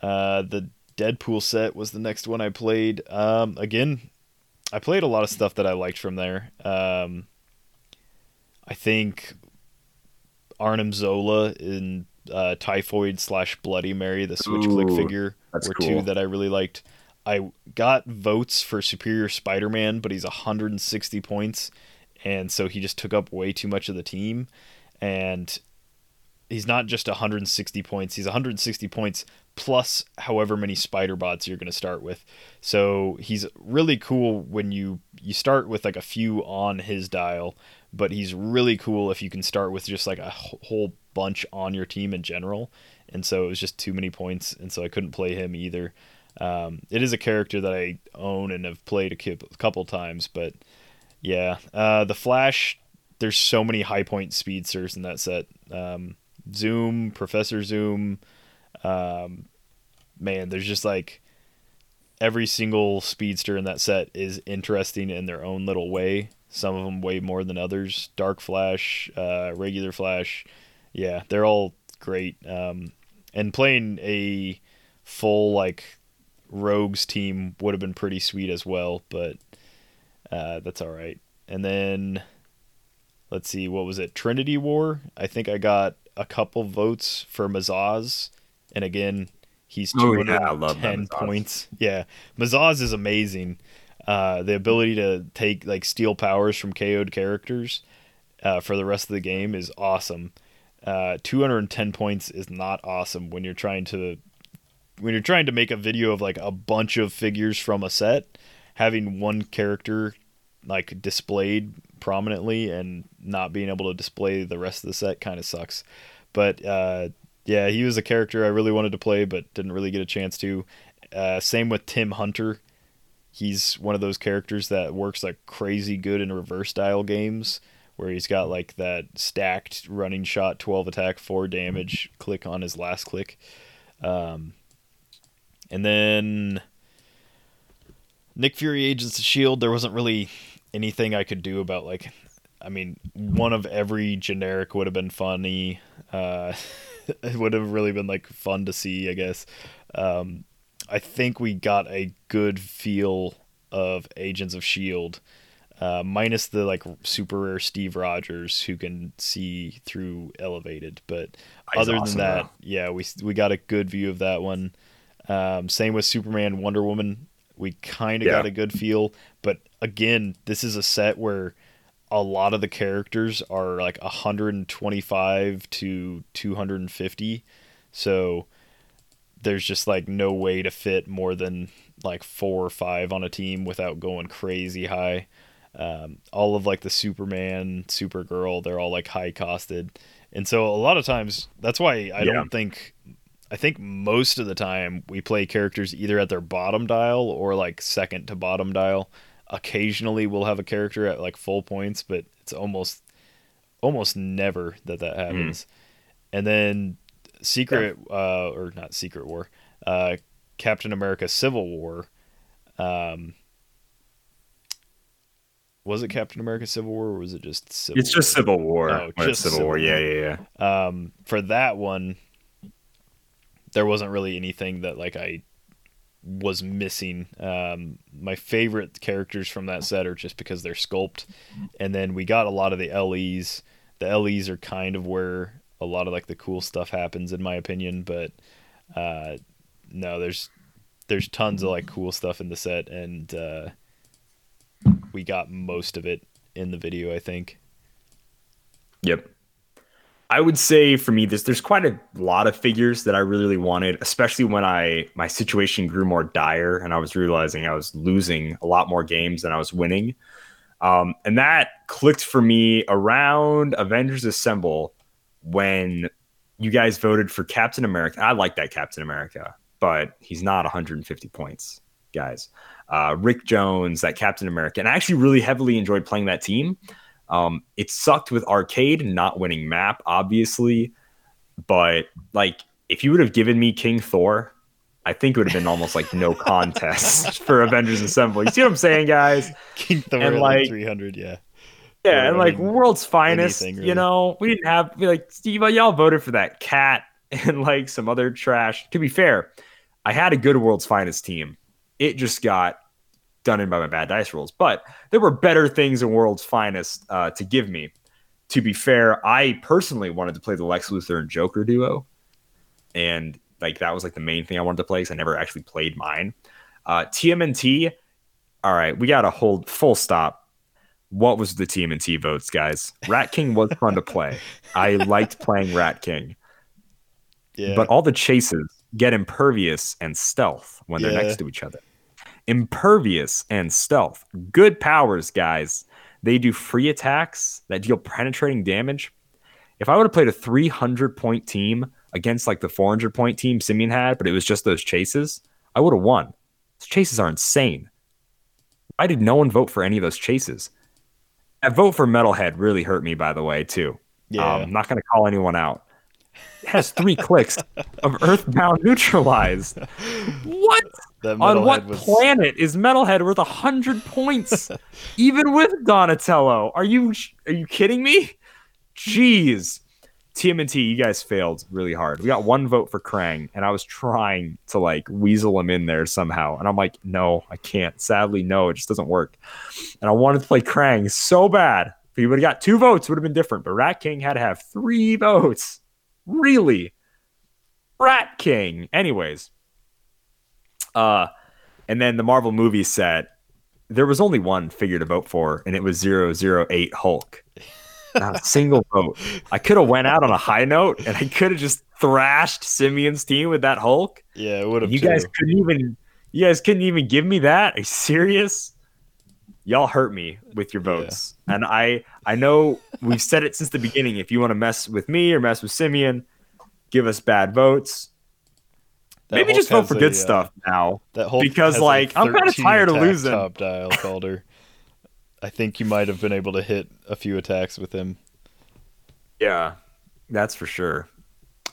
Uh, the Deadpool set was the next one I played. Um, again, I played a lot of stuff that I liked from there. Um, I think Arnim Zola in uh, Typhoid slash Bloody Mary, the Switch Click figure, were cool. two that I really liked. I got votes for Superior Spider Man, but he's 160 points, and so he just took up way too much of the team. And he's not just 160 points, he's 160 points plus however many spider bots you're going to start with. So he's really cool when you you start with like a few on his dial, but he's really cool if you can start with just like a whole bunch on your team in general. And so it was just too many points, and so I couldn't play him either. Um, it is a character that I own and have played a couple times, but yeah, uh, the Flash. There's so many high point speedsters in that set. Um, Zoom, Professor Zoom, um, man, there's just like every single speedster in that set is interesting in their own little way. Some of them way more than others. Dark Flash, uh, regular Flash, yeah, they're all great. Um, and playing a full like rogues team would have been pretty sweet as well, but uh, that's all right. And then let's see, what was it? Trinity War. I think I got a couple votes for Mazahs, and again, he's Oh, two yeah, I ten points. Yeah, Mazahs is amazing. Uh, the ability to take like steal powers from KO'd characters uh, for the rest of the game is awesome. Uh, 210 points is not awesome when you're trying to when you're trying to make a video of like a bunch of figures from a set. Having one character like displayed prominently and not being able to display the rest of the set kind of sucks. But uh, yeah, he was a character I really wanted to play, but didn't really get a chance to. Uh, same with Tim Hunter. He's one of those characters that works like crazy good in reverse dial games, where he's got like that stacked running shot, twelve attack, four damage click on his last click. Um, and then Nick Fury Agents of Shield. There wasn't really anything I could do about like. I mean, one of every generic would have been funny. Uh, it would have really been like fun to see, I guess. Um, I think we got a good feel of Agents of Shield, uh, minus the like super rare Steve Rogers who can see through elevated. But He's other awesome, than that, though. yeah, we we got a good view of that one. Um, same with Superman, Wonder Woman. We kind of Yeah. got a good feel, again, this is a set where a lot of the characters are like 125 to 250. So there's just like no way to fit more than like four or five on a team without going crazy high. Um, all of like the Superman, Supergirl, they're all like high costed. And so a lot of times that's why I Yeah. don't think I think most of the time we play characters either at their bottom dial or like second to bottom dial. Occasionally we'll have a character at like full points, but it's almost almost never that that happens. And then Secret uh or not Secret War, uh Captain America Civil War um was it Captain America Civil War or was it just Civil It's just War? Civil War. Oh, it's just Civil Civil War. Yeah, yeah, yeah. um, for that one, there wasn't really anything that like I was missing. Um, my favorite characters from that set are just because they're sculpt, and then we got a lot of the LEs. The LEs are kind of where a lot of like the cool stuff happens, in my opinion. But uh, no, there's there's tons of like cool stuff in the set, and uh, we got most of it in the video, I think. Yep. I would say for me, there's there's quite a lot of figures that I really, really wanted, especially when I my situation grew more dire and I was realizing I was losing a lot more games than I was winning. Um, and that clicked for me around Avengers Assemble when you guys voted for Captain America. I like that Captain America, but he's not 150 points, guys. Uh, Rick Jones, that Captain America, and I actually really heavily enjoyed playing that team. Um, it sucked with arcade not winning map, obviously, but like if you would have given me King Thor, I think it would have been almost like no contest for Avengers Assemble. You see what I'm saying, guys? King Thor And, like- like 300, yeah. Yeah, Or, and I like mean, world's finest, anything, you know, we didn't have like Steve, y'all voted for that cat and like some other trash. To be fair, I had a good world's finest team. It just got done in by my bad dice rolls, but there were better things in world's finest uh, to give me. To be fair, I personally wanted to play the Lex Luthor and Joker duo, and like that was like the main thing I wanted to play because I never actually played mine. Uh, TMNT, all right, we got to hold full stop what was the TMNT votes, guys? Rat King was fun to play. I liked playing Rat King, Yeah. but all the chases get impervious and stealth when they're Yeah. next to each other. Impervious and stealth, good powers, guys. They do free attacks that deal penetrating damage. If I would have played a 300 point team against like the 400 point team Simeon had, but it was just those chases, I would have won. Those chases are insane. Why did no one vote for any of those chases? That vote for Metalhead really hurt me, by the way, too. Yeah. Um, I'm not going to call anyone out. It has three clicks of Earthbound neutralized. What? On what was planet is Metalhead worth 100 points? even with Donatello? Are you are you kidding me? Jeez. TMNT, you guys failed really hard. We got one vote for Krang, and I was trying to like weasel him in there somehow. And I'm like, no, I can't. Sadly, no, it just doesn't work. And I wanted to play Krang so bad. If he would have got two votes, it would have been different. But Rat King had to have three votes. Really? Rat King. Anyways. Uh and then the Marvel movie set, there was only one figure to vote for, and it was 008 Hulk. Not a single vote. I could have went out on a high note and I could have just thrashed Simeon's team with that Hulk. Yeah, it would have You guys couldn't even you guys couldn't even give me that? Are you serious? Y'all hurt me with your votes. And I I know we've said it since the beginning. If you want to mess with me or mess with Simeon, give us bad votes. Maybe just vote for good stuff now. That whole because, like, I'm kinda tired of losing. Top dial Calder. I think you might have been able to hit a few attacks with him. Yeah, that's for sure.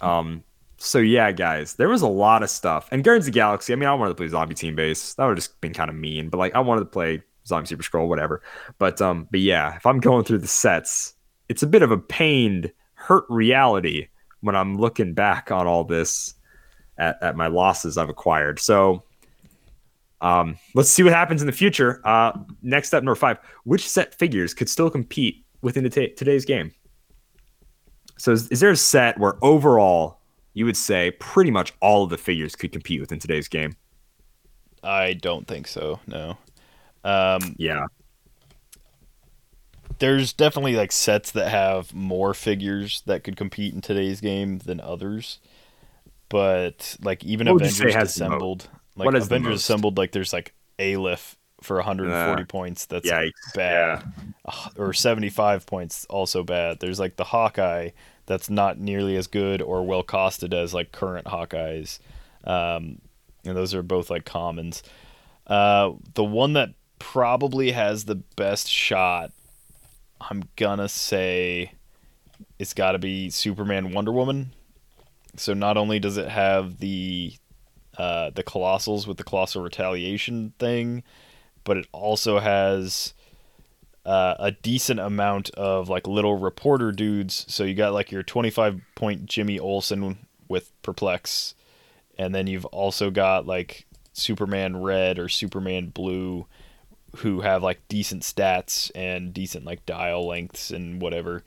Um, so yeah, guys, there was a lot of stuff. And Guardians of the Galaxy, I mean, I wanted to play Zombie Team Base. That would have just been kind of mean, but like I wanted to play Zombie Super Skrull, whatever. But um, but yeah, if I'm going through the sets, it's a bit of a pained, hurt reality when I'm looking back on all this at, at my losses I've acquired. So um, let's see what happens in the future. Uh, next up, number five, which set figures could still compete within the ta- today's game? So is, is there a set where overall you would say pretty much all of the figures could compete within today's game? I don't think so. No. Um, Yeah. there's definitely like sets that have more figures that could compete in today's game than others. But like even What would Avengers has the most? Assembled, like What has Avengers? Assembled, like there's like Aleph for 140 Uh, points. That's Yikes. bad. Ugh, Or 75 points, also bad. There's like the Hawkeye that's not nearly as good or well costed as like current Hawkeyes. Um, and those are both like commons. Uh, the one that probably has the best shot, I'm gonna say, it's got to be Superman Wonder Woman. So not only does it have the uh, the colossals with the colossal retaliation thing, but it also has uh, a decent amount of like little reporter dudes. So you got like your 25 point Jimmy Olsen with perplex, and then you've also got like Superman Red or Superman Blue, who have like decent stats and decent like dial lengths and whatever.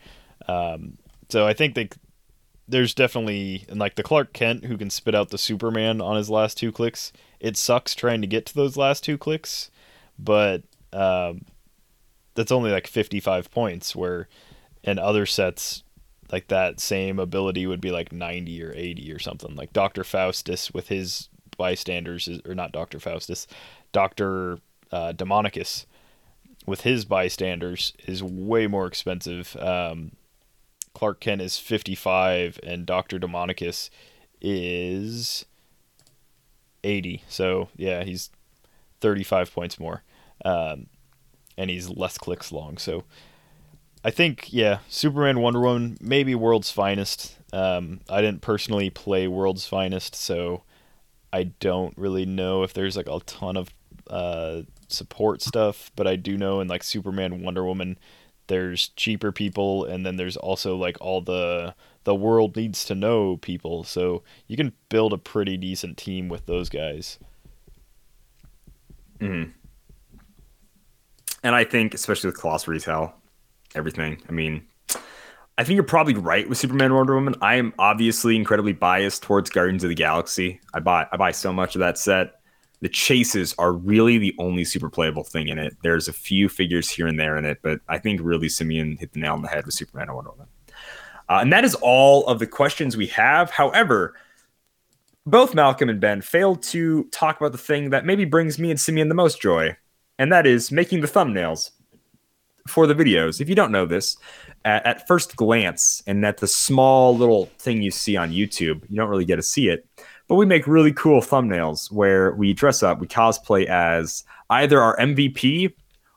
Um, so I think they there's definitely like the Clark Kent who can spit out the Superman on his last two clicks. It sucks trying to get to those last two clicks, but um, that's only like 55 points. Where and other sets like that same ability would be like 90 or 80 or something. Like Dr. Faustus with his bystanders or not Dr. Faustus, Dr. Uh, Demonicus with his bystanders is way more expensive. Um, Clark Kent is 55 and Dr. Demonicus is 80. So, yeah, he's 35 points more. Um, and he's less clicks long. So, I think, yeah, Superman, Wonder Woman, maybe World's Finest. Um, I didn't personally play World's Finest, so I don't really know if there's like a ton of uh, support stuff, but I do know in like Superman, Wonder Woman, there's cheaper people, and then there's also like all the the world needs to know people. So you can build a pretty decent team with those guys. Mm-hmm. And I think, especially with Colossal Retail, everything. I mean, I think you're probably right with Superman Wonder Woman. I am obviously incredibly biased towards Guardians of the Galaxy. I buy I buy so much of that set. The chases are really the only super playable thing in it. There's a few figures here and there in it, but I think really Simeon hit the nail on the head with Superman and Wonder Woman. Uh, and that is all of the questions we have. However, both Malcolm and Ben failed to talk about the thing that maybe brings me and Simeon the most joy, and that is making the thumbnails for the videos. If you don't know this, at, at, first glance and at the small little thing you see on YouTube, you don't really get to see it. But we make really cool thumbnails where we dress up, we cosplay as either our MVP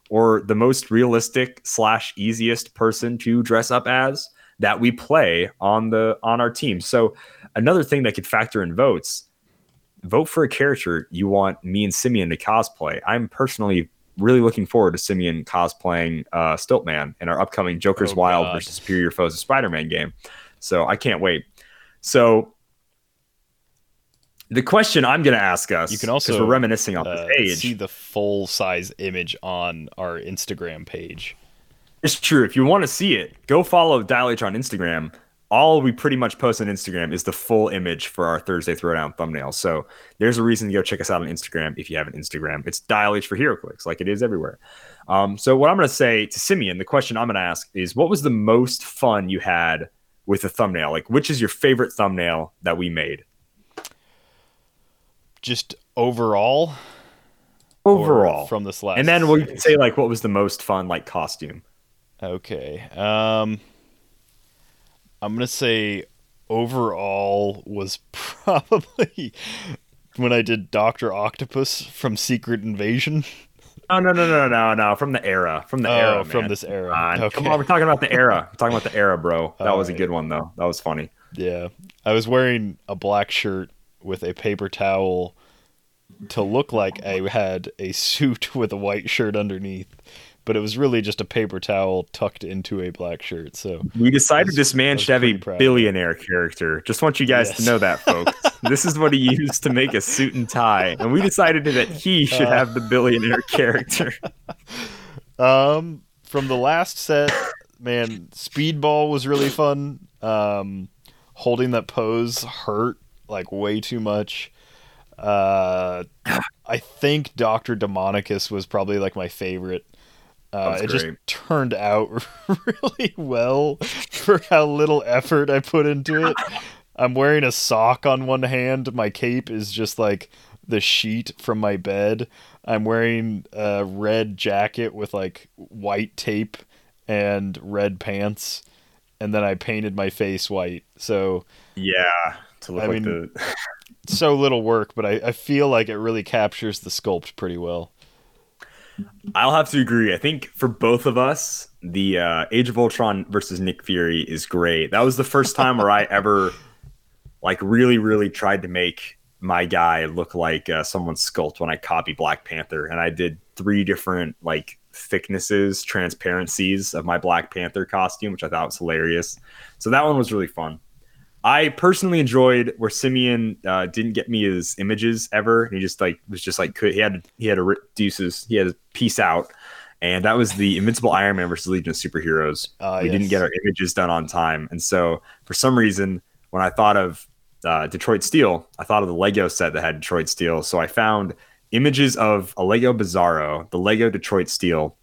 or the most realistic slash easiest person to dress up as that we play on the on our team. So another thing that could factor in votes, vote for a character you want me and Simeon to cosplay. I'm personally really looking forward to Simeon cosplaying uh, Stiltman in our upcoming Joker's oh, Wild God. versus Superior Foes of Spider-Man game. So I can't wait. So the question I'm going to ask us, you can also we're reminiscing on uh, the page, see the full size image on our Instagram page. It's true. If you want to see it, go follow Dial H on Instagram all we pretty much post on Instagram is the full image for our Thursday Throwdown thumbnail. So there's a reason to go check us out on Instagram if you have an Instagram. It's Dial H for HeroClix, like it is everywhere. Um, so what I'm going to say to Simeon, the question I'm going to ask is, what was the most fun you had with a thumbnail? Like, which is your favorite thumbnail that we made? Just overall. Overall, from this last, and then we can say like, what was the most fun like costume? Okay. Um I'm gonna say overall was probably when I did Doctor Octopus from Secret Invasion. No, no, no, no, no, no. From the era, from the oh, era, from man. this era. Uh, okay. Come on, we're talking about the era. We're talking about the era, bro. That All was right. a good one, though. That was funny. Yeah, I was wearing a black shirt with a paper towel to look like I had a suit with a white shirt underneath but it was really just a paper towel tucked into a black shirt. So we decided was, this man should have a billionaire character. Just want you guys yes. to know that, folks. this is what he used to make a suit and tie, and we decided that he should uh, have the billionaire character. Um, from the last set, man, speedball was really fun. Um, holding that pose hurt like way too much. Uh, I think Doctor Demonicus was probably like my favorite. Uh, it just turned out really well for how little effort I put into it. I'm wearing a sock on one hand. My cape is just like the sheet from my bed. I'm wearing a red jacket with like white tape and red pants, and then I painted my face white. So yeah, to look I like mean, the so little work, but I, I feel like it really captures the sculpt pretty well. I'll have to agree. I think for both of us, the uh, Age of Ultron versus Nick Fury is great. That was the first time where I ever, like, really, really tried to make my guy look like uh, someone's sculpt when I copy Black Panther, and I did three different like thicknesses, transparencies of my Black Panther costume, which I thought was hilarious. So that one was really fun. I personally enjoyed where Simeon uh, didn't get me his images ever. He just like was just like could he had he had a deuces he had a peace out, and that was the Invincible Iron Man versus Legion of Superheroes. Uh, we yes. didn't get our images done on time, and so for some reason when I thought of uh, Detroit Steel, I thought of the Lego set that had Detroit Steel. So I found images of a Lego Bizarro, the Lego Detroit Steel,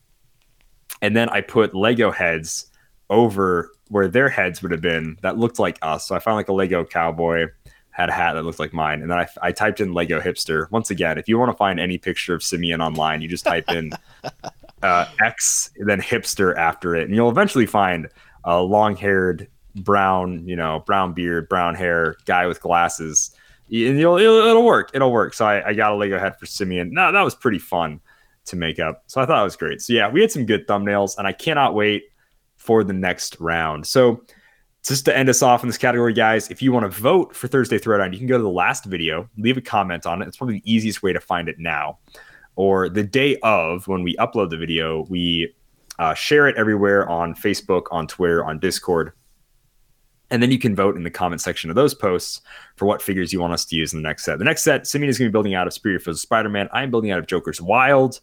and then I put Lego heads over where their heads would have been that looked like us. So I found like a Lego cowboy had a hat that looked like mine, and then I, I typed in Lego hipster. Once again, if you want to find any picture of Simeon online, you just type in uh, X then hipster after it, and you'll eventually find a long-haired brown, you know, brown beard, brown hair guy with glasses. And you'll, it'll, it'll work. It'll work. So I, I got a Lego head for Simeon. No, that was pretty fun to make up. So I thought it was great. So yeah, we had some good thumbnails, and I cannot wait for the next round. So just to end us off in this category, guys, if you want to vote for Thursday Throwdown, you can go to the last video, leave a comment on it. It's probably the easiest way to find it now. Or the day of when we upload the video, we uh, share it everywhere on Facebook, on Twitter, on Discord. And then you can vote in the comment section of those posts for what figures you want us to use in the next set. The next set, Simeon is going to be building out of Spirit of Spider Man. I'm building out of Joker's Wild.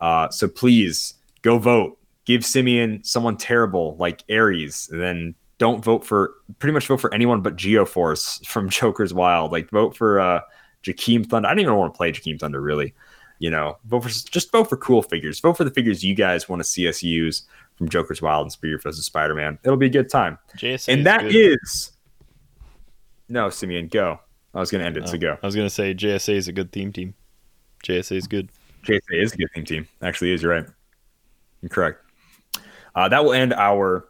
Uh, so please go vote. Give Simeon someone terrible like Ares. Then don't vote for pretty much vote for anyone but Geoforce from Joker's Wild. Like vote for uh Jakeem Thunder. I don't even want to play Jakeem Thunder really. You know, vote for just vote for cool figures. Vote for the figures you guys want to see us use from Joker's Wild and Foes of Spider Man. It'll be a good time. JSA and is that good. is no Simeon. Go. I was gonna end it. Oh, So go. I was gonna say JSA is a good theme team. JSA is good. JSA is a good team team. Actually, is you're right. You're correct. Uh, that will end our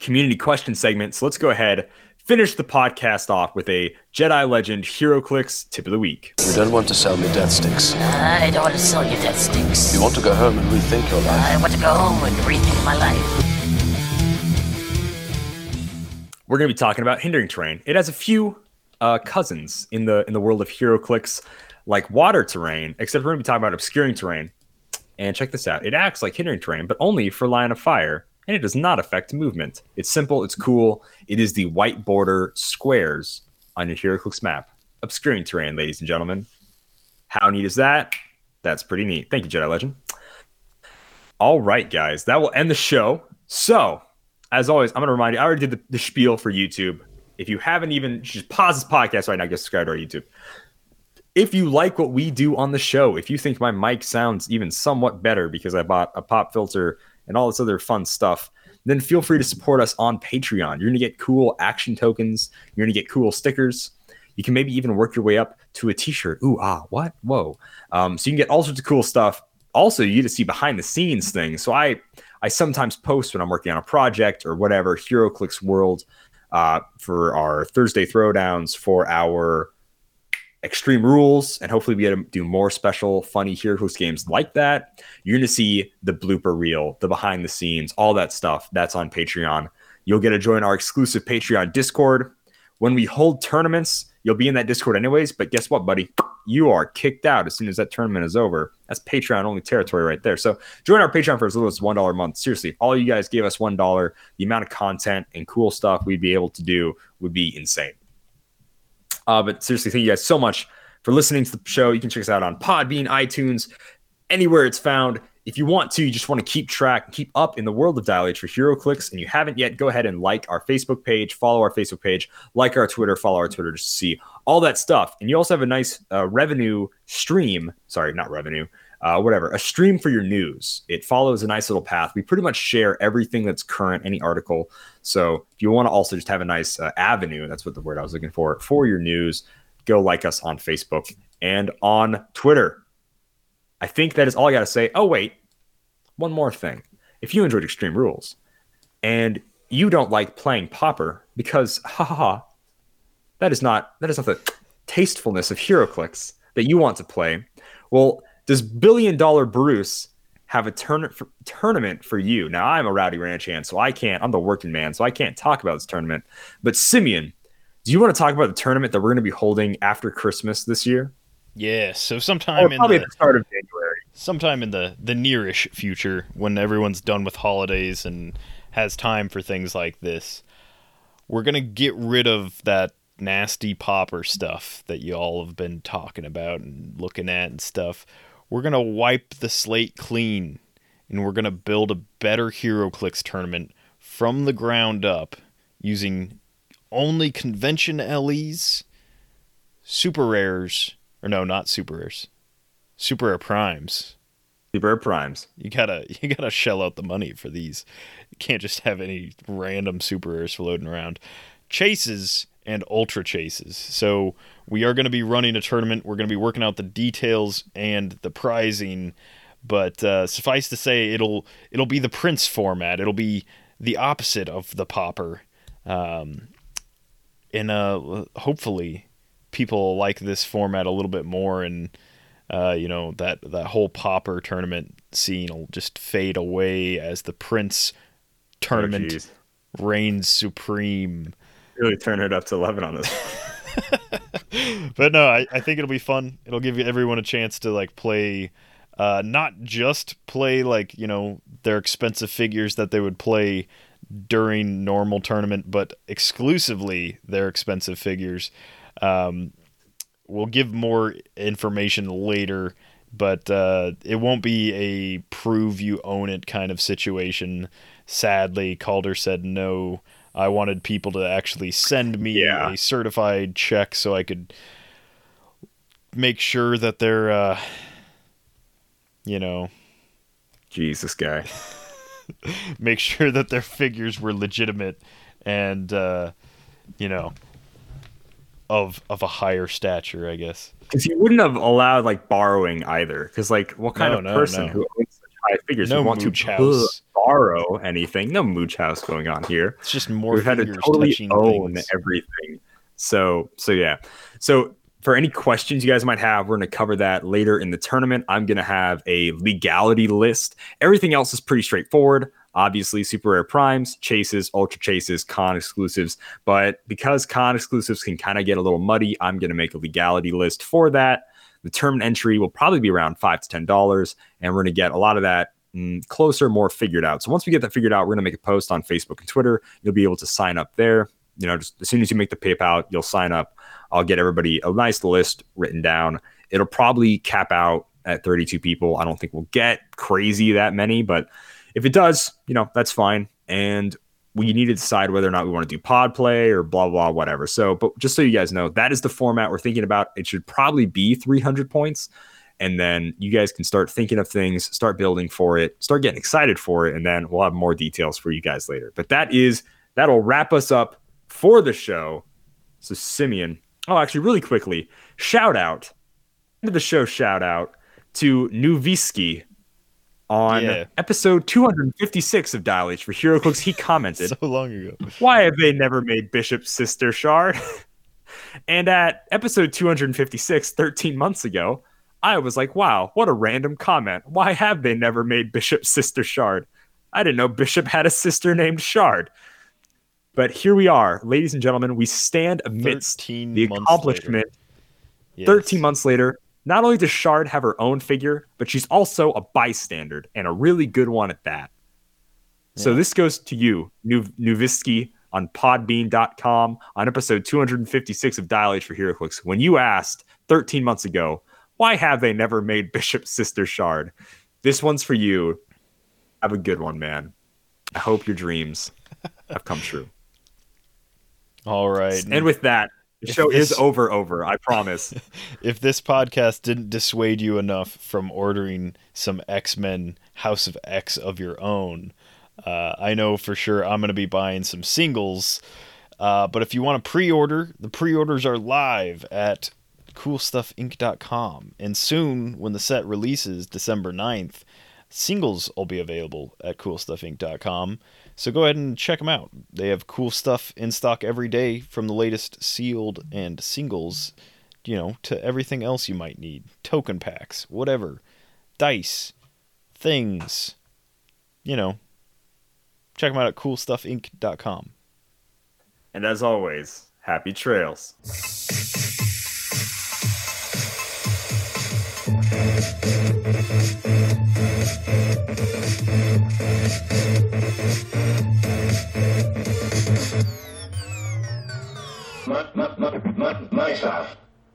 community question segment. So let's go ahead, finish the podcast off with a Jedi Legend HeroClix tip of the week. You don't want to sell me death sticks. I don't want to sell you death sticks. You want to go home and rethink your life. I want to go home and rethink my life. We're going to be talking about hindering terrain. It has a few uh, cousins in the in the world of HeroClix, like water terrain. Except we're going to be talking about obscuring terrain. And check this out: it acts like hindering terrain, but only for line of fire, and it does not affect movement. It's simple. It's cool. It is the white border squares on your HeroClix map. Obscuring terrain, ladies and gentlemen. How neat is that? That's pretty neat. Thank you, Jedi Legend. All right, guys, that will end the show. So, as always, I'm going to remind you, I already did the, the spiel for YouTube. If you haven't even, just pause this podcast right now, get subscribed to our YouTube. If you like what we do on the show, if you think my mic sounds even somewhat better because I bought a pop filter and all this other fun stuff, then feel free to support us on Patreon. You're going to get cool action tokens, you're going to get cool stickers. You can maybe even work your way up to a t-shirt. Ooh, ah, what? Whoa. Um, so you can get all sorts of cool stuff. Also, you get to see behind the scenes things. So I I sometimes post when I'm working on a project or whatever, HeroClix World, uh, for our Thursday throwdowns, for our Extreme Rules, and hopefully we get to do more special, funny Hero Host games like that. You're going to see the blooper reel, the behind the scenes, all that stuff. That's on Patreon. You'll get to join our exclusive Patreon Discord. When we hold tournaments, you'll be in that Discord anyways. But guess what, buddy? You are kicked out as soon as that tournament is over. That's Patreon only territory right there. So join our Patreon for as little as one dollar a month. Seriously, all you guys gave us one dollar. The amount of content and cool stuff we'd be able to do would be insane. Uh, but seriously, thank you guys so much for listening to the show. You can check us out on Podbean, iTunes, anywhere it's found. If you want to, you just want to keep track, keep up in the world of Dial H for HeroClix, and you haven't yet, go ahead and like our Facebook page, follow our Facebook page, like our Twitter, follow our Twitter to see all that stuff. And you also have a nice uh, revenue stream. Sorry, not revenue. Uh, whatever, a stream for your news. It follows a nice little path. We pretty much share everything that's current, any article. So if you want to also just have a nice uh, avenue, that's what the word I was looking for, for your news, go like us on Facebook and on Twitter. I think that is all I got to say. Oh, wait, one more thing. If you enjoyed Extreme Rules and you don't like playing Pauper because, ha ha ha, that is not that is not the tastefulness of HeroClix that you want to play. Well, does Billion Dollar Bruce have a turn- for, tournament for you? Now, I'm a Rowdy Ranch hand, so I can't. I'm the working man, so I can't talk about this tournament. But Simeon, do you want to talk about the tournament that we're going to be holding after Christmas this year? Yeah, so Or sometime in probably the at the start of January. sometime in the the nearish future when everyone's done with holidays and has time for things like this we're going to get rid of that nasty pauper stuff that you all have been talking about and looking at and stuff we're going to wipe the slate clean and we're going to build a better HeroClix tournament from the ground up using only convention LEs super rares or no not super rares super rare primes Super Primes. You gotta you gotta shell out the money for these. You can't just have any random super rares floating around. Chases and ultra chases. So we are going to be running a tournament. We're going to be working out the details and the prizing. But uh, suffice to say, it'll it'll be the Prince format. It'll be the opposite of the pauper, Um, and uh, hopefully, people like this format a little bit more and uh, you know that that whole pauper tournament scene will just fade away as the prince tournament jeez. reigns supreme Really turn it up to 11 on this. but no I, I think it'll be fun it'll give everyone a chance to like play uh, not just play like you know their expensive figures that they would play during normal tournament but exclusively their expensive figures um, we'll give more information later, but uh, it won't be a prove you own it kind of situation. Sadly, Calder said no. I wanted people to actually send me Yeah. a certified check so I could make sure that they're, uh, you know, Jesus, guy. make sure that their figures were legitimate and, uh, you know, of of a higher stature, I guess. Because you wouldn't have allowed like borrowing either. Because like, what kind No, of no, person no. who owns high figures No would want mooch to house. borrow anything? No mooch house going on here. It's just more We've had to totally own things. everything. So so yeah. So for any questions you guys might have, we're going to cover that later in the tournament. I'm going to have a legality list. Everything else is pretty straightforward. Obviously, super rare primes, chases, ultra chases, con exclusives. But because con exclusives can kind of get a little muddy, I'm going to make a legality list for that. The term entry will probably be around five to ten dollars, and we're going to get a lot of that mm, closer, more figured out. So once we get that figured out, we're going to make a post on Facebook and Twitter. You'll be able to sign up there. You know, just as soon as you make the PayPal, you'll sign up. I'll get everybody a nice list written down. It'll probably cap out at 32 people. I don't think we'll get crazy that many, but if it does, you know, that's fine. And we need to decide whether or not we want to do pod play or blah, blah, whatever. So, but just so you guys know, that is the format we're thinking about. It should probably be 300 points. And then you guys can start thinking of things, start building for it, start getting excited for it. And then we'll have more details for you guys later. But that is, that'll wrap us up for the show. So, Simeon, oh, actually, really quickly, shout out, end of the show, shout out to Nuvisky on Yeah. episode 256 of Dial H for HeroClix. He commented, so long ago. Why have they never made Bishop's sister Shard? and at episode 256, 13 months ago, I was like, wow, what a random comment. Why have they never made Bishop's sister Shard? I didn't know Bishop had a sister named Shard. But here we are, ladies and gentlemen. We stand amidst the accomplishment Yes. 13 months later, not only does Shard have her own figure, but she's also a bystander and a really good one at that. So this goes to you, Nu- Nuvisky on podbean.com on episode 256 of Dial H for HeroClix. When you asked 13 months ago, why have they never made Bishop's sister Shard? This one's for you. Have a good one, man. I hope your dreams have come true. All right. And with that, the show is over, over. I promise. if this podcast didn't dissuade you enough from ordering some X Men House of X of your own, uh, I know for sure I'm going to be buying some singles. Uh, but if you want to pre order, the pre orders are live at coolstuffinc.com. And soon, when the set releases December 9th, singles will be available at coolstuffinc.com. So go ahead and check them out. They have cool stuff in stock every day from the latest sealed and singles, you know, to everything else you might need. Token packs, whatever. Dice, things, you know. Check them out at coolstuffinc.com. and as always, happy trails. my, my, my, myself.